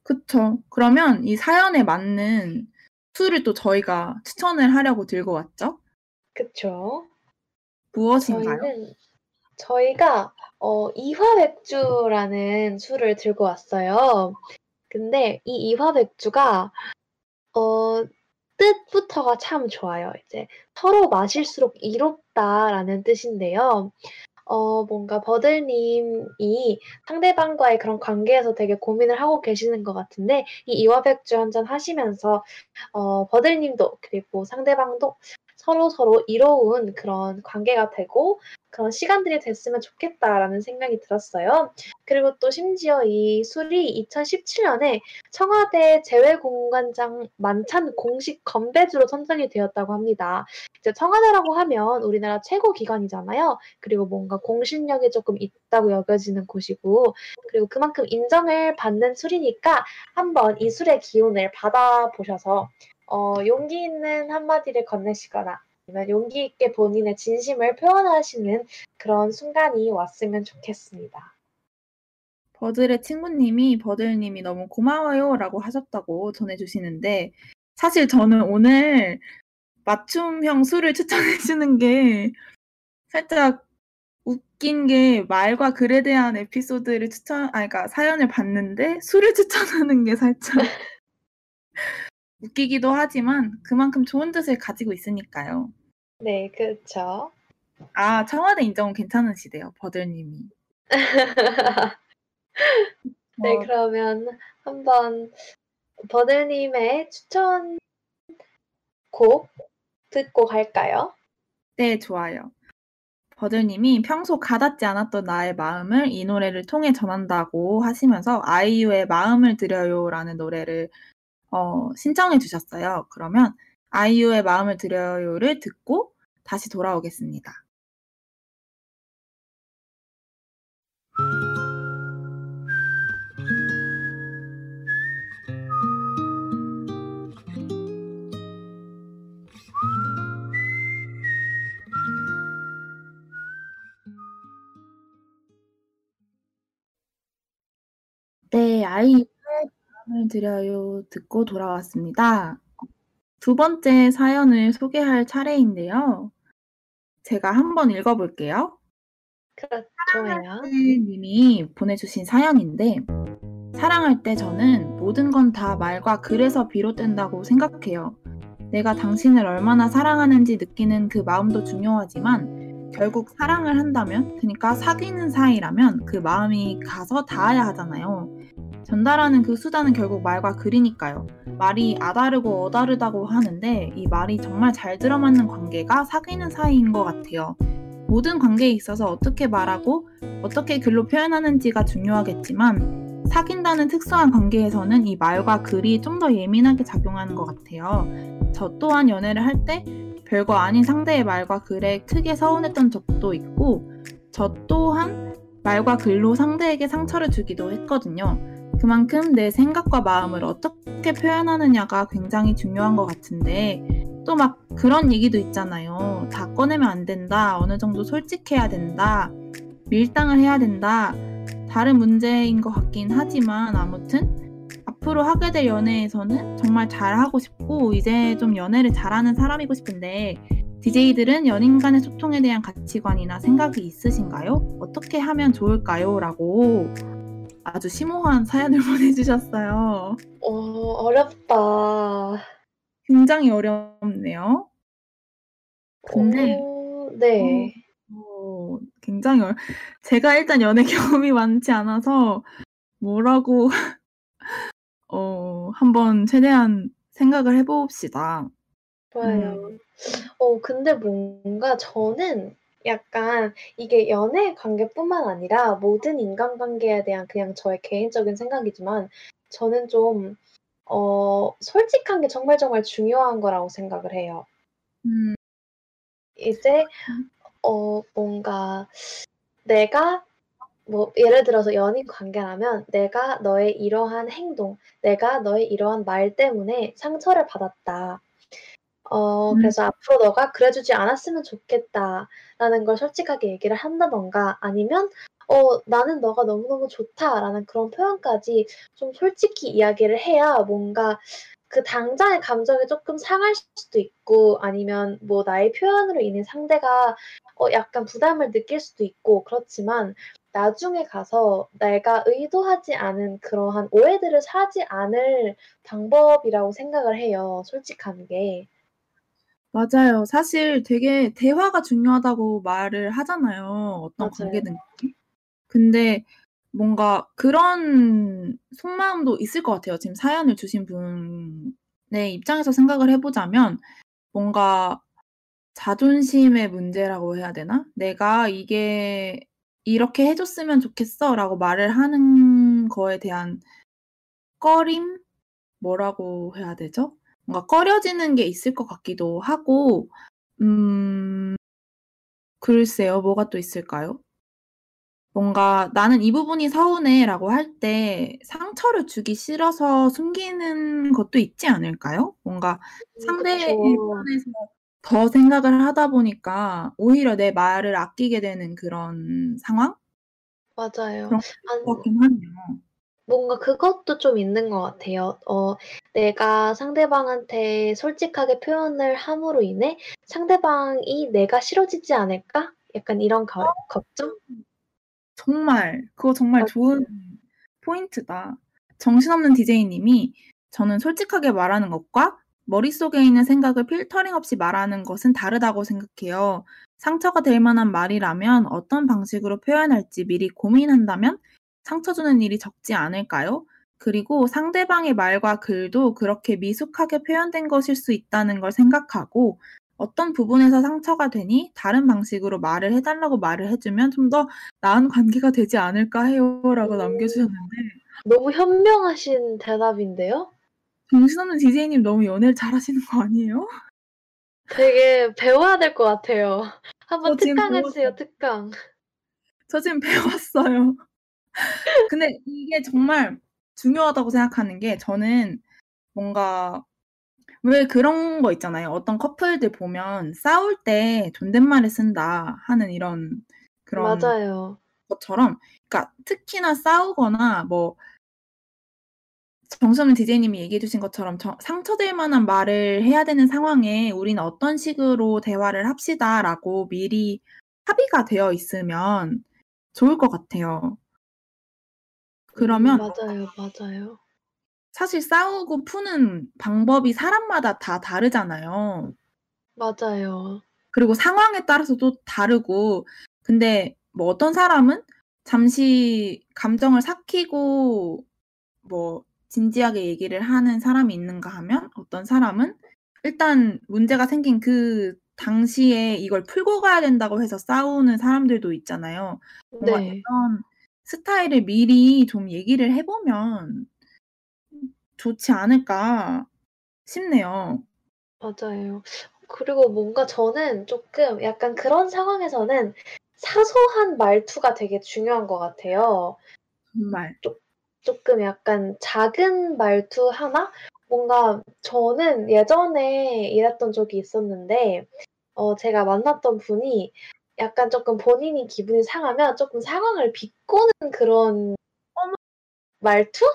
Speaker 1: 그쵸. 그러면 이 사연에 맞는 술을 또 저희가 추천을 하려고 들고 왔죠.
Speaker 2: 그쵸.
Speaker 1: 무엇인가요?
Speaker 2: 저희는 저희가 어 이화 맥주라는 술을 들고 왔어요. 근데 이 이화 맥주가 어 뜻부터가 참 좋아요. 이제 "서로 마실수록 이롭다."라는 뜻인데요. 어 뭔가 버들님이 상대방과의 그런 관계에서 되게 고민을 하고 계시는 것 같은데 이 이화 맥주 한잔 하시면서 어 버들님도 그리고 상대방도 서로 서로 이로운 그런 관계가 되고 그런 시간들이 됐으면 좋겠다라는 생각이 들었어요. 그리고 또 심지어 이 술이 2017 년에 청와대 재외공관장 만찬 공식 건배주로 선정이 되었다고 합니다. 이제 청와대라고 하면 우리나라 최고 기관이잖아요. 그리고 뭔가 공신력이 쪼끔 있다고 여겨지는 곳이고 그리고 그만큼 인정을 받는 술이니까 한번 이 술의 기운을 받아 보셔서 어 용기 있는 한마디를 건네시거나 아니면 용기 있게 본인의 진심을 표현하시는 그런 순간이 왔으면 좋겠습니다.
Speaker 1: 버들의 친구님이 버들님이 "너무 고마워요."라고 하셨다고 전해 주시는데 사실 저는 오늘 맞춤형 술을 추천해 주는 게 살짝 웃긴 게 말과 글에 대한 에피소드를 추천 아 그러니까 사연을 봤는데 술을 추천하는 게 살짝 웃기기도 하지만 그만큼 좋은 뜻을 가지고 있으니까요.
Speaker 2: 네 그렇죠.
Speaker 1: 아 청와대 인정은 괜찮으시대요 버들님이.
Speaker 2: 네
Speaker 1: 어.
Speaker 2: 그러면 한번 버들님의 추천 곡 듣고 갈까요?
Speaker 1: 네 좋아요. 버들님이 "평소 가닿지 않았던 나의 마음을 이 노래를 통해 전한다."고 하시면서 아이유의 마음을 드려요라는 노래를 어 신청해 주셨어요. 그러면 아이유의 마음을 드려요를 듣고 다시 돌아오겠습니다. 네 아이 마음을 드려요 듣고 돌아왔습니다. 두 번째 사연을 소개할 차례인데요. 제가 한번 읽어 볼게요.
Speaker 2: 그렇
Speaker 1: 사랑할
Speaker 2: 좋아요.
Speaker 1: 때 님이 보내주신 사연인데 "사랑할 때 저는 모든 건 다 말과 글에서 비롯된다고 생각해요. 내가 당신을 얼마나 사랑하는지 느끼는 그 마음도 중요하지만 결국 사랑을 한다면 그니까 사귀는 사이라면 그 마음이 가서 닿아야 하잖아요. 전달하는 그 수단은 결국 말과 글이니까요. 말이 아다르고 어다르다고 하는데 이 말이 정말 잘 들어맞는 관계가 사귀는 사이인 것 같아요. 모든 관계에 있어서 어떻게 말하고 어떻게 글로 표현하는지가 중요하겠지만 사귄다는 특수한 관계에서는 이 말과 글이 좀 더 예민하게 작용하는 것 같아요. 저 또한 연애를 할 때 별거 아닌 상대의 말과 글에 크게 서운했던 적도 있고 저 또한 말과 글로 상대에게 상처를 주기도 했거든요. 그만큼 내 생각과 마음을 어떻게 표현하느냐가 굉장히 중요한 것 같은데 또 막 그런 얘기도 있잖아요. 다 꺼내면 안 된다. 어느 정도 솔직해야 된다. 밀당을 해야 된다. 다른 문제인 것 같긴 하지만 아무튼 앞으로 하게 될 연애에서는 정말 잘하고 싶고 이제 좀 연애를 잘하는 사람이고 싶은데 DJ들은 연인 간의 소통에 대한 가치관이나 생각이 있으신가요? 어떻게 하면 좋을까요? 라고 아주 심오한 사연을 보내주셨어요.
Speaker 2: 어, 어렵다.
Speaker 1: 굉장히 어렵네요. 근데
Speaker 2: 어, 네.
Speaker 1: 어, 굉장히 어려... 제가 일단 연애 경험이 많지 않아서 뭐라고 어, 한번 최대한 생각을 해봅시다.
Speaker 2: 좋아요.
Speaker 1: 음.
Speaker 2: 어, 근데 뭔가 저는 약간 이게 연애 관계뿐만 아니라 모든 인간관계에 대한 그냥 저의 개인적인 생각이지만 저는 좀 어, 솔직한 게 정말 정말 중요한 거라고 생각을 해요.
Speaker 1: 음.
Speaker 2: 이제 어, 뭔가 내가 뭐 예를 들어서 연인 관계라면 내가 너의 이러한 행동, 내가 너의 이러한 말 때문에 상처를 받았다. 어,
Speaker 1: 음.
Speaker 2: 그래서 앞으로 너가 그래주지 않았으면 좋겠다 라는 걸 솔직하게 얘기를 한다던가 아니면 어, 나는 너가 너무너무 좋다라는 그런 표현까지 좀 솔직히 이야기를 해야 뭔가 그 당장의 감정이 조금 상할 수도 있고 아니면 뭐 나의 표현으로 인해 상대가 어, 약간 부담을 느낄 수도 있고 그렇지만 나중에 가서 내가 의도하지 않은 그러한 오해들을 사지 않을 방법이라고 생각을 해요. 솔직한 게.
Speaker 1: 맞아요. 사실 되게 대화가 중요하다고 말을 하잖아요. 어떤
Speaker 2: 맞아요.
Speaker 1: 관계든. 근데 뭔가 그런 속마음도 있을 것 같아요. 지금 사연을 주신 분의 입장에서 생각을 해보자면 뭔가 자존심의 문제라고 해야 되나? 내가 이게 이렇게 해줬으면 좋겠어 라고 말을 하는 거에 대한 꺼림? 뭐라고 해야 되죠? 뭔가 꺼려지는 게 있을 것 같기도 하고, 음, 글쎄요, 뭐가 또 있을까요? 뭔가 나는 이 부분이 서운해라고 할 때 상처를 주기 싫어서 숨기는 것도 있지 않을까요? 뭔가
Speaker 2: 음,
Speaker 1: 상대의
Speaker 2: 그쵸.
Speaker 1: 편에서 더 생각을 하다 보니까 오히려 내 말을 아끼게 되는 그런 상황?
Speaker 2: 맞아요.
Speaker 1: 그런 것
Speaker 2: 안,
Speaker 1: 같긴 하네요.
Speaker 2: 뭔가 그것도 좀 있는 것 같아요. 어, 내가 상대방한테 솔직하게 표현을 함으로 인해 상대방이 내가 싫어지지 않을까? 약간 이런 거, 걱정?
Speaker 1: 정말 그거 정말
Speaker 2: 맞아요.
Speaker 1: 좋은 포인트다. 정신없는 DJ님이 저는 솔직하게 말하는 것과 머릿속에 있는 생각을 필터링 없이 말하는 것은 다르다고 생각해요. 상처가 될 만한 말이라면 어떤 방식으로 표현할지 미리 고민한다면 상처 주는 일이 적지 않을까요? 그리고 상대방의 말과 글도 그렇게 미숙하게 표현된 것일 수 있다는 걸 생각하고 어떤 부분에서 상처가 되니 다른 방식으로 말을 해달라고 말을 해주면 좀 더 나은 관계가 되지 않을까 해요 라고
Speaker 2: 음.
Speaker 1: 남겨주셨는데
Speaker 2: 너무 현명하신 대답인데요?
Speaker 1: 정신없는 DJ님 너무 연애를 잘하시는 거 아니에요?
Speaker 2: 되게 배워야 될 것 같아요. 한번 특강해주세요,
Speaker 1: 배웠어요.
Speaker 2: 특강.
Speaker 1: 저 지금 배웠어요. 근데 이게 정말 중요하다고 생각하는 게 저는 뭔가 왜 그런 거 있잖아요. 어떤 커플들 보면 싸울 때 존댓말을 쓴다 하는 이런 그런
Speaker 2: 맞아요.
Speaker 1: 것처럼 그러니까 특히나 싸우거나 뭐 정수없는 DJ님이 얘기해 주신 것처럼 저 상처될 만한 말을 해야 되는 상황에 우리는 어떤 식으로 대화를 합시다라고 미리 합의가 되어 있으면 좋을 것 같아요. 그러면
Speaker 2: 음, 맞아요, 맞아요.
Speaker 1: 사실 싸우고 푸는 방법이 사람마다 다 다르잖아요.
Speaker 2: 맞아요.
Speaker 1: 그리고 상황에 따라서도 다르고 근데 뭐 어떤 사람은 잠시 감정을 삭히고 뭐 진지하게 얘기를 하는 사람이 있는가 하면 어떤 사람은 일단 문제가 생긴 그 당시에 이걸 풀고 가야 된다고 해서 싸우는 사람들도 있잖아요. 뭔가
Speaker 2: 네.
Speaker 1: 이런 스타일을 미리 좀 얘기를 해 보면 좋지 않을까 싶네요.
Speaker 2: 맞아요. 그리고 뭔가 저는 조금 약간 그런 상황에서는 사소한 말투가 되게 중요한 것 같아요.
Speaker 1: 정말.
Speaker 2: 조금 약간 작은 말투 하나? 뭔가 저는 예전에 일했던 적이 있었는데 어 제가 만났던 분이 약간 조금 본인이 기분이 상하면 조금 상황을 비꼬는 그런 말투?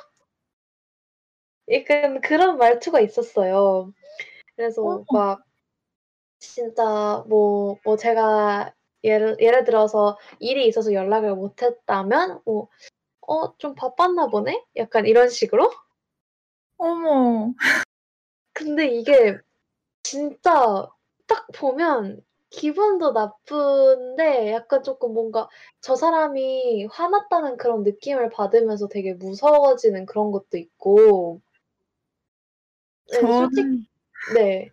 Speaker 2: 약간 그런 말투가 있었어요. 그래서
Speaker 1: 어머.
Speaker 2: 막 진짜 뭐뭐 제가 예를 예를 들어서 일이 있어서 연락을 못 했다면 뭐 "어 좀 바빴나 보네?" 약간 이런 식으로?
Speaker 1: 어머.
Speaker 2: 근데 이게 진짜 딱 보면 기분도 나쁜데 약간 쪼끔 뭔가 저 사람이 화났다는 그런 느낌을 받으면서 되게 무서워지는 그런 것도 있고 네 솔직
Speaker 1: 저는
Speaker 2: 네.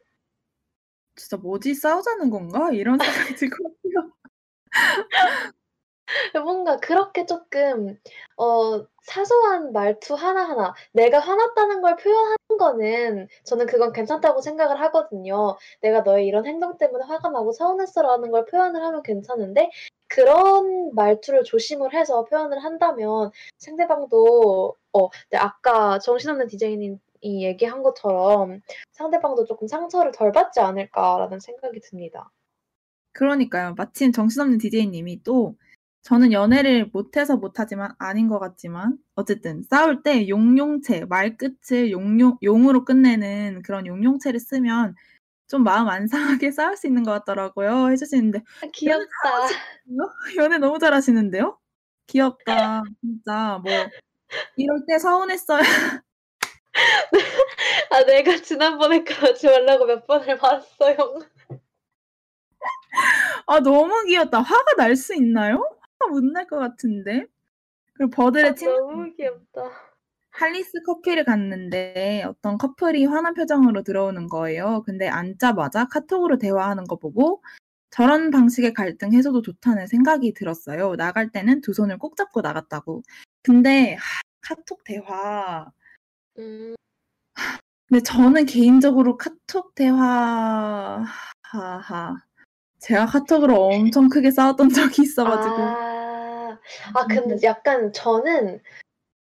Speaker 1: 진짜 '뭐지? 싸우자는 건가?' 이런 생각이 들거든요.
Speaker 2: 뭔가 그렇게 쪼끔 어 사소한 말투 하나하나 내가 화났다는 걸 표현하는 거는 저는 그건 괜찮다고 생각을 하거든요. '내가 너의 이런 행동 때문에 화가 나고 서운했어.'라는 걸 표현을 하면 괜찮은데 그런 말투를 조심을 해서 표현을 한다면 상대방도 어 네 아까 정신없는 디제이님이 얘기한 것처럼 '상대방도 쪼끔 상처를 덜 받지 않을까.'라는 생각이 듭니다.
Speaker 1: 그러니까요. 마침 정신없는 디제이님이 또 저는 연애를 못해서 못하지만 아닌 것 같지만 어쨌든 싸울 때 용용체 말 끝을 용용 용으로 끝내는 그런 용용체를 쓰면 좀 마음 안 상하게 싸울 수 있는 것 같더라고요 해 주시는데
Speaker 2: 아
Speaker 1: 연애
Speaker 2: 귀엽다.
Speaker 1: 잘하시는데요? 연애 너무 잘하시는데요? 귀엽다. 진짜 뭐 이럴 때 서운했어요.
Speaker 2: 아 내가 지난번에 그러지 말라고 몇 번을 말했어요.
Speaker 1: 아 너무 귀엽다. 화가 날 수 있나요? 화가 못날 것 같은데. 그리고 버들의
Speaker 2: 아
Speaker 1: 친구분이
Speaker 2: 너무 귀엽다.
Speaker 1: 할리스 커피를 갔는데 어떤 커플이 화난 표정으로 들어오는 거예요. 근데 앉자마자 카톡으로 대화하는 거 보고 '저런 방식의 갈등 해소도 좋다.'는 생각이 들었어요. 나갈 때는 두 손을 꼭 잡고 나갔다고. 근데 카톡 대화
Speaker 2: 음.
Speaker 1: 근데 저는 개인적으로 카톡 대화 하하 제가 카톡으로 엄청 크게 싸웠던 적이 있어 가지고
Speaker 2: 아. 아 근데 약간 저는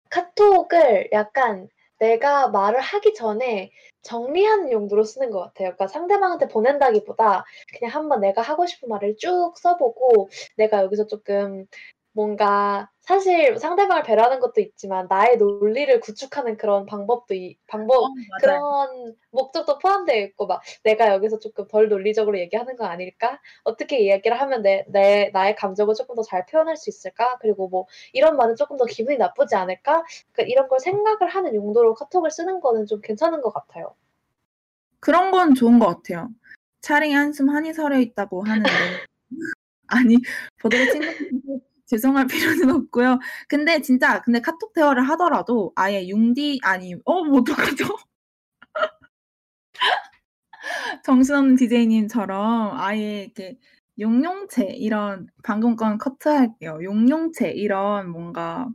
Speaker 2: 카톡을 약간 내가 말을 하기 전에 정리하는 용도로 쓰는 것 같아요. 그러니까 상대방한테 보낸다기보다 그냥 한번 내가 하고 싶은 말을 쭉 써 보고 내가 여기서 쪼끔 뭔가 사실 상대방을 배려하는 것도 있지만 나의 논리를 구축하는 그런 방법도
Speaker 1: 이어
Speaker 2: 방법
Speaker 1: 맞아요.
Speaker 2: 그런 목적도 포함되어 있고 막 '내가 여기서 쪼끔 덜 논리적으로 얘기하는 거 아닐까? 어떻게 이야기를 하면 내 내 나의 감정을 쪼끔 더잘 표현할 수 있을까? 그리고 뭐 이런 말은 쪼끔 더 기분이 나쁘지 않을까?' 그러니까 이런 걸 생각을 하는 용도로 카톡을 쓰는 거는 좀 괜찮은 것 같아요.
Speaker 1: 그런 건 좋은 것 같아요. 차링에 한숨 한이 서려 있다고 하는데 아니 버들의 친구분한테 죄송할 필요는 없고요. 근데 진짜 근데 카톡 대화를 하더라도 아예 융디 아니 어뭐 어떡하죠? 정신없는 디제이님처럼 아예 이렇게 용용체 이런 방금 건 커트할게요. 용용체 이런 뭔가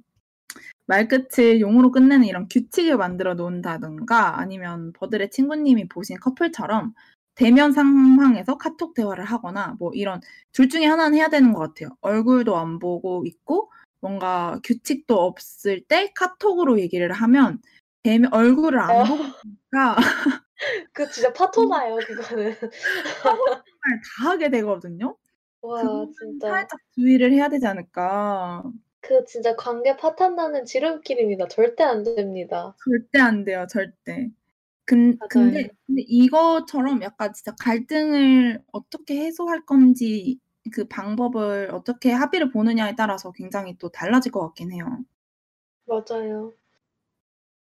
Speaker 1: 말끝을 용으로 끝내는 이런 규칙을 만들어 놓는다든가 아니면 버들의 친구님이 보신 커플처럼 대면 상황에서 카톡 대화를 하거나 뭐 이런 둘 중에 하나는 해야 되는 것 같아요. 얼굴도 안 보고 있고 뭔가 규칙도 없을 때 카톡으로 얘기를 하면 대면 얼굴을 안
Speaker 2: 어.
Speaker 1: 보고 있으니까
Speaker 2: 그 진짜 파토나요 그거는.
Speaker 1: 상호작용을 다 하게 되거든요.
Speaker 2: 그와 진짜.
Speaker 1: 살짝 주의를 해야 되지 않을까.
Speaker 2: 그 진짜 관계 파탄 나는 지름길입니다. 절대 안 됩니다.
Speaker 1: 절대 안 돼요 절대. 근 근데. 근데 이것처럼 약간 진짜 갈등을 어떻게 해소할 건지 그 방법을 어떻게 합의를 보느냐에 따라서 굉장히 또 달라질 것 같긴 해요.
Speaker 2: 맞아요.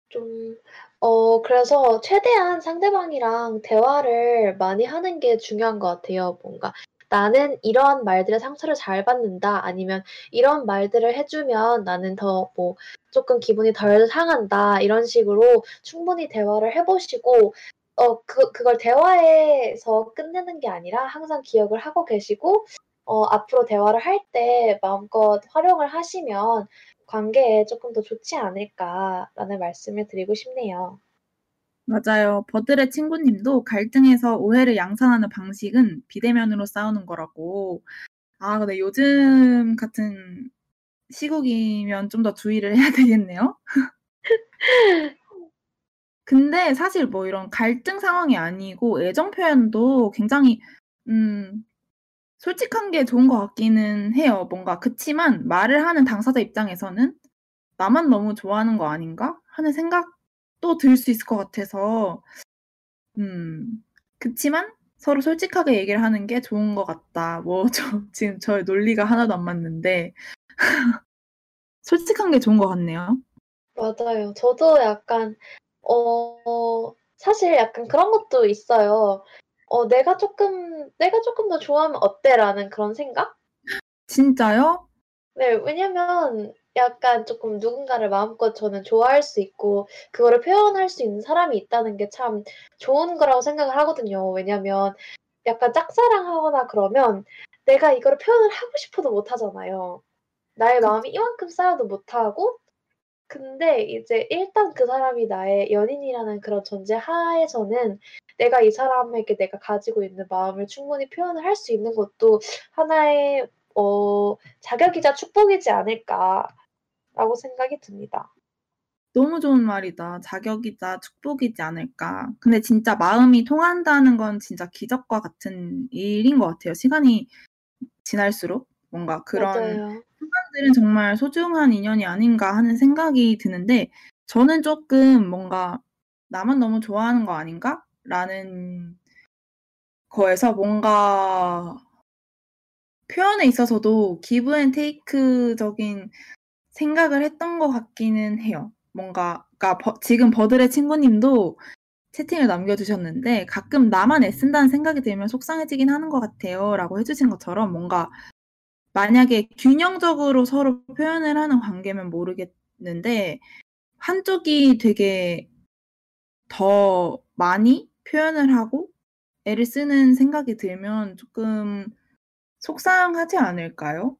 Speaker 2: 좀 어 그래서 최대한 상대방이랑 대화를 많이 하는 게 중요한 것 같아요. 뭔가 ' 나는 이런 말들에 상처를 잘 받는다.' 아니면 '이런 말들을 해 주면 나는 더뭐 쪼끔 기분이 덜 상한다.' 이런 식으로 충분히 대화를 해 보시고 어 그 그걸 대화에서 끝내는 게 아니라 항상 기억을 하고 계시고 어 앞으로 대화를 할 때 마음껏 활용을 하시면 '관계에 쪼끔 더 좋지 않을까.'라는 말씀을 드리고 싶네요.
Speaker 1: 맞아요. 버들의 친구님도 갈등에서 오해를 양산하는 방식은 비대면으로 싸우는 거라고. 아, 근데 요즘 같은 시국이면 좀 더 주의를 해야 되겠네요. 근데 사실 뭐 이런 갈등 상황이 아니고 애정 표현도 굉장히 음 솔직한 게 좋은 것 같기는 해요. 뭔가 그치만 말을 하는 당사자 입장에서는 '나만 너무 좋아하는 거 아닌가?' 하는 생각 도들수 있을 것 같아서 음 그치만 서로 솔직하게 얘기를 하는 게 좋은 것 같다. 뭐 저 지금 저의 논리가 하나도 안 맞는데 솔직한 게 좋은 것 같네요.
Speaker 2: 맞아요. 저도 약간 어 사실 약간 그런 것도 있어요. 어 '내가 쪼끔 내가 쪼끔 더 좋아하면 어때?'라는 그런 생각?
Speaker 1: 진짜요?
Speaker 2: 네. 왜냐면 약간 쪼끔 누군가를 마음껏 저는 좋아할 수 있고 그거를 표현할 수 있는 사람이 있다는 게 참 좋은 거라고 생각을 하거든요. 왜냐면 약간 짝사랑하거나 그러면 내가 이거를 표현을 하고 싶어도 못 하잖아요. 나의. 마음이 이만큼 쌓여도 못 하고 근데 이제 일단 그 사람이 나의 연인이라는 그런 전제 하에서는 내가 이 사람에게 내가 가지고 있는 마음을 충분히 표현을 할 수 있는 것도 하나의 어 '자격이자 축복이지 않을까.' 라고 생각이 듭니다.
Speaker 1: 너무 좋은 말이다. 자격이자 축복이지 않을까. 근데 진짜 마음이 통한다는 건 진짜 기적과 같은 일인 것 같아요. 시간이 지날수록 뭔가 그런
Speaker 2: 맞아요.
Speaker 1: 순간들은 정말 '소중한 인연이 아닌가.' 하는 생각이 드는데 저는 쪼끔 뭔가 '나만 너무 좋아하는 거 아닌가?'라는 거에서 뭔가 표현에 있어서도 give and take적인 생각을 했던 것 같기는 해요. 뭔가 그러니까 버 지금 버들의 친구님도 채팅을 남겨 주셨는데 "가끔 나만 애쓴다는 생각이 들면 속상해지긴 하는 것 같아요."라고 해 주신 것처럼 뭔가 만약에 균형적으로 서로 표현을 하는 관계면 모르겠는데 한쪽이 되게 더 많이 표현을 하고 애를 쓰는 생각이 들면 쪼끔 속상하지 않을까요?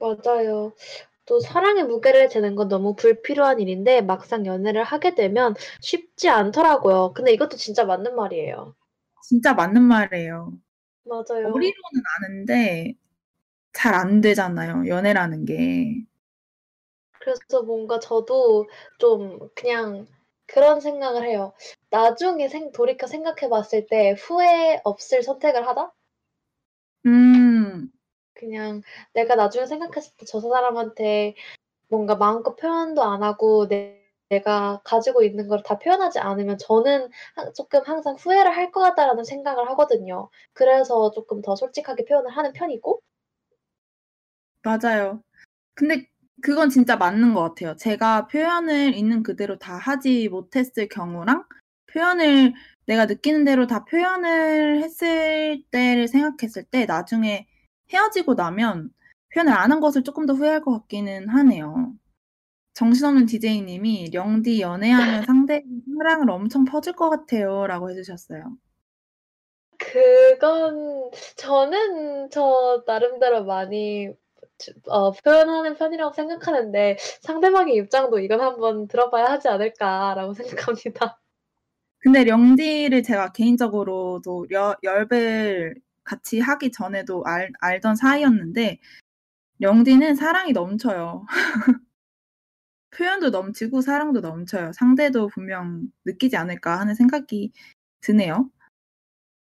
Speaker 2: 맞아요. 또 사랑의 무게를 재는 건 너무 불필요한 일인데 막상 연애를 하게 되면 쉽지 않더라고요. 근데 이것도 진짜 맞는 말이에요.
Speaker 1: 진짜 맞는 말이에요.
Speaker 2: 맞아요.
Speaker 1: 머리로는 아는데 잘 안 되잖아요, 연애라는 게.
Speaker 2: 그래서 뭔가 저도 좀 그냥 그런 생각을 해요. 나중에 생 돌이켜 생각해 봤을 때 후회 없을 선택을 하자?
Speaker 1: 음.
Speaker 2: 그냥 내가 나중에 생각했을 때 저 사람한테 뭔가 마음껏 표현도 안 하고 내가 가지고 있는 걸 다 표현하지 않으면 저는 한 쪼끔 항상 '후회를 할 것 같다.'라는 생각을 하거든요. 그래서 쪼끔 더 솔직하게 표현을 하는 편이고
Speaker 1: 맞아요. 근데 그건 진짜 맞는 것 같아요. 제가 표현을 있는 그대로 다 하지 못했을 경우랑 표현을 내가 느끼는 대로 다 표현을 했을 때를 생각했을 때 나중에 헤어지고 나면 표현을 안 한 것을 쪼끔 더 후회할 것 같기는 하네요. 정신없는 디제이님이 "령디 연애하면 상대에게 사랑을 엄청 퍼줄 것 같아요."라고 해 주셨어요.
Speaker 2: 그건 저는 저 나름대로 많이 즈어 표현하는 편이라고 생각하는데 '상대방의 입장도 이건 한번 들어봐야 하지 않을까.'라고 생각합니다.
Speaker 1: 근데 령디를 제가 개인적으로도 여 열배를 같이 하기 전에도 알 알던 사이였는데 령디는 사랑이 넘쳐요. 표현도 넘치고 사랑도 넘쳐요. '상대도 분명 느끼지 않을까.' 하는 생각이 드네요.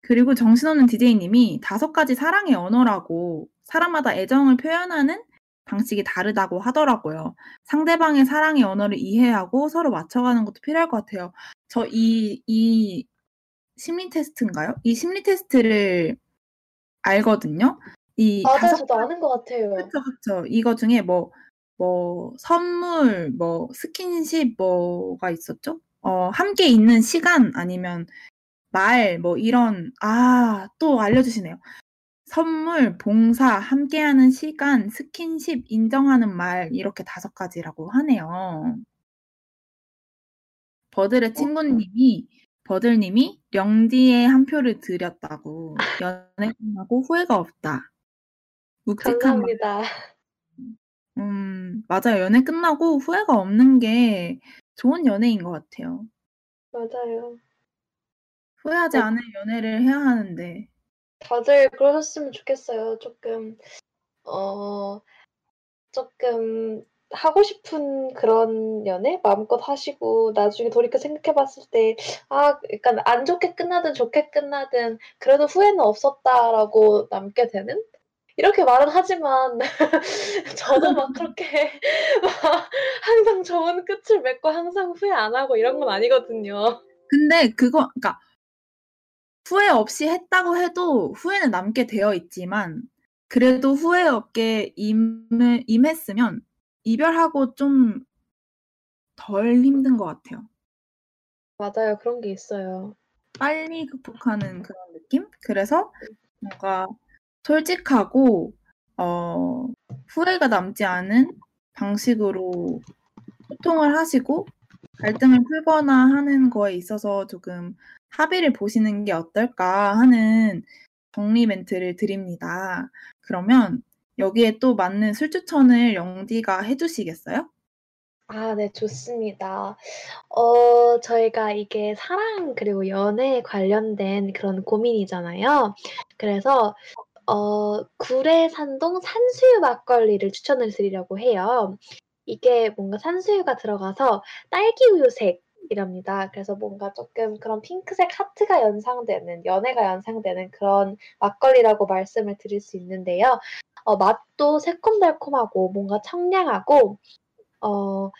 Speaker 1: 그리고 정신없는 디제이님이 5 가지 사랑의 언어라고 사람마다 애정을 표현하는 방식이 다르다고 하더라고요. 상대방의 사랑의 언어를 이해하고 서로 맞춰가는 것도 필요할 것 같아요. 저 이 이 심리 테스트인가요? 이 심리 테스트를 알거든요. 이
Speaker 2: 맞아요.
Speaker 1: 5
Speaker 2: 저도
Speaker 1: 가지
Speaker 2: 아는 것 같아요.
Speaker 1: 그쵸, 그쵸. 이거 중에 뭐 뭐 선물 뭐 스킨십 뭐가 있었죠? 어 함께 있는 시간 아니면 말 뭐 이런 아 또 알려주시네요. 선물, 봉사, 함께하는 시간, 스킨십, 인정하는 말 이렇게 5 가지라고 하네요. 버들의
Speaker 2: 어.
Speaker 1: 친구님이 버들님이 "령디에 1 표를 드렸다."고 "연애 끝나고 후회가 없다." 묵직한 말.
Speaker 2: 감사합니다.
Speaker 1: 음 맞아요. 연애 끝나고 후회가 없는 게 좋은 연애인 것 같아요.
Speaker 2: 맞아요.
Speaker 1: 후회하지
Speaker 2: 어.
Speaker 1: 않을 연애를 해야 하는데.
Speaker 2: 다들 그러셨으면 좋겠어요. 쪼끔 어 쪼끔 하고 싶은 그런 연애 마음껏 하시고 나중에 돌이켜 생각해 봤을 때 '아 약간 안 좋게 끝나든 좋게 끝나든 그래도 후회는 없었다.'라고 남게 되는? 이렇게 말은 하지만 저도 막 그렇게 막 항상 좋은 끝을 맺고 항상 후회 안 하고 이런 건 아니거든요.
Speaker 1: 근데 그거 그러니까 후회 없이 했다고 해도 후회는 남게 되어 있지만 그래도 후회 없게 임을 임했으면 이별하고 좀 덜 힘든 것 같아요.
Speaker 2: 맞아요. 그런 게 있어요.
Speaker 1: 빨리 극복하는 그런 느낌? 그래서 뭔가 솔직하고 어 후회가 남지 않은 방식으로 소통을 하시고 갈등을 풀거나 하는 거에 있어서 조금 합의를 보시는 게 어떨까 하는 정리 멘트를 드립니다. 그러면 여기에 또 맞는 술 추천을 영디가 해 주시겠어요?
Speaker 2: 아 네 좋습니다. 어 저희가 이게 사랑 그리고 연애에 관련된 그런 고민이잖아요. 그래서 어 구례산동 산수유 막걸리를 추천을 드리려고 해요. 이게 뭔가 산수유가 들어가서 딸기 우유색 이랍니다. 그래서 뭔가 쪼끔 그런 핑크색 하트가 연상되는 연애가 연상되는 그런 막걸리라고 말씀을 드릴 수 있는데요. 어 맛도 새콤달콤하고 뭔가 청량하고 어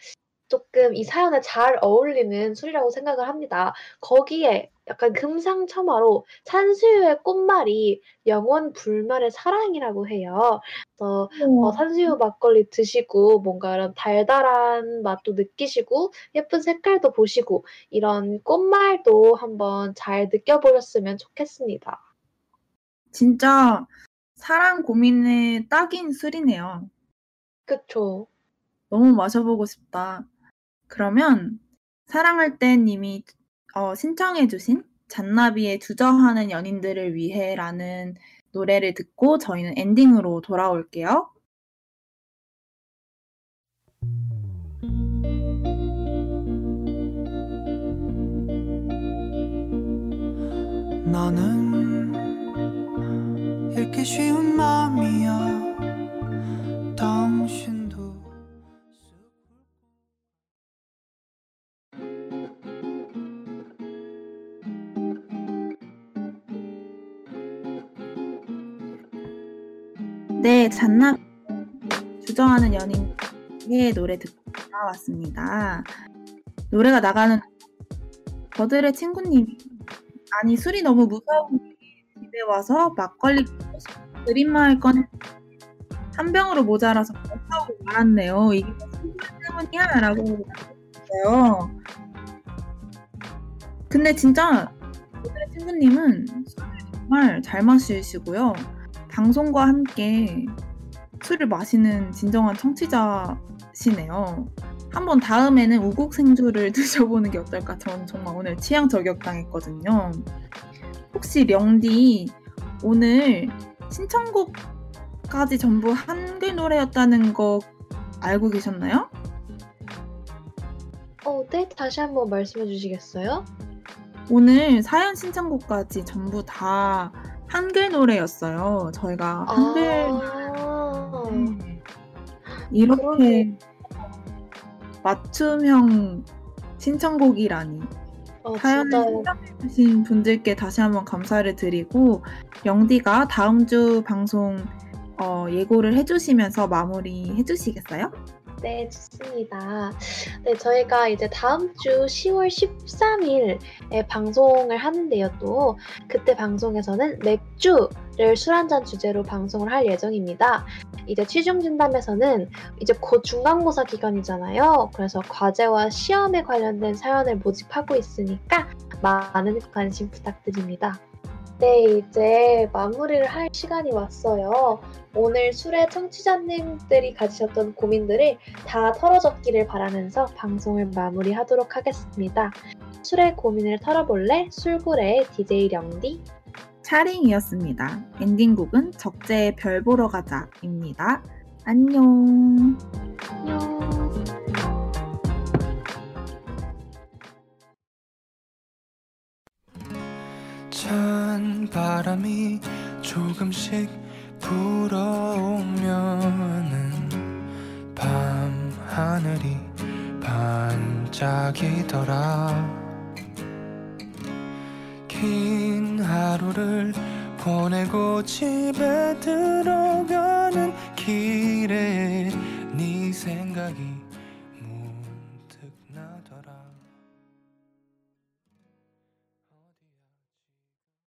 Speaker 2: 쪼끔 이 사연에 잘 어울리는 술이라고 생각을 합니다. 거기에 약간 금상첨화로 산수유의 꽃말이 영원 불멸의 사랑이라고 해요. 그래서 어
Speaker 1: 우와.
Speaker 2: 산수유 막걸리 드시고 뭔가 이런 달달한 맛도 느끼시고 예쁜 색깔도 보시고 이런 꽃말도 한번 잘 느껴보셨으면 좋겠습니다.
Speaker 1: 진짜 사랑 고민에 딱인 술이네요.
Speaker 2: 그쵸.
Speaker 1: 너무 마셔보고 싶다. 그러면 사랑할 땐 님이 어 신청해 주신 잔나비의 주저하는 연인들을 위해라는 노래를 듣고 저희는 엔딩으로 돌아올게요.
Speaker 4: 너는 읽기 쉬운 마음이야 당신 도
Speaker 1: 네, 잔나비 주저하는 연인의 노래 듣고 돌아왔습니다. 노래가 나가는 저들의 친구님이 "아니 술이 너무 무서우니 집에 와서 막걸리 드림마을 꺼내 한 병으로 모자라서 벌써 말았네요. 이게 다 술술 때문이야."라고 남겨주셨어요. 근데 진짜 저들의 친구님은 술을 정말 잘 마시시고요. 방송과 함께 술을 마시는 진정한 청취자시네요. 한번 다음에는 우국생주를 드셔보는 게 어떨까? 전 정말 오늘 취향 저격당했거든요. 혹시 명디 오늘 신청곡까지 전부 한글 노래였다는 거 알고 계셨나요?
Speaker 2: 어 네. 다시 한번 말씀해 주시겠어요?
Speaker 1: 오늘 사연 신청곡까지 전부 다 한글 노래였어요. 저희가 한글
Speaker 2: 아.
Speaker 1: 네. 이렇게
Speaker 2: 그러네.
Speaker 1: 맞춤형 신청곡이라니.
Speaker 2: 어
Speaker 1: 사연을
Speaker 2: 진짜요.
Speaker 1: 신청해 주신 분들께 다시 한번 감사를 드리고 영디가 다음 주 방송 어 예고를 해 주시면서 마무리 해 주시겠어요?
Speaker 2: 네 좋습니다. 네 저희가 이제 다음 주 10월 13일에 방송을 하는데요 또. 그때 방송에서는 맥주를 술 한잔 주제로 방송을 할 예정입니다. 이제 취중 진담에서는 이제 곧 중간고사 기간이잖아요. 그래서 과제와 시험에 관련된 사연을 모집하고 있으니까 많은 관심 부탁드립니다. 네 이제 마무리를 할 시간이 왔어요. 오늘 술의 청취자님들이 가지셨던 고민들을 다 털어줬기를 바라면서 방송을 마무리하도록 하겠습니다. 술의 고민을 털어볼래? 술고래의 DJ 영디
Speaker 1: 차링이었습니다. 엔딩곡은 적재의 별 보러 가자입니다. 안녕.
Speaker 2: 안녕.
Speaker 4: 긴 바람이 조금씩 불어오면은 밤 하늘이 반짝이더라. 긴 하루를 보내고 집에 들어가는 길에 네 생각이